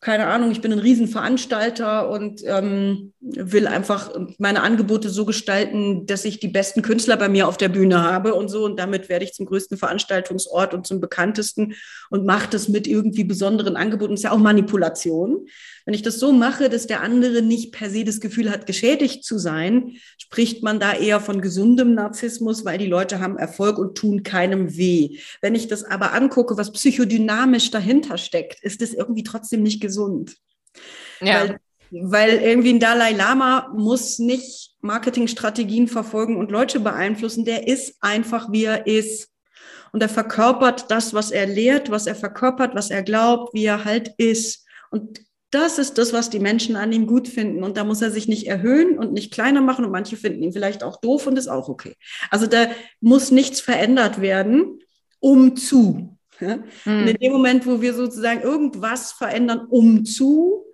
keine Ahnung, ich bin ein Riesenveranstalter und ähm, will einfach meine Angebote so gestalten, dass ich die besten Künstler bei mir auf der Bühne habe und so. Und damit werde ich zum größten Veranstaltungsort und zum bekanntesten und mache das mit irgendwie besonderen Angeboten. Das ist ja auch Manipulation. Wenn ich das so mache, dass der andere nicht per se das Gefühl hat, geschädigt zu sein, spricht man da eher von gesundem Narzissmus, weil die Leute haben Erfolg und tun keinem weh. Wenn ich das aber angucke, was psychodynamisch dahinter steckt, ist es irgendwie trotzdem nicht gesund. Ja. Weil, weil irgendwie ein Dalai Lama muss nicht Marketingstrategien verfolgen und Leute beeinflussen. Der ist einfach, wie er ist. Und er verkörpert das, was er lehrt, was er verkörpert, was er glaubt, wie er halt ist. Und das ist das, was die Menschen an ihm gut finden. Und da muss er sich nicht erhöhen und nicht kleiner machen. Und manche finden ihn vielleicht auch doof und ist auch okay. Also da muss nichts verändert werden, um zu. Ja? Mhm. Und in dem Moment, wo wir sozusagen irgendwas verändern, um zu,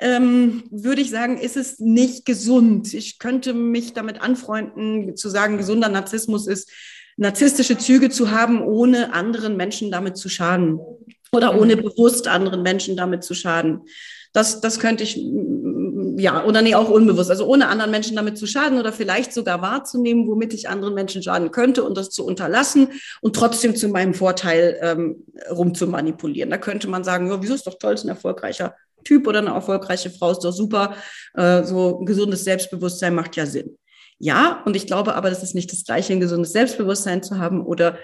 ähm, würde ich sagen, ist es nicht gesund. Ich könnte mich damit anfreunden, zu sagen, gesunder Narzissmus ist, narzisstische Züge zu haben, ohne anderen Menschen damit zu schaden oder mhm. ohne bewusst anderen Menschen damit zu schaden. Das, das könnte ich, ja, oder nee, auch unbewusst, also ohne anderen Menschen damit zu schaden oder vielleicht sogar wahrzunehmen, womit ich anderen Menschen schaden könnte und das zu unterlassen und trotzdem zu meinem Vorteil ähm, rumzumanipulieren. Da könnte man sagen, ja, wieso ist doch toll, ist ein erfolgreicher Typ oder eine erfolgreiche Frau, ist doch super, äh, so ein gesundes Selbstbewusstsein macht ja Sinn. Ja, und ich glaube aber, das ist nicht das gleiche, ein gesundes Selbstbewusstsein zu haben oder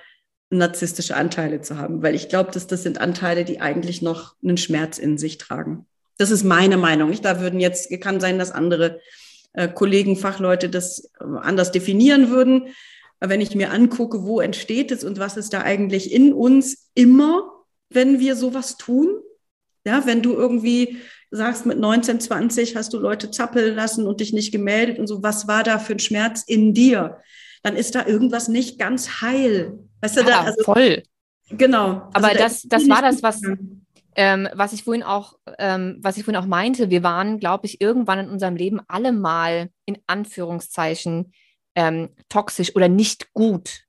narzisstische Anteile zu haben, weil ich glaube, dass das sind Anteile, die eigentlich noch einen Schmerz in sich tragen. Das ist meine Meinung. Ich, da würden jetzt, kann sein, dass andere äh, Kollegen, Fachleute das äh, anders definieren würden. Aber wenn ich mir angucke, wo entsteht es und was ist da eigentlich in uns immer, wenn wir sowas tun, ja, wenn du irgendwie sagst, mit 19, 20 hast du Leute zappeln lassen und dich nicht gemeldet und so, was war da für ein Schmerz in dir? Dann ist da irgendwas nicht ganz heil. Weißt du, ja, da, also, voll. Genau. Also Aber da das, das war das, was, ähm, was ich vorhin auch, ähm, was ich vorhin auch meinte. Wir waren, glaube ich, irgendwann in unserem Leben alle mal in Anführungszeichen ähm, toxisch oder nicht gut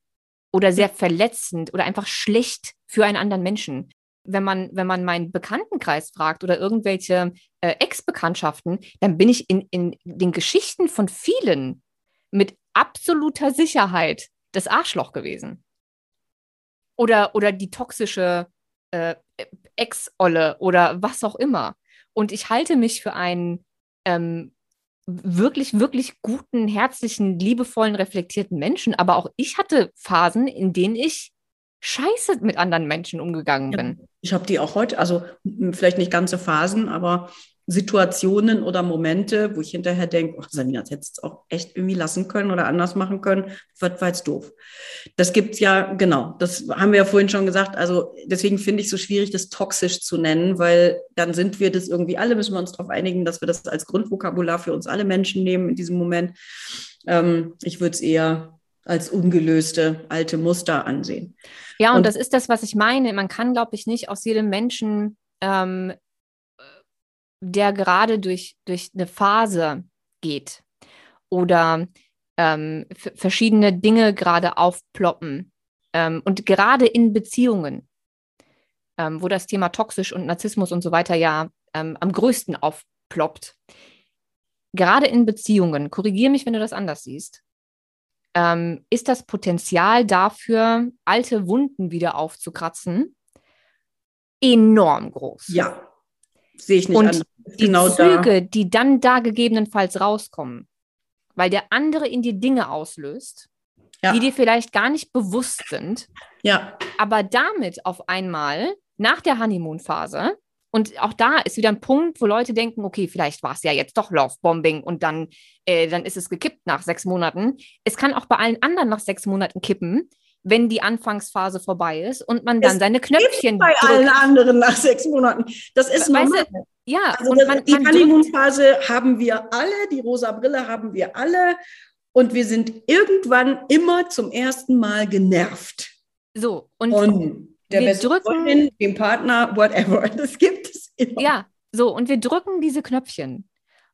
oder sehr verletzend oder einfach schlecht für einen anderen Menschen. Wenn man, wenn man meinen Bekanntenkreis fragt oder irgendwelche äh, Ex-Bekanntschaften, dann bin ich in, in den Geschichten von vielen mit absoluter Sicherheit das Arschloch gewesen oder, oder die toxische äh, Ex-Olle oder was auch immer. Und ich halte mich für einen ähm, wirklich, wirklich guten, herzlichen, liebevollen, reflektierten Menschen. Aber auch ich hatte Phasen, in denen ich scheiße mit anderen Menschen umgegangen bin. Ja, ich habe die auch heute, also vielleicht nicht ganze Phasen, aber Situationen oder Momente, wo ich hinterher denke, oh, Sabina, das hättest du auch echt irgendwie lassen können oder anders machen können, war, war jetzt doof. Das gibt es ja, genau, das haben wir ja vorhin schon gesagt. Also deswegen finde ich es so schwierig, das toxisch zu nennen, weil dann sind wir das irgendwie alle, müssen wir uns darauf einigen, dass wir das als Grundvokabular für uns alle Menschen nehmen in diesem Moment. Ähm, ich würde es eher als ungelöste alte Muster ansehen. Ja, und, und, das ist das, was ich meine. Man kann, glaube ich, nicht aus jedem Menschen ähm, der gerade durch, durch eine Phase geht oder ähm, verschiedene Dinge gerade aufploppen ähm, und gerade in Beziehungen, ähm, wo das Thema toxisch und Narzissmus und so weiter ja ähm, am größten aufploppt. Gerade in Beziehungen, korrigiere mich, wenn du das anders siehst, ähm, ist das Potenzial dafür, alte Wunden wieder aufzukratzen, enorm groß. Ja, sehe ich nicht und anders. Die genau Züge, da. die dann da gegebenenfalls rauskommen, weil der andere in dir Dinge auslöst, ja. die dir vielleicht gar nicht bewusst sind, ja. aber damit auf einmal nach der Honeymoon-Phase und auch da ist wieder ein Punkt, wo Leute denken, okay, vielleicht war es ja jetzt doch Love-Bombing und dann, äh, dann ist es gekippt nach sechs Monaten. Es kann auch bei allen anderen nach sechs Monaten kippen, wenn die Anfangsphase vorbei ist und man dann es seine Knöpfchen bei drückt. allen anderen nach sechs Monaten. Das ist normal. Ja, also und man, die Honeymoon-Phase haben wir alle, die rosa Brille haben wir alle und wir sind irgendwann immer zum ersten Mal genervt. So, und Von der besten drücken, Freundin, dem Partner, whatever. (laughs) Das gibt es immer. Ja, so, und wir drücken diese Knöpfchen.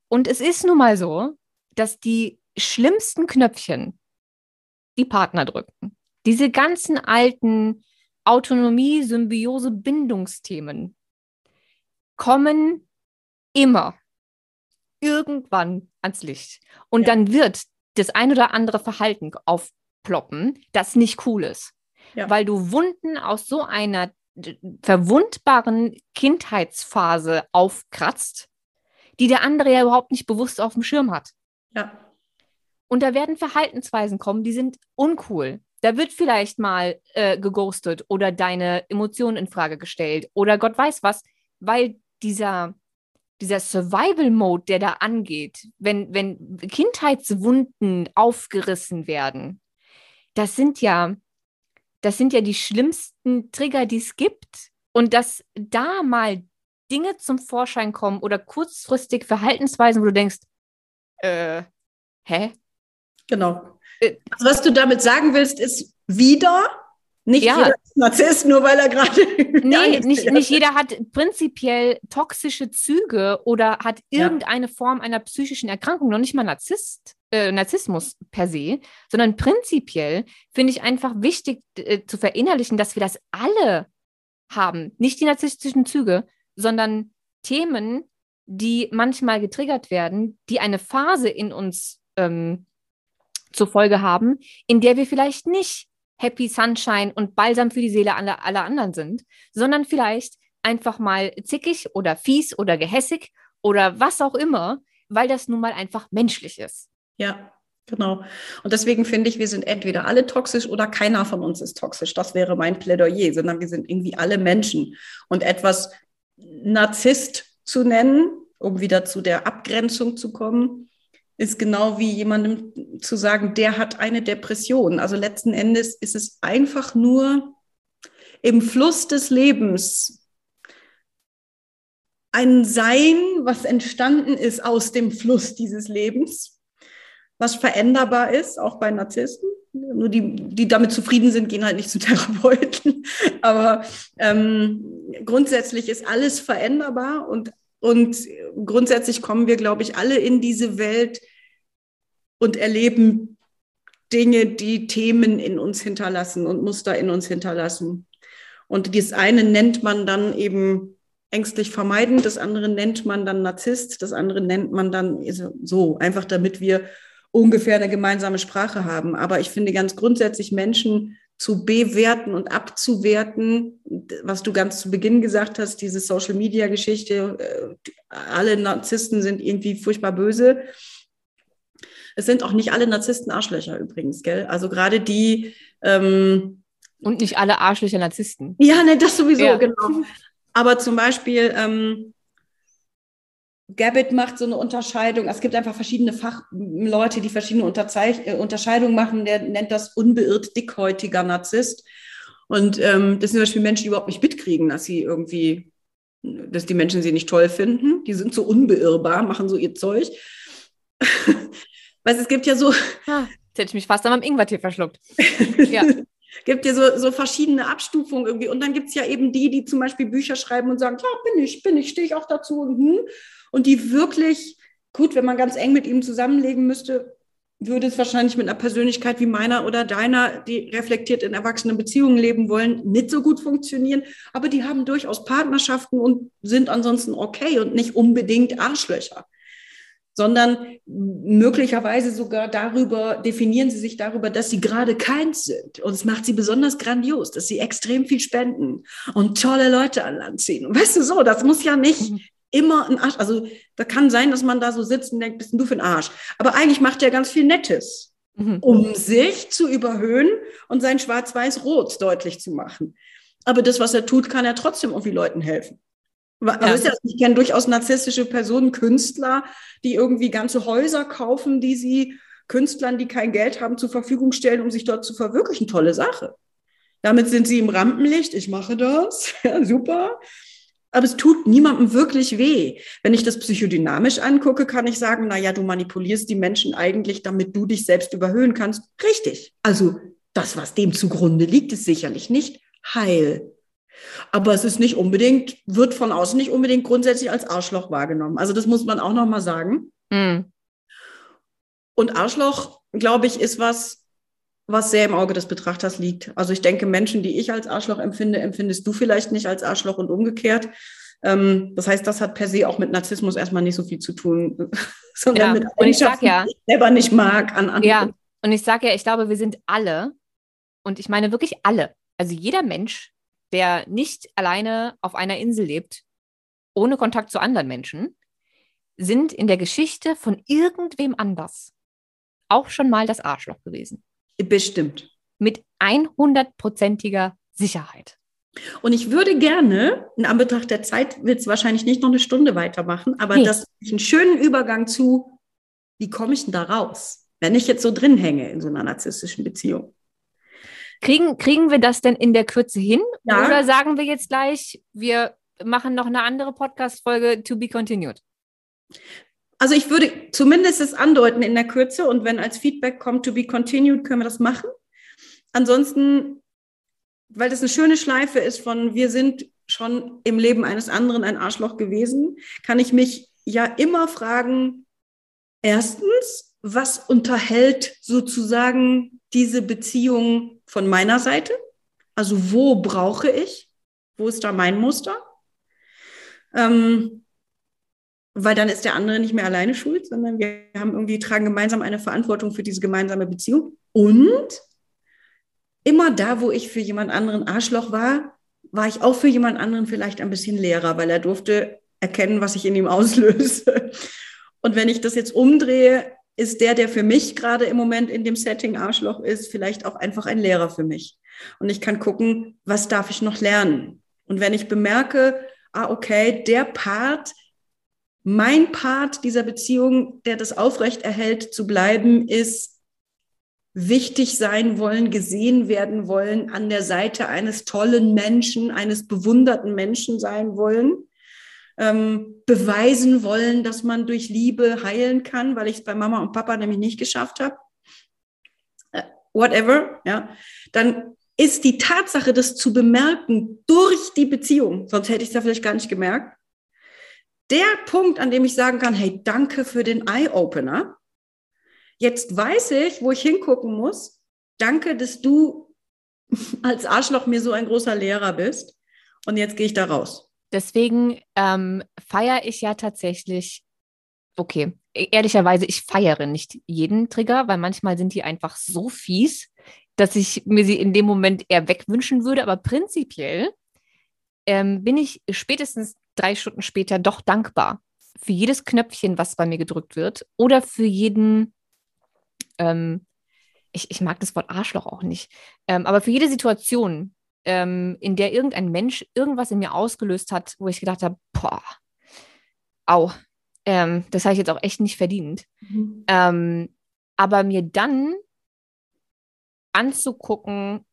Und es ist nun mal so, dass die schlimmsten Knöpfchen die Partner drücken. Diese ganzen alten Autonomie, Symbiose, Bindungsthemen kommen immer irgendwann ans Licht. Und ja. dann wird das ein oder andere Verhalten aufploppen, das nicht cool ist. Ja. Weil du Wunden aus so einer verwundbaren Kindheitsphase aufkratzt, die der andere ja überhaupt nicht bewusst auf dem Schirm hat. Ja. Und da werden Verhaltensweisen kommen, die sind uncool. Da wird vielleicht mal äh, geghostet oder deine Emotionen in Frage gestellt oder Gott weiß was, weil dieser, dieser Survival-Mode, der da angeht, wenn, wenn Kindheitswunden aufgerissen werden, das sind ja, das sind ja die schlimmsten Trigger, die es gibt. Und dass da mal Dinge zum Vorschein kommen oder kurzfristig Verhaltensweisen, wo du denkst, äh, hä? Genau. Äh, also was du damit sagen willst, ist wieder, nicht ja. jeder ist Narzisst, nur weil er gerade. (laughs) Nee, nicht, nicht jeder hat prinzipiell toxische Züge oder hat irgendeine ja. Form einer psychischen Erkrankung, noch nicht mal Narzisst, äh, Narzissmus per se, sondern prinzipiell finde ich einfach wichtig äh, zu verinnerlichen, dass wir das alle haben. Nicht die narzisstischen Züge, sondern Themen, die manchmal getriggert werden, die eine Phase in uns ähm, zur Folge haben, in der wir vielleicht nicht Happy Sunshine und Balsam für die Seele aller, aller anderen sind, sondern vielleicht einfach mal zickig oder fies oder gehässig oder was auch immer, weil das nun mal einfach menschlich ist. Ja, genau. Und deswegen finde ich, wir sind entweder alle toxisch oder keiner von uns ist toxisch. Das wäre mein Plädoyer, sondern wir sind irgendwie alle Menschen. Und etwas Narzisst zu nennen, um wieder zu der Abgrenzung zu kommen, ist genau wie jemandem zu sagen, der hat eine Depression. Also letzten Endes ist es einfach nur im Fluss des Lebens ein Sein, was entstanden ist aus dem Fluss dieses Lebens, was veränderbar ist, auch bei Narzissten. Nur die, die damit zufrieden sind, gehen halt nicht zu (laughs) Therapeuten. Aber ähm, grundsätzlich ist alles veränderbar und und grundsätzlich kommen wir, glaube ich, alle in diese Welt und erleben Dinge, die Themen in uns hinterlassen und Muster in uns hinterlassen. Und das eine nennt man dann eben ängstlich vermeiden, das andere nennt man dann Narzisst, das andere nennt man dann so, einfach damit wir ungefähr eine gemeinsame Sprache haben. Aber ich finde ganz grundsätzlich Menschen zu bewerten und abzuwerten, was du ganz zu Beginn gesagt hast, diese Social-Media-Geschichte, äh, alle Narzissten sind irgendwie furchtbar böse. Es sind auch nicht alle Narzissten Arschlöcher übrigens, gell? Also gerade die, ähm, Und nicht alle Arschlöcher Narzissten. Ja, ne, das sowieso, ja. genau. Aber zum Beispiel, ähm, Gabbett macht so eine Unterscheidung. Es gibt einfach verschiedene Fachleute, die verschiedene Unterzeich äh, Unterscheidungen machen. Der nennt das unbeirrt dickhäutiger Narzisst. Und ähm, das sind zum Beispiel Menschen, die überhaupt nicht mitkriegen, dass sie irgendwie, dass die Menschen sie nicht toll finden. Die sind so unbeirrbar, machen so ihr Zeug. (laughs) Weißt es gibt ja so. (laughs) Ah, jetzt hätte ich mich fast an meinem Ingwertee verschluckt. ja. (laughs) gibt ja so, so verschiedene Abstufungen irgendwie. Und dann gibt es ja eben die, die zum Beispiel Bücher schreiben und sagen, ja, bin ich, bin ich, stehe ich auch dazu. Und, hm. und die wirklich, gut, wenn man ganz eng mit ihm zusammenlegen müsste, würde es wahrscheinlich mit einer Persönlichkeit wie meiner oder deiner, die reflektiert in erwachsenen Beziehungen leben wollen, nicht so gut funktionieren. Aber die haben durchaus Partnerschaften und sind ansonsten okay und nicht unbedingt Arschlöcher sondern möglicherweise sogar darüber, definieren sie sich darüber, dass sie gerade keins sind. Und es macht sie besonders grandios, dass sie extrem viel spenden und tolle Leute an Land ziehen. Und weißt du so, das muss ja nicht mhm. immer ein Arsch, also da kann sein, dass man da so sitzt und denkt, bist du für ein Arsch. Aber eigentlich macht er ganz viel Nettes, mhm. um sich zu überhöhen und sein Schwarz-Weiß-Rot deutlich zu machen. Aber das, was er tut, kann er trotzdem irgendwie Leuten helfen. Ja. Ja, ich kenne durchaus narzisstische Personen, Künstler, die irgendwie ganze Häuser kaufen, die sie Künstlern, die kein Geld haben, zur Verfügung stellen, um sich dort zu verwirklichen. Tolle Sache. Damit sind sie im Rampenlicht. Ich mache das. (laughs) Ja, super. Aber es tut niemandem wirklich weh. Wenn ich das psychodynamisch angucke, kann ich sagen, na ja, du manipulierst die Menschen eigentlich, damit du dich selbst überhöhen kannst. Richtig. Also das, was dem zugrunde liegt, ist sicherlich nicht heil. Aber es ist nicht unbedingt, wird von außen nicht unbedingt grundsätzlich als Arschloch wahrgenommen. Also das muss man auch nochmal sagen. Mhm. Und Arschloch, glaube ich, ist was, was sehr im Auge des Betrachters liegt. Also ich denke, Menschen, die ich als Arschloch empfinde, empfindest du vielleicht nicht als Arschloch und umgekehrt. Ähm, das heißt, das hat per se auch mit Narzissmus erstmal nicht so viel zu tun, (laughs) sondern ja. mit und ich sag ja, die ich selber nicht mag an anderen. Ja, und ich sage ja, ich glaube, wir sind alle, und ich meine wirklich alle, also jeder Mensch der nicht alleine auf einer Insel lebt, ohne Kontakt zu anderen Menschen, sind in der Geschichte von irgendwem anders auch schon mal das Arschloch gewesen. Bestimmt. Mit 100%iger Sicherheit. Und ich würde gerne, in Anbetracht der Zeit wird es wahrscheinlich nicht noch eine Stunde weitermachen, aber nee. das ist einen schönen Übergang zu, wie komme ich denn da raus, wenn ich jetzt so drin hänge in so einer narzisstischen Beziehung? Kriegen, kriegen wir das denn in der Kürze hin? Ja. Oder sagen wir jetzt gleich, wir machen noch eine andere Podcast-Folge to be continued? Also ich würde zumindest es andeuten in der Kürze und wenn als Feedback kommt to be continued, können wir das machen. Ansonsten, weil das eine schöne Schleife ist von wir sind schon im Leben eines anderen ein Arschloch gewesen, kann ich mich ja immer fragen, erstens, was unterhält sozusagen diese Beziehung von meiner Seite. Also wo brauche ich? Wo ist da mein Muster? Ähm, weil dann ist der andere nicht mehr alleine schuld, sondern wir haben irgendwie tragen gemeinsam eine Verantwortung für diese gemeinsame Beziehung. Und immer da, wo ich für jemand anderen Arschloch war, war ich auch für jemand anderen vielleicht ein bisschen leerer, weil er durfte erkennen, was ich in ihm auslöse. Und wenn ich das jetzt umdrehe, ist der, der für mich gerade im Moment in dem Setting Arschloch ist, vielleicht auch einfach ein Lehrer für mich. Und ich kann gucken, was darf ich noch lernen? Und wenn ich bemerke, ah, okay, der Part, mein Part dieser Beziehung, der das aufrecht erhält zu bleiben, ist wichtig sein wollen, gesehen werden wollen, an der Seite eines tollen Menschen, eines bewunderten Menschen sein wollen ähm, beweisen wollen, dass man durch Liebe heilen kann, weil ich es bei Mama und Papa nämlich nicht geschafft habe. Äh, whatever, ja, dann ist die Tatsache, das zu bemerken durch die Beziehung, sonst hätte ich es ja vielleicht gar nicht gemerkt, der Punkt, an dem ich sagen kann, hey, danke für den Eye-Opener. Jetzt weiß ich, wo ich hingucken muss. Danke, dass du (laughs) als Arschloch mir so ein großer Lehrer bist. Und jetzt gehe ich da raus. Deswegen ähm, feiere ich ja tatsächlich, okay, e-, ehrlicherweise, ich feiere nicht jeden Trigger, weil manchmal sind die einfach so fies, dass ich mir sie in dem Moment eher wegwünschen würde. Aber prinzipiell ähm, bin ich spätestens drei Stunden später doch dankbar für jedes Knöpfchen, was bei mir gedrückt wird oder für jeden, ähm, ich, ich mag das Wort Arschloch auch nicht, ähm, aber für jede Situation, ähm, in der irgendein Mensch irgendwas in mir ausgelöst hat, wo ich gedacht habe, boah, au, ähm, das habe ich jetzt auch echt nicht verdient. Mhm. Ähm, aber mir dann anzugucken,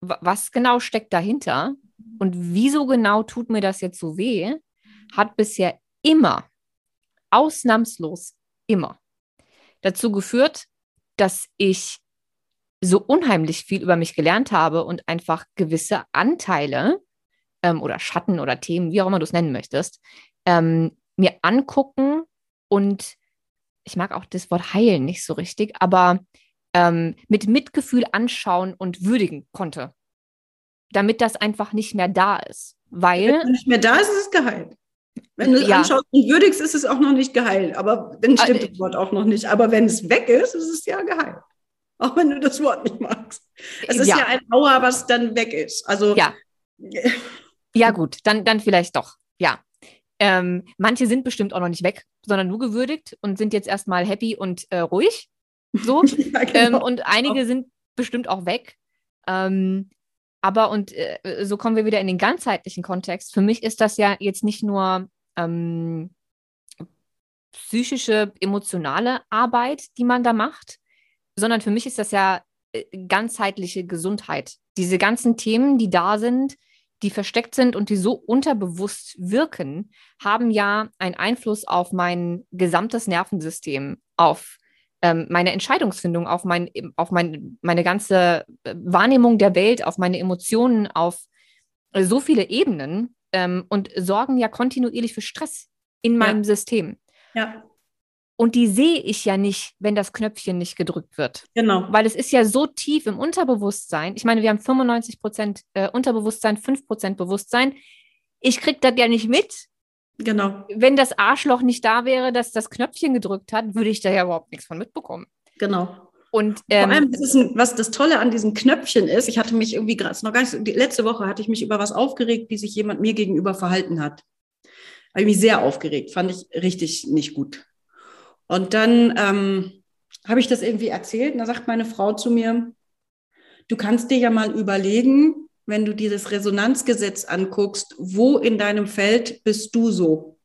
was genau steckt dahinter und wieso genau tut mir das jetzt so weh, hat bisher immer, ausnahmslos immer, dazu geführt, dass ich so unheimlich viel über mich gelernt habe und einfach gewisse Anteile ähm, oder Schatten oder Themen, wie auch immer du es nennen möchtest, ähm, mir angucken und ich mag auch das Wort heilen nicht so richtig, aber ähm, mit Mitgefühl anschauen und würdigen konnte. Damit das einfach nicht mehr da ist. Weil. Wenn es nicht mehr da ist, ist es geheilt. Wenn du es ja. anschaust und würdigst, ist es auch noch nicht geheilt. Aber dann stimmt äh, das Wort auch noch nicht. Aber wenn es weg ist, ist es ja geheilt. (laughs) Auch wenn du das Wort nicht magst. Es ist ja, ja ein Aua, was dann weg ist. Also. Ja. (laughs) ja, gut, dann, dann vielleicht doch. Ja. Ähm, manche sind bestimmt auch noch nicht weg, sondern nur gewürdigt und sind jetzt erstmal happy und äh, ruhig. So. (laughs) ja, genau. ähm, und einige sind bestimmt auch weg. Ähm, aber und äh, so kommen wir wieder in den ganzheitlichen Kontext. Für mich ist das ja jetzt nicht nur ähm, psychische, emotionale Arbeit, die man da macht, sondern für mich ist das ja äh, ganzheitliche Gesundheit. Diese ganzen Themen, die da sind, die versteckt sind und die so unterbewusst wirken, haben ja einen Einfluss auf mein gesamtes Nervensystem, auf ähm, meine Entscheidungsfindung, auf, mein, auf mein, meine ganze äh, Wahrnehmung der Welt, auf meine Emotionen, auf äh, so viele Ebenen ähm, und sorgen ja kontinuierlich für Stress in meinem ja. System. Ja. Und die sehe ich ja nicht, wenn das Knöpfchen nicht gedrückt wird. Genau. Weil es ist ja so tief im Unterbewusstsein. Ich meine, wir haben 95 Prozent äh, Unterbewusstsein, 5 Prozent Bewusstsein. Ich kriege das ja nicht mit. Genau. Wenn das Arschloch nicht da wäre, das das Knöpfchen gedrückt hat, würde ich da ja überhaupt nichts von mitbekommen. Genau. Und ähm, vor allem, das ein, was das Tolle an diesem Knöpfchen ist, ich hatte mich irgendwie gerade noch gar nicht, die letzte Woche hatte ich mich über was aufgeregt, wie sich jemand mir gegenüber verhalten hat. Habe ich mich sehr aufgeregt, fand ich richtig nicht gut. Und dann ähm, habe ich das irgendwie erzählt und da sagt meine Frau zu mir, du kannst dir ja mal überlegen, wenn du dieses Resonanzgesetz anguckst, wo in deinem Feld bist du so?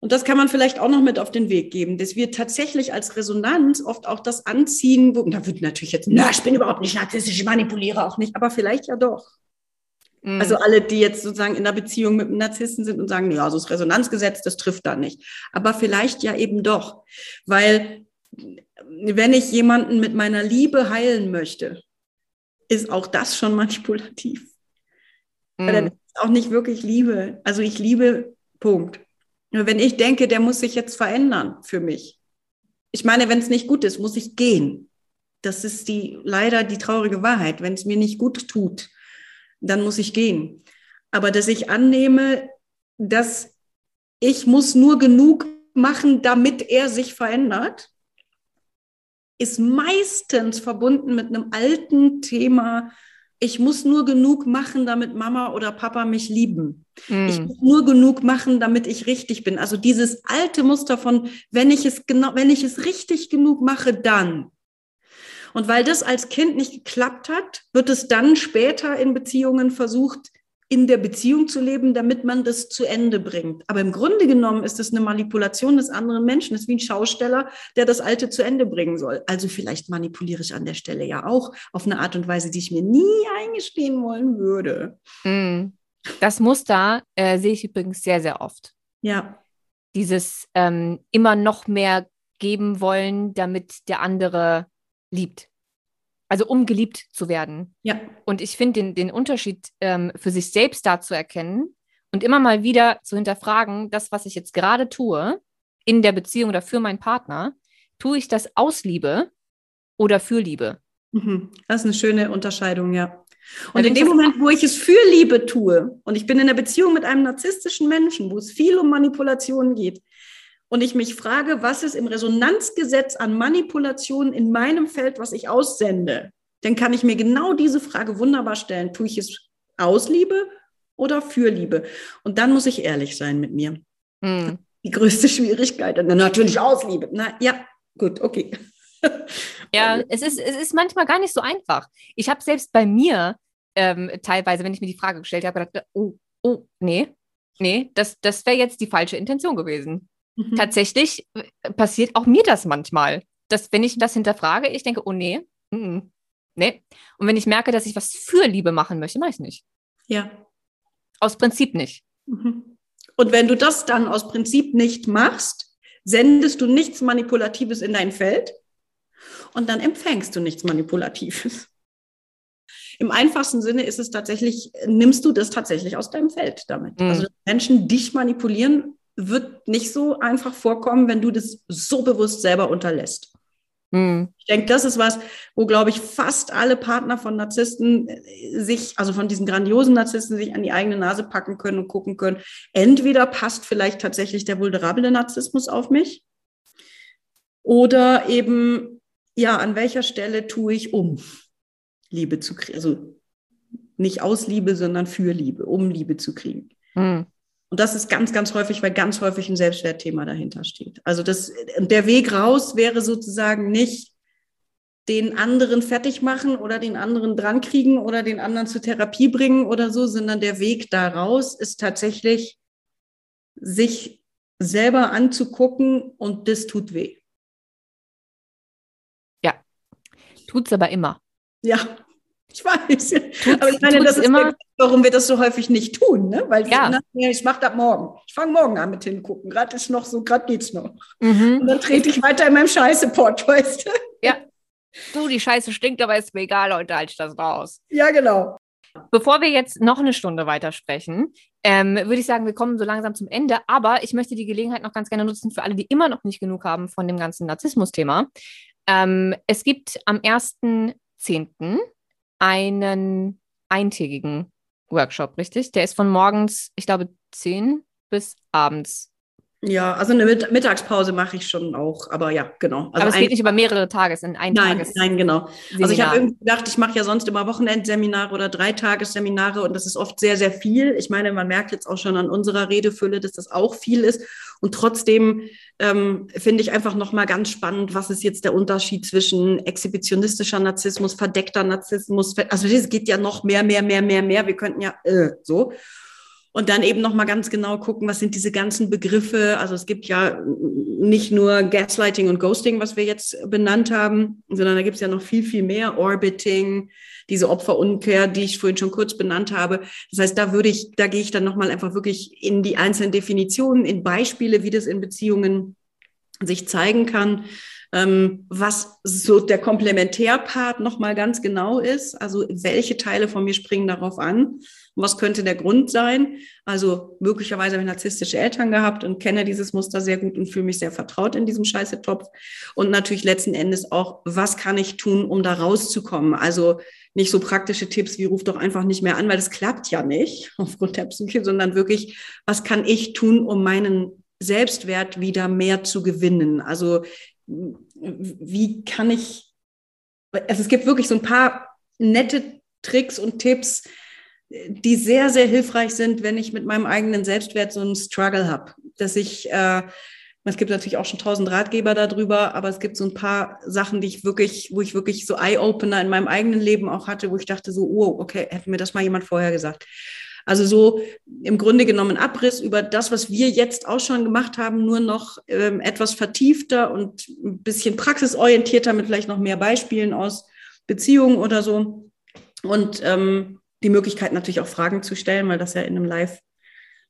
Und das kann man vielleicht auch noch mit auf den Weg geben, dass wir tatsächlich als Resonanz oft auch das anziehen, wo, da wird natürlich jetzt, na, ich bin überhaupt nicht narzisstisch, ich manipuliere auch nicht, aber vielleicht ja doch. Mhm. Also alle, die jetzt sozusagen in einer Beziehung mit einem Narzissten sind und sagen, ja, so das Resonanzgesetz, das trifft da nicht. Aber vielleicht ja eben doch, weil wenn ich jemanden mit meiner Liebe heilen möchte, ist auch das schon manipulativ. Mhm. Weil dann ist es auch nicht wirklich Liebe. Also ich liebe, Punkt. Nur wenn ich denke, der muss sich jetzt verändern für mich. Ich meine, wenn es nicht gut ist, muss ich gehen. Das ist die leider die traurige Wahrheit. Wenn es mir nicht gut tut, dann muss ich gehen. Aber dass ich annehme, dass ich muss nur genug machen, damit er sich verändert, ist meistens verbunden mit einem alten Thema. Ich muss nur genug machen, damit Mama oder Papa mich lieben. Mm. Ich muss nur genug machen, damit ich richtig bin. Also dieses alte Muster von, wenn ich es genau, wenn ich es richtig genug mache, dann. Und weil das als Kind nicht geklappt hat, wird es dann später in Beziehungen versucht, in der Beziehung zu leben, damit man das zu Ende bringt. Aber im Grunde genommen ist es eine Manipulation des anderen Menschen. Es ist wie ein Schausteller, der das Alte zu Ende bringen soll. Also vielleicht manipuliere ich an der Stelle ja auch auf eine Art und Weise, die ich mir nie eingestehen wollen würde. Hm. Das Muster äh, sehe ich übrigens sehr, sehr oft. Ja. Dieses ähm, immer noch mehr geben wollen, damit der andere liebt. Also um geliebt zu werden. Ja. Und ich finde den, den Unterschied ähm, für sich selbst da zu erkennen und immer mal wieder zu hinterfragen, das, was ich jetzt gerade tue, in der Beziehung oder für meinen Partner, tue ich das aus Liebe oder für Liebe? Mhm. Das ist eine schöne Unterscheidung, ja. Und in dem Moment, wo ich es für Liebe tue und ich bin in einer Beziehung mit einem narzisstischen Menschen, wo es viel um Manipulation geht, und ich mich frage, was ist im Resonanzgesetz an Manipulation in meinem Feld, was ich aussende, dann kann ich mir genau diese Frage wunderbar stellen. Tue ich es aus Liebe oder für Liebe? Und dann muss ich ehrlich sein mit mir. Mhm. Die größte Schwierigkeit. Dann natürlich aus Liebe. Na ja, gut, okay. (laughs) ja, es ist, es ist manchmal gar nicht so einfach. Ich habe selbst bei mir ähm, teilweise, wenn ich mir die Frage gestellt habe, gedacht, oh, oh, nee, nee, das, das wäre jetzt die falsche Intention gewesen. Mhm. Tatsächlich äh, passiert auch mir das manchmal, dass wenn ich das hinterfrage, ich denke, oh nee, mm, nee. Und wenn ich merke, dass ich was für Liebe machen möchte, mache ich es nicht. Ja. Aus Prinzip nicht. Mhm. Und wenn du das dann aus Prinzip nicht machst, sendest du nichts Manipulatives in dein Feld und dann empfängst du nichts Manipulatives. (laughs) Im einfachsten Sinne ist es tatsächlich, nimmst du das tatsächlich aus deinem Feld damit. Mhm. Also Menschen dich manipulieren, wird nicht so einfach vorkommen, wenn du das so bewusst selber unterlässt. Mhm. Ich denke, das ist was, wo, glaube ich, fast alle Partner von Narzissten äh, sich, also von diesen grandiosen Narzissten, sich an die eigene Nase packen können und gucken können. Entweder passt vielleicht tatsächlich der vulnerable Narzissmus auf mich oder eben, ja, an welcher Stelle tue ich um, Liebe zu kriegen. Also nicht aus Liebe, sondern für Liebe, um Liebe zu kriegen. Mhm. Und das ist ganz, ganz häufig, weil ganz häufig ein Selbstwertthema dahinter steht. Also das, der Weg raus wäre sozusagen nicht den anderen fertig machen oder den anderen drankriegen oder den anderen zur Therapie bringen oder so, sondern der Weg da raus ist tatsächlich, sich selber anzugucken und das tut weh. Ja, tut's aber immer. Ja, ich weiß. Tut's, aber ich meine, das ist immer, warum wir das so häufig nicht tun, ne? Weil ja. na, ich mache das morgen. Ich fange morgen an mit hingucken. Gerade ist noch so, gerade geht's noch. Mhm. Und dann trete ich weiter in meinem Scheiße-Pott, (laughs) weißt du? Ja. Du, die Scheiße stinkt, aber ist mir egal, Leute, halt das raus. Ja, genau. Bevor wir jetzt noch eine Stunde weitersprechen, ähm, würde ich sagen, wir kommen so langsam zum Ende. Aber ich möchte die Gelegenheit noch ganz gerne nutzen für alle, die immer noch nicht genug haben von dem ganzen Narzissmus-Thema. Ähm, es gibt am 1.10 einen eintägigen Workshop, richtig? Der ist von morgens, ich glaube, 10 bis abends ja, also eine Mittagspause mache ich schon auch, aber ja, genau. Also aber es geht nicht über mehrere Tage, es sind ein Nein, Tages nein, genau. Seminar. Also ich habe irgendwie gedacht, ich mache ja sonst immer Wochenendseminare oder Dreitagesseminare und das ist oft sehr, sehr viel. Ich meine, man merkt jetzt auch schon an unserer Redefülle, dass das auch viel ist. Und trotzdem ähm, finde ich einfach nochmal ganz spannend, was ist jetzt der Unterschied zwischen exhibitionistischer Narzissmus, verdeckter Narzissmus. Also es geht ja noch mehr, mehr, mehr, mehr, mehr. Wir könnten ja äh, so. Und dann eben nochmal ganz genau gucken, was sind diese ganzen Begriffe. Also es gibt ja nicht nur Gaslighting und Ghosting, was wir jetzt benannt haben, sondern da gibt es ja noch viel, viel mehr. Orbiting, diese Opferumkehr, die ich vorhin schon kurz benannt habe. Das heißt, da würde ich, da gehe ich dann nochmal einfach wirklich in die einzelnen Definitionen, in Beispiele, wie das in Beziehungen sich zeigen kann. Ähm, was so der Komplementärpart nochmal ganz genau ist, also welche Teile von mir springen darauf an und was könnte der Grund sein? Also möglicherweise habe ich narzisstische Eltern gehabt und kenne dieses Muster sehr gut und fühle mich sehr vertraut in diesem Scheißetopf. Und natürlich letzten Endes auch, was kann ich tun, um da rauszukommen? Also nicht so praktische Tipps wie ruf doch einfach nicht mehr an, weil das klappt ja nicht (laughs) aufgrund der Psyche, sondern wirklich, was kann ich tun, um meinen Selbstwert wieder mehr zu gewinnen? Also wie kann ich, also es gibt wirklich so ein paar nette Tricks und Tipps, die sehr, sehr hilfreich sind, wenn ich mit meinem eigenen Selbstwert so einen Struggle habe. Dass ich, äh, es gibt natürlich auch schon tausend Ratgeber darüber, aber es gibt so ein paar Sachen, die ich wirklich, wo ich wirklich so Eye-Opener in meinem eigenen Leben auch hatte, wo ich dachte so, oh, okay, hätte mir das mal jemand vorher gesagt. Also so im Grunde genommen Abriss über das, was wir jetzt auch schon gemacht haben, nur noch ähm, etwas vertiefter und ein bisschen praxisorientierter mit vielleicht noch mehr Beispielen aus Beziehungen oder so. Und ähm, die Möglichkeit natürlich auch Fragen zu stellen, weil das ja in einem Live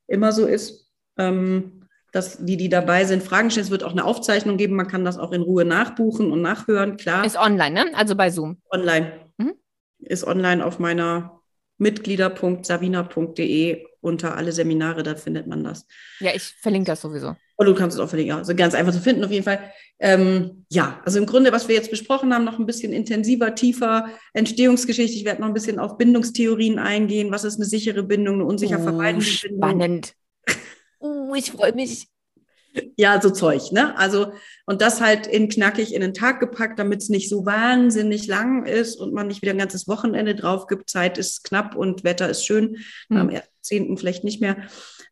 immer so ist, ähm, dass die, die dabei sind, Fragen stellen. Es wird auch eine Aufzeichnung geben, man kann das auch in Ruhe nachbuchen und nachhören, klar. Ist online, ne? Also bei Zoom. Online. Mhm. Ist online auf meiner mitglieder.sabina.de unter alle Seminare, da findet man das. Ja, ich verlinke das sowieso. Und du kannst es auch verlinken, also ganz einfach zu finden auf jeden Fall. Ähm, ja, also im Grunde, was wir jetzt besprochen haben, noch ein bisschen intensiver, tiefer, Entstehungsgeschichte. Ich werde noch ein bisschen auf Bindungstheorien eingehen. Was ist eine sichere Bindung, eine unsicher oh, vermeidende Bindung? Spannend. (laughs) Uh, ich freue mich. Ja, so Zeug, ne? Also, und das halt in knackig in den Tag gepackt, damit es nicht so wahnsinnig lang ist und man nicht wieder ein ganzes Wochenende drauf gibt. Zeit ist knapp und Wetter ist schön. Mhm. Am 10. vielleicht nicht mehr.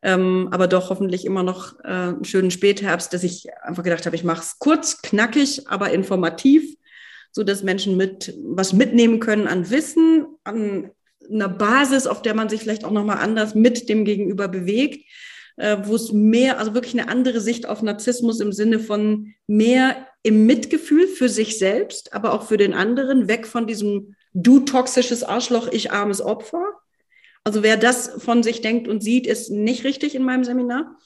Ähm, aber doch hoffentlich immer noch äh, einen schönen Spätherbst, dass ich einfach gedacht habe, ich mache es kurz, knackig, aber informativ, so dass Menschen mit was mitnehmen können an Wissen, an einer Basis, auf der man sich vielleicht auch nochmal anders mit dem Gegenüber bewegt äh, wo es mehr, also wirklich eine andere Sicht auf Narzissmus im Sinne von mehr im Mitgefühl für sich selbst, aber auch für den anderen, weg von diesem du toxisches Arschloch, ich armes Opfer. Also wer das von sich denkt und sieht, ist nicht richtig in meinem Seminar,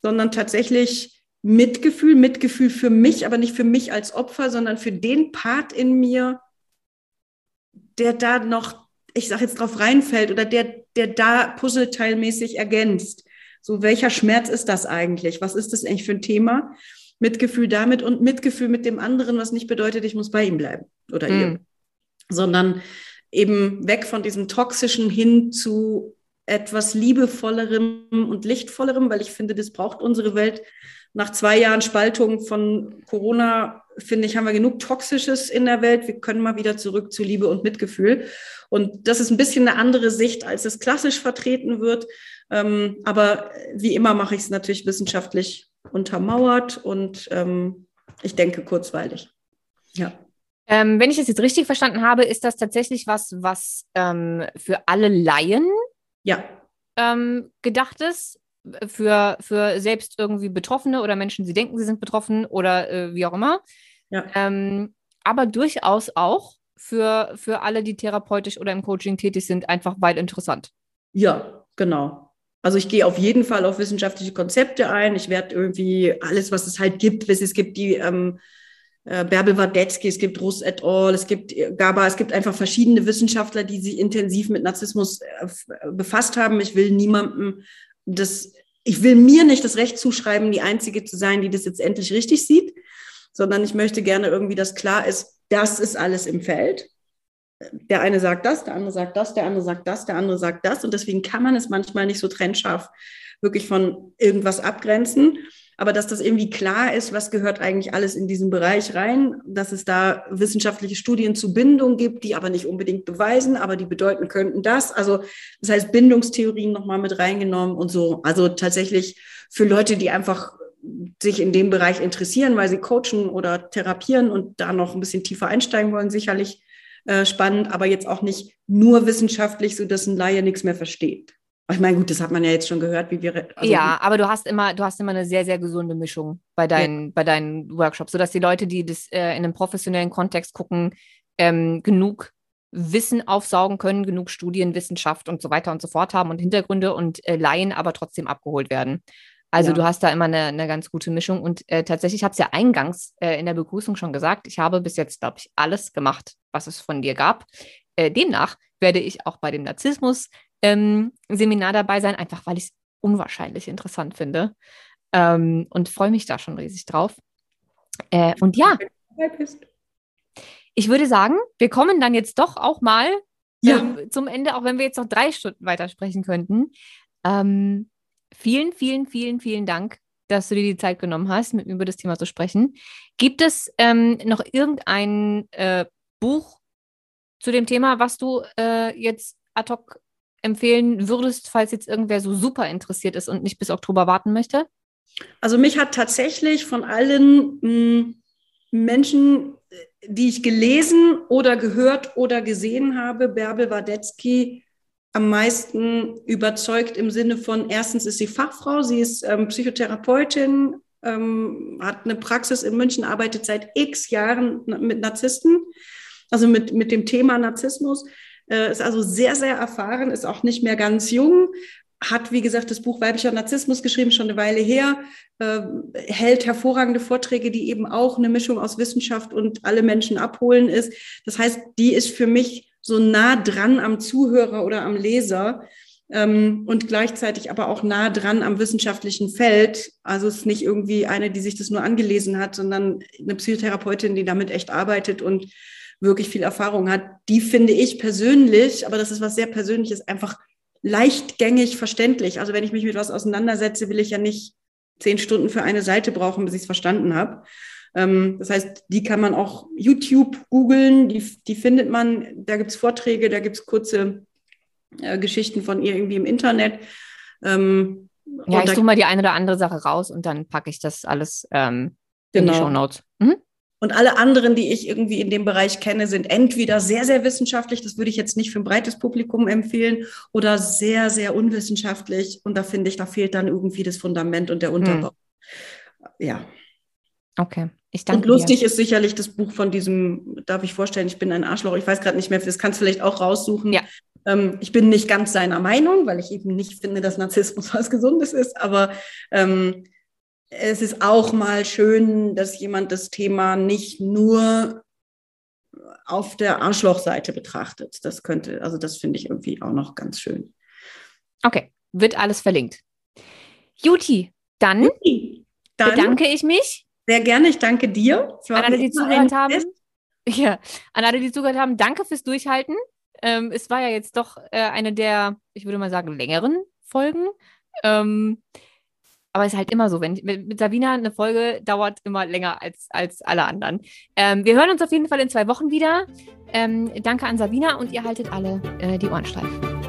sondern tatsächlich Mitgefühl, Mitgefühl für mich, aber nicht für mich als Opfer, sondern für den Part in mir, der da noch, ich sage jetzt drauf reinfällt oder der, der da puzzleteilmäßig ergänzt. So, welcher Schmerz ist das eigentlich? Was ist das eigentlich für ein Thema? Mitgefühl damit und Mitgefühl mit dem anderen, was nicht bedeutet, ich muss bei ihm bleiben oder mhm. ihr, sondern eben weg von diesem toxischen hin zu etwas liebevollerem und lichtvollerem, weil ich finde, das braucht unsere Welt. Nach zwei Jahren Spaltung von Corona, finde ich, haben wir genug Toxisches in der Welt. Wir können mal wieder zurück zu Liebe und Mitgefühl. Und das ist ein bisschen eine andere Sicht, als es klassisch vertreten wird. Ähm, aber wie immer mache ich es natürlich wissenschaftlich untermauert und ähm, ich denke kurzweilig. Ja. Ähm, wenn ich das jetzt richtig verstanden habe, ist das tatsächlich was, was ähm, für alle Laien ja. Ähm, gedacht ist? Für, für selbst irgendwie Betroffene oder Menschen, die denken, sie sind betroffen oder äh, wie auch immer. Ja. Ähm, aber durchaus auch für, für alle, die therapeutisch oder im Coaching tätig sind, einfach weit interessant. Ja, genau. Also ich gehe auf jeden Fall auf wissenschaftliche Konzepte ein. Ich werde irgendwie alles, was es halt gibt, es gibt die ähm, äh, Bärbel Wadetzky, es gibt Russ et al., es gibt Gaba, es gibt einfach verschiedene Wissenschaftler, die sich intensiv mit Narzissmus äh, befasst haben. Ich will niemandem das, ich will mir nicht das Recht zuschreiben, die Einzige zu sein, die das jetzt endlich richtig sieht, sondern ich möchte gerne irgendwie, dass klar ist, das ist alles im Feld der eine sagt das, der andere sagt das, der andere sagt das, der andere sagt das. Und deswegen kann man es manchmal nicht so trennscharf wirklich von irgendwas abgrenzen. Aber dass das irgendwie klar ist, was gehört eigentlich alles in diesen Bereich rein, dass es da wissenschaftliche Studien zu Bindung gibt, die aber nicht unbedingt beweisen, aber die bedeuten könnten das. Also das heißt Bindungstheorien nochmal mit reingenommen und so. Also tatsächlich für Leute, die einfach sich in dem Bereich interessieren, weil sie coachen oder therapieren und da noch ein bisschen tiefer einsteigen wollen, sicherlich äh, spannend, aber jetzt auch nicht nur wissenschaftlich, so dass ein Laie nichts mehr versteht. Ich meine, gut, das hat man ja jetzt schon gehört, wie wir. Also ja, aber du hast immer, du hast immer eine sehr, sehr gesunde Mischung bei deinen, ja. bei deinen Workshops, sodass die Leute, die das äh, in einem professionellen Kontext gucken, ähm, genug Wissen aufsaugen können, genug Studien, Wissenschaft und so weiter und so fort haben und Hintergründe und äh, Laien aber trotzdem abgeholt werden. Also ja. du hast da immer eine, eine ganz gute Mischung. Und äh, tatsächlich, ich habe es ja eingangs äh, in der Begrüßung schon gesagt, ich habe bis jetzt, glaube ich, alles gemacht, was es von dir gab. Äh, demnach werde ich auch bei dem Narzissmus-Seminar ähm, dabei sein, einfach weil ich es unwahrscheinlich interessant finde. Ähm, und freue mich da schon riesig drauf. Äh, und ja, ich würde sagen, wir kommen dann jetzt doch auch mal ja. ähm, zum Ende, auch wenn wir jetzt noch drei Stunden weitersprechen könnten. Ähm, vielen, vielen, vielen, vielen Dank, dass du dir die Zeit genommen hast, mit mir über das Thema zu sprechen. Gibt es ähm, noch irgendein äh, Buch zu dem Thema, was du äh, jetzt ad hoc empfehlen würdest, falls jetzt irgendwer so super interessiert ist und nicht bis Oktober warten möchte? Also mich hat tatsächlich von allen hm, Menschen, die ich gelesen oder gehört oder gesehen habe, Bärbel Wadetzky am meisten überzeugt im Sinne von, erstens ist sie Fachfrau, sie ist ähm, Psychotherapeutin, ähm, hat eine Praxis in München, arbeitet seit x Jahren mit Narzissten, also mit, mit dem Thema Narzissmus, ist also sehr, sehr erfahren, ist auch nicht mehr ganz jung, hat, wie gesagt, das Buch Weiblicher Narzissmus geschrieben, schon eine Weile her, äh, hält hervorragende Vorträge, die eben auch eine Mischung aus Wissenschaft und alle Menschen abholen ist. Das heißt, die ist für mich so nah dran am Zuhörer oder am Leser ähm, und gleichzeitig aber auch nah dran am wissenschaftlichen Feld. Also es ist nicht irgendwie eine, die sich das nur angelesen hat, sondern eine Psychotherapeutin, die damit echt arbeitet und wirklich viel Erfahrung hat. Die finde ich persönlich, aber das ist was sehr Persönliches, einfach leichtgängig verständlich. Also wenn ich mich mit was auseinandersetze, will ich ja nicht zehn Stunden für eine Seite brauchen, bis ich es verstanden habe. Ähm, das heißt, die kann man auch YouTube googeln, die, die findet man, da gibt es Vorträge, da gibt es kurze äh, Geschichten von ihr irgendwie im Internet. Ähm, ja, ich suche mal die eine oder andere Sache raus und dann packe ich das alles ähm, in genau. die Show Notes. Mhm. Und alle anderen, die ich irgendwie in dem Bereich kenne, sind entweder sehr, sehr wissenschaftlich, das würde ich jetzt nicht für ein breites Publikum empfehlen, oder sehr, sehr unwissenschaftlich. Und da finde ich, da fehlt dann irgendwie das Fundament und der Unterbau. Hm. Ja. Okay. Ich danke und lustig dir. ist sicherlich das Buch von diesem, darf ich vorstellen, ich bin ein Arschloch, ich weiß gerade nicht mehr, das kannst du vielleicht auch raussuchen. Ja. Ähm, ich bin nicht ganz seiner Meinung, weil ich eben nicht finde, dass Narzissmus (laughs) was Gesundes ist, aber ähm, es ist auch mal schön, dass jemand das Thema nicht nur auf der Arschlochseite betrachtet. Das könnte, also das finde ich irgendwie auch noch ganz schön. Okay, wird alles verlinkt. Juti, dann, dann bedanke ich mich. Sehr gerne, ich danke dir. An alle, die zugehört haben. Ja, an alle, die zugehört haben, danke fürs Durchhalten. Ähm, es war ja jetzt doch äh, eine der, ich würde mal sagen, längeren Folgen. Ähm, aber es ist halt immer so, wenn mit, mit Sabina eine Folge dauert immer länger als, als alle anderen. Ähm, wir hören uns auf jeden Fall in zwei Wochen wieder. Ähm, danke an Sabina und ihr haltet alle äh, die Ohren steif.